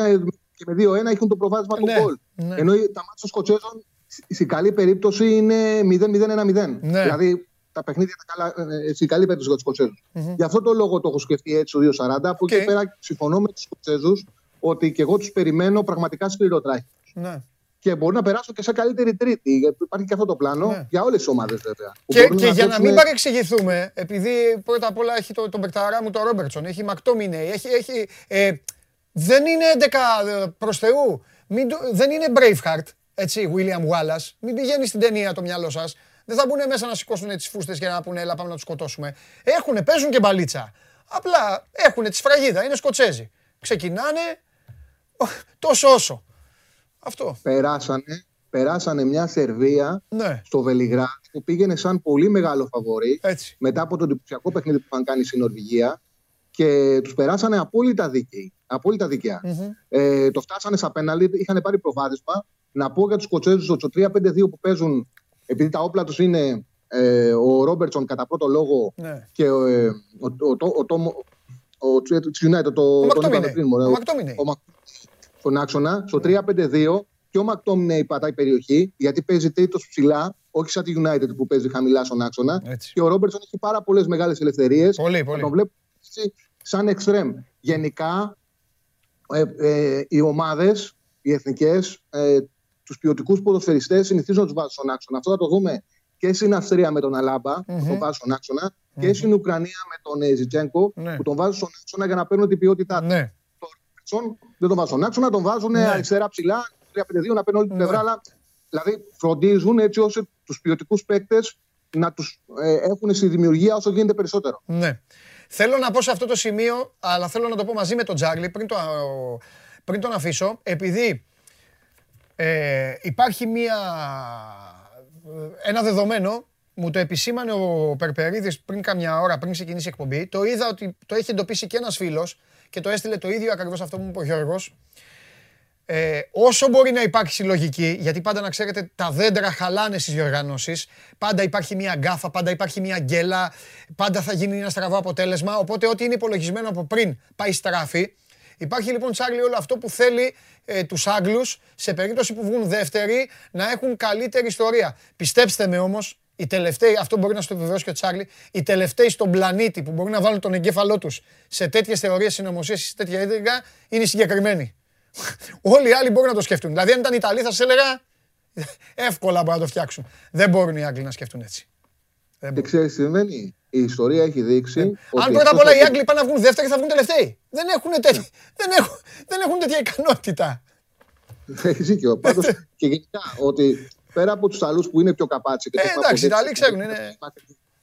και με 2-1 έχουν το προβάδισμα του Ναι, γκολ. ναι. Ενώ τα ματς των Σκοτσέζων Στην καλή περίπτωση είναι 0-0-1-0. Ναι. Δηλαδή τα παιχνίδια τα καλά, ε, στην καλή περίπτωση για τους Σκοτσέζους Γι' αυτό το λόγο το έχω σκεφτεί έτσι το 2-40. Από εκεί Οκ. πέρα συμφωνώ με τους Σκοτσέζους ότι και εγώ τους περιμένω πραγματικά σκληροτράχηλους. Ναι. Και μπορεί να περάσουν και σε καλύτερη τρίτη. Γιατί υπάρχει και αυτό το πλάνο Ναι. για όλες τις ομάδες βέβαια. που Και, μπορούν και για να παίξουν- μην παρεξηγηθούμε, επειδή πρώτα απ' όλα έχει το, τον Μπεκταρά μου τον Ρόμπερτσον, έχει Μακτόμινεϊ, έχει, έχει, ε, δεν είναι 11 προς Θεού. Μην το- δεν είναι Braveheart, έτσι, William Wallace. Μην πηγαίνεις στην ταινία το μυαλό σας. Δεν θα μπουν μέσα να σηκώσουν τις φούστες και να πούνε, έλα πάμε να τους σκοτώσουμε. Έχουνε, παίζουν και μπαλίτσα. Απλά έχουν τη σφραγίδα, είναι Σκοτσέζοι. Ξεκινάνε ο, τόσο όσο. Αυτό. περάσανε, περάσανε μια Σερβία Ναι, στο Βελιγράδι που πήγαινε σαν πολύ μεγάλο φαβορή έτσι. μετά από το εντυπωσιακό παιχνίδι που είχαν κάνει στην Νορβηγία και τους περάσανε απόλυτα δίκαιοι. Απόλυτα δίκαια. Ε, το φτάσανε στα πέναλι, είχαν πάρει προβάδισμα. Να πω για τους Σκοτσέζους ότι στο 3-5-2 που παίζουν, επειδή τα όπλα τους είναι ε, ο Ρόμπερτσον κατά πρώτο λόγο Ναι. και ο, ε, ο, ο, ο, ο, Τόμο- ο, της United, το, τον Μακτόμινεϊ. είπαμε πριν, μωρέ, Ο ο- Μακτόμινεϊ. ο Μακ- στον άξονα, στο 3-5-2 και ο Μακτόμινεϊ πατάει περιοχή γιατί παίζει τρίτος ψηλά, όχι σαν τη United που παίζει χαμηλά στον άξονα. Έτσι. Και ο Ρόμπερτσον έχει πάρα πολλές μεγάλες ελευθερίες. Πολύ, πολύ. Τον βλέπω έτσι σαν εξτρέμ. Γενικά, ε, ε, οι ομάδες, οι εθνικές, ε, τους ποιοτικούς ποδοσφαιριστές συνηθίζουν να τους βάζουν στον άξονα. Αυτό θα το δούμε και στην Αυστρία με τον αλαμπα που τον βάζουν στον αξονα και στην Ουκρανία με τον ε, Ζιτζέγκο, Ναι. που τον βάζουν στον άξονα για να παίρνουν την ποιότητά του. Ναι. Τον Ρόμπερτσον δεν τον βάζουν στον άξονα, τον βάζουν Ναι. αριστερά ψηλά, 3-5-2 να παίρνουν όλη την Ναι. πλευρά. Αλλά, δηλαδή φροντίζουν έτσι ώστε τους ποιοτικούς παίκτες να τους ε, έχουν στη δημιουργία όσο γίνεται περισσότερο. Ναι. Θέλω να πω σε αυτό το σημείο, αλλά θέλω να το πω μαζί με τον Τζάρλι πριν, το, πριν τον αφήσω, επειδή ε, υπάρχει μία, ένα δεδομένο, μου το επισήμανε ο Περπερίδης πριν καμιά ώρα, πριν ξεκινήσει η εκπομπή, το είδα ότι το έχει εντοπίσει και ένας φίλος και το έστειλε το ίδιο ακριβώς αυτό που μου είπε ο Γιώργος, ε, όσο μπορεί να υπάρχει συλλογική, γιατί πάντα να ξέρετε τα δέντρα χαλάνε στις διοργανώσεις, πάντα υπάρχει μια γκάφα, πάντα υπάρχει μια γκέλα, πάντα θα γίνει ένα στραβό αποτέλεσμα, οπότε ό,τι είναι υπολογισμένο από πριν πάει στράφη. Υπάρχει λοιπόν Τσάρλι όλο αυτό που θέλει ε, τους Άγγλους σε περίπτωση που βγουν δεύτεροι να έχουν καλύτερη ιστορία. Πιστέψτε με όμως, οι τελευταίοι, αυτό μπορεί να σου το επιβεβαιώσει και ο Τσάρλι, οι τελευταίοι στον πλανήτη που μπορούν να βάλουν τον εγκέφαλό τους σε τέτοιες θεωρίες συνωμοσίες, σε τέτοια έδρυγα, είναι οι συγκεκριμένοι. Όλοι οι άλλοι μπορούν να το σκεφτούν. Δηλαδή, αν ήταν Ιταλοί, θα σα έλεγα εύκολα μπορούν να το φτιάξουν. Δεν μπορούν οι Άγγλοι να σκεφτούν έτσι. Δεν Και μπορούν. ξέρεις τι συμβαίνει; Η ιστορία έχει δείξει. ότι Ε, Αν πρώτα απ' αυτό όλα οι θα- Άγγλοι πάνε να βγουν δεύτεροι, θα βγουν τελευταίοι. Δεν έχουν, τέτοι, δεν έχουν, δεν έχουν τέτοια ικανότητα. Έχει δίκιο. Πάντως και γενικά ότι πέρα από τους Ιταλού που είναι πιο καπάτσι. και Ε, το έχουν εντάξει, οι αποδείξεις, Ιταλοί ξέρουν, είναι-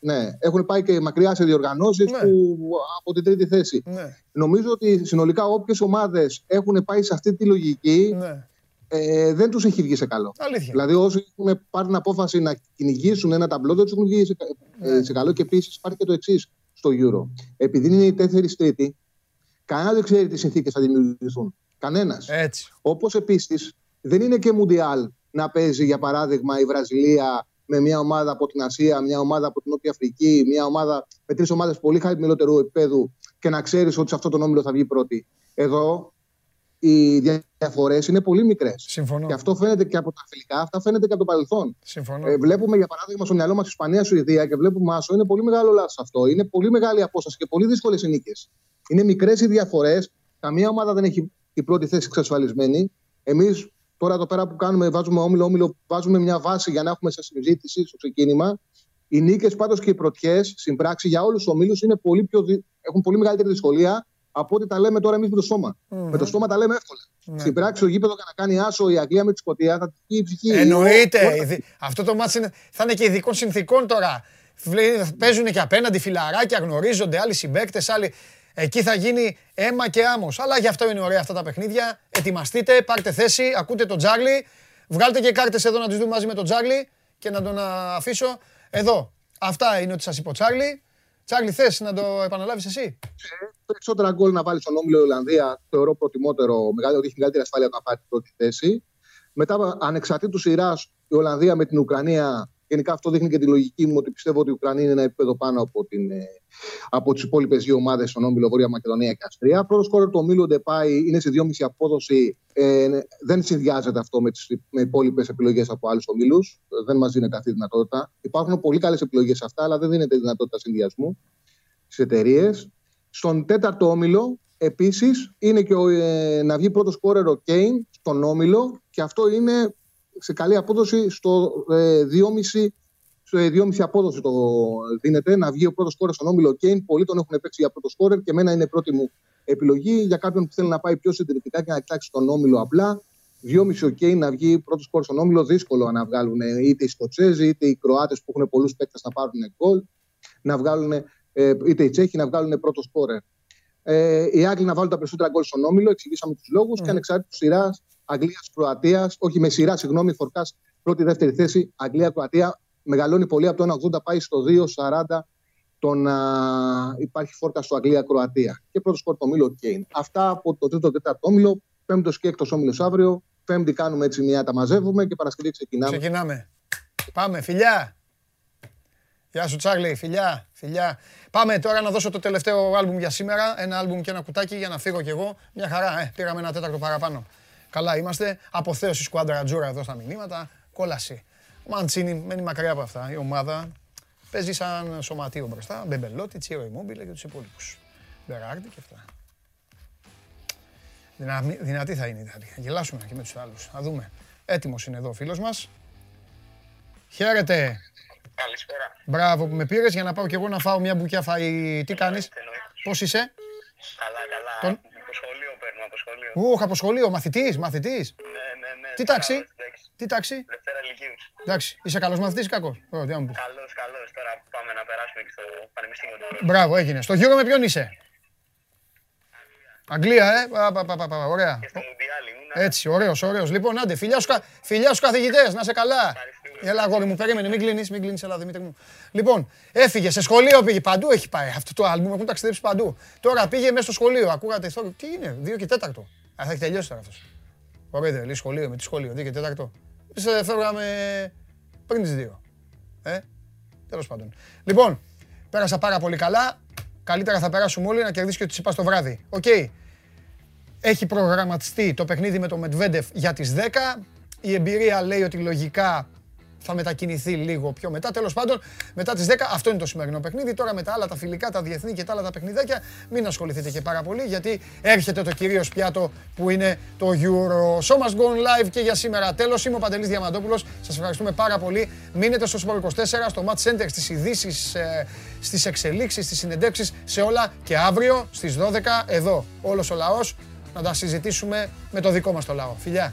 Ναι, έχουν πάει και μακριά σε διοργανώσεις Ναι. που από την τρίτη θέση. Ναι, Νομίζω ότι συνολικά όποιες ομάδες έχουν πάει σε αυτή τη λογική ναι. Ε, δεν τους έχει βγει σε καλό. Αλήθεια. Δηλαδή, όσοι έχουν πάρει την απόφαση να κυνηγήσουν ένα ταμπλό, δεν τους έχουν βγει σε, κα- Ναι. ε, σε καλό. Και επίσης υπάρχει και το εξής στο Euro. Επειδή είναι η τέσσερι τρίτη, κανένας δεν ξέρει τι συνθήκες θα δημιουργηθούν. Κανένας. Έτσι. Όπως επίσης δεν είναι και Μουντιάλ να παίζει, για παράδειγμα, η Βραζιλία με μια ομάδα από την Ασία, μια ομάδα από την Νότια Αφρική, μια ομάδα με τρεις ομάδες πολύ χαμηλότερου επίπεδου και να ξέρεις ότι σε αυτό τον όμιλο θα βγει πρώτη. Εδώ οι διαφορές είναι πολύ μικρές. Συμφωνώ. Και αυτό φαίνεται και από τα φιλικά, αυτά φαίνεται και από το παρελθόν. Συμφωνώ. Ε, βλέπουμε για παράδειγμα στο μυαλό μας Ισπανία-Σουηδία και βλέπουμε Άσο. Είναι πολύ μεγάλο λάθος αυτό. Είναι πολύ μεγάλη η απόσταση και πολύ δύσκολες οι νίκες. Είναι μικρές οι διαφορές. Καμία ομάδα δεν έχει η πρώτη θέση εξασφαλισμένη. Εμείς τώρα εδώ πέρα που κάνουμε, βάζουμε όμιλο-όμιλο, βάζουμε μια βάση για να έχουμε σε συζήτηση στο ξεκίνημα. Οι νίκες πάντως και οι πρωτιές στην πράξη για όλους τους ομίλους έχουν πολύ μεγαλύτερη δυσκολία από ό,τι τα λέμε τώρα εμείς με το στόμα. Με το στόμα τα λέμε εύκολα. Ναι. Στην πράξη, το γήπεδος για να κάνει άσο η Αγγλία με τη Σκωτία θα τη η ψυχή. Εννοείται. Όλα- Ειδι- Αυτό το μάτι θα είναι και ειδικών συνθήκων τώρα. Βλέ- Παίζουν και απέναντι φιλαράκια, γνωρίζονται άλλοι συμπαίκτες, άλλοι. Εκεί θα γίνει αίμα και άμμος. Αλλά γι' αυτό είναι ωραία αυτά τα παιχνίδια. Ετοιμαστείτε, πάρτε θέση, ακούτε τον Τζάρλι. Βγάλτε και κάρτες εδώ να τις δούμε μαζί με τον Τζάρλι και να τον α, αφήσω. Εδώ. Αυτά είναι ό,τι σας είπε ο Τσάρλι. Τσάρλι, θες να το επαναλάβεις εσύ; Περισσότερα γκολ να βάλει στον όμιλο η Ολλανδία, θεωρώ προτιμότερο, μεγάλη, ότι έχει μεγαλύτερη ασφάλεια να πάρει την πρώτη θέση. Μετά, ανεξαρτήτου σειράς, η Ολλανδία με την Ουκρανία Γενικά αυτό δείχνει και τη λογική μου ότι πιστεύω ότι η Ουκρανία είναι ένα επίπεδο πάνω από, την, ε, από τις υπόλοιπες δύο ομάδες στον όμιλο Βόρεια Μακεδονία και Αυστρία. Πρώτος κόρος του ομίλου Ντεπάη είναι σε 2,5 απόδοση. Ε, δεν συνδυάζεται αυτό με, τις, με υπόλοιπες επιλογές από άλλους ομίλους. Δεν μας δίνεται αυτή η δυνατότητα. Υπάρχουν πολύ καλές επιλογές σε αυτά, αλλά δεν δίνεται η δυνατότητα συνδυασμού στις εταιρείες. Στον τέταρτο όμιλο, επίσης, είναι και ο, ε, να βγει πρώτος κόρερο ο Κέιν στον όμιλο και αυτό είναι σε καλή απόδοση στο ε, 2,5 στο 2,5 απόδοση το δίνεται να βγει ο πρώτος κόρερο στον όμιλο Κέιν. Πολλοί τον έχουν παίξει για πρώτο σκόρερ και εμένα είναι πρώτη μου επιλογή για κάποιον που θέλει να πάει πιο συντηρητικά και να κοιτάξει τον όμιλο απλά. 2,5 ο Κέιν να βγει πρώτος κόρερο στον όμιλο. Δύσκολο να βγάλουν είτε οι Σκοτσέζοι είτε οι Κροάτες που έχουν πολλούς παίκτες να πάρουν γκολ. Να βγάλουν, ε, είτε οι Τσέχοι να βγάλουν πρώτο σκόρερ. Ε, οι Άγγλοι να βάλουν τα περισσότερα γκολ στον όμιλο, εξηγήσαμε τους λόγους mm. και ανεξαρτήτω σειράς Αγγλία-Κροατία, όχι με σειρά, συγγνώμη, Φορκάς πρώτη-δεύτερη θέση. Αγγλία-Κροατία μεγαλώνει πολύ από το 1,80 πάει στο 2,40. Τον, α, υπάρχει φόρκα στο Αγγλία-Κροατία. Και πρώτο σκορ το Μίλο Κέιν. Αυτά από το τρίτο τέταρτο όμιλο. Πέμπτος και έκτος όμιλος αύριο. Πέμπτη κάνουμε έτσι μια, τα μαζεύουμε και Παρασκευή ξεκινάμε. Ξεκινάμε. Πάμε, φιλιά. Γεια σου Τσάρλι, φιλιά, φιλιά. Πάμε τώρα να δώσω το τελευταίο άλμπουμ για σήμερα. Ένα άλμπουμ και ένα κουτάκι για να φύγω κι εγώ. Μια χαρά, ε, πήραμε ένα τέταρτο παραπάνω. Καλά είμαστε. Αποθέωσης σκουάντρα Τζούρα εδώ στα μηνύματα. Κόλαση. Ο Μαντσίνη μένει μακριά από αυτά. Η ομάδα παίζει σαν σωματείο μπροστά. Μπεμπελότη, Τσίρο Ιmmobile και τους υπόλοιπους. Μπεράρντι και αυτά. Δυνα, δυνατή θα είναι η Ιταλία. Γελάσουμε και με τους άλλους. Θα δούμε. Έτοιμος είναι εδώ ο φίλος μας. Χαίρετε. Καλησπέρα. Μπράβο που με πήρες για να πάω κι εγώ να φάω μια μπουκιά φαΐ. Τι κάνεις, πώς είσαι; Καλά, καλά. Τον- Από σχολείο παίρνω, από σχολείο. Ούχ, από σχολείο, μαθητής, μαθητής. Ναι, ναι, ναι. Τι τάξη; εντάξει. Τι τάξη; Δευτέρα Λυκείου. Εντάξει, είσαι καλός μαθητής ή κακός; Ω, τι να μου πεις. Καλό, καλό. Τώρα πάμε να περάσουμε και στο Πανεπιστήμιο του Ρώσου. Μπράβο, έγινε. Στο γύρο με ποιον είσαι; Αγγλία, ε; Πα, πα, πα, πα, πα, ωραία. Και στο Μουντιάλ ήμουνα. Έτσι, ωραίος, ωραίος. Λοιπόν, άντε, φιλιά σου, κα- φιλιά στους καθηγητές, να είσαι καλά. Έλα, αγόρι μου, περίμενε, μην κλείνεις, μην κλείνεις, έλα, Δημήτρη μου. Λοιπόν, έφυγε σε σχολείο, πήγε παντού, έχει πάει. Αυτό το άλμπουμ έχουν ταξιδέψει παντού. Τώρα πήγε μέσα στο σχολείο, ακούγατε αυτό. Τι είναι, 2 και 4. Α, θα έχει τελειώσει τώρα αυτός. Ωραία, λέει σχολείο, με τι σχολείο, 2 και 4. Εμείς ε, φεύγαμε πριν τις 2. Ε, τέλος πάντων. Λοιπόν, πέρασα πάρα πολύ καλά. Καλύτερα θα περάσουμε όλοι να κερδίσεις και ο Τσιτσιπάς το βράδυ. Οκ. Έχει προγραμματιστεί το παιχνίδι με τον Μεντβέντεφ για τις 10. Η εμπειρία λέει ότι λογικά θα μετακινηθεί λίγο πιο μετά. Τέλος πάντων, μετά τις 10 αυτό είναι το σημερινό παιχνίδι. Τώρα με τα άλλα τα φιλικά, τα διεθνή και τα άλλα τα παιχνιδάκια μην ασχοληθείτε και πάρα πολύ γιατί έρχεται το κυρίως πιάτο που είναι το Euro. Show must go on live και για σήμερα. Τέλος, είμαι ο Παντελής Διαμαντόπουλος. Σας ευχαριστούμε πάρα πολύ. Μείνετε στο Sport 24, στο Match Center, στις ειδήσεις, ε, στις εξελίξεις, στις συνεντεύξεις, σε όλα και αύριο στις 12 εδώ. Όλος ο λαός να τα συζητήσουμε με το δικό μας το λαό. Φιλιά!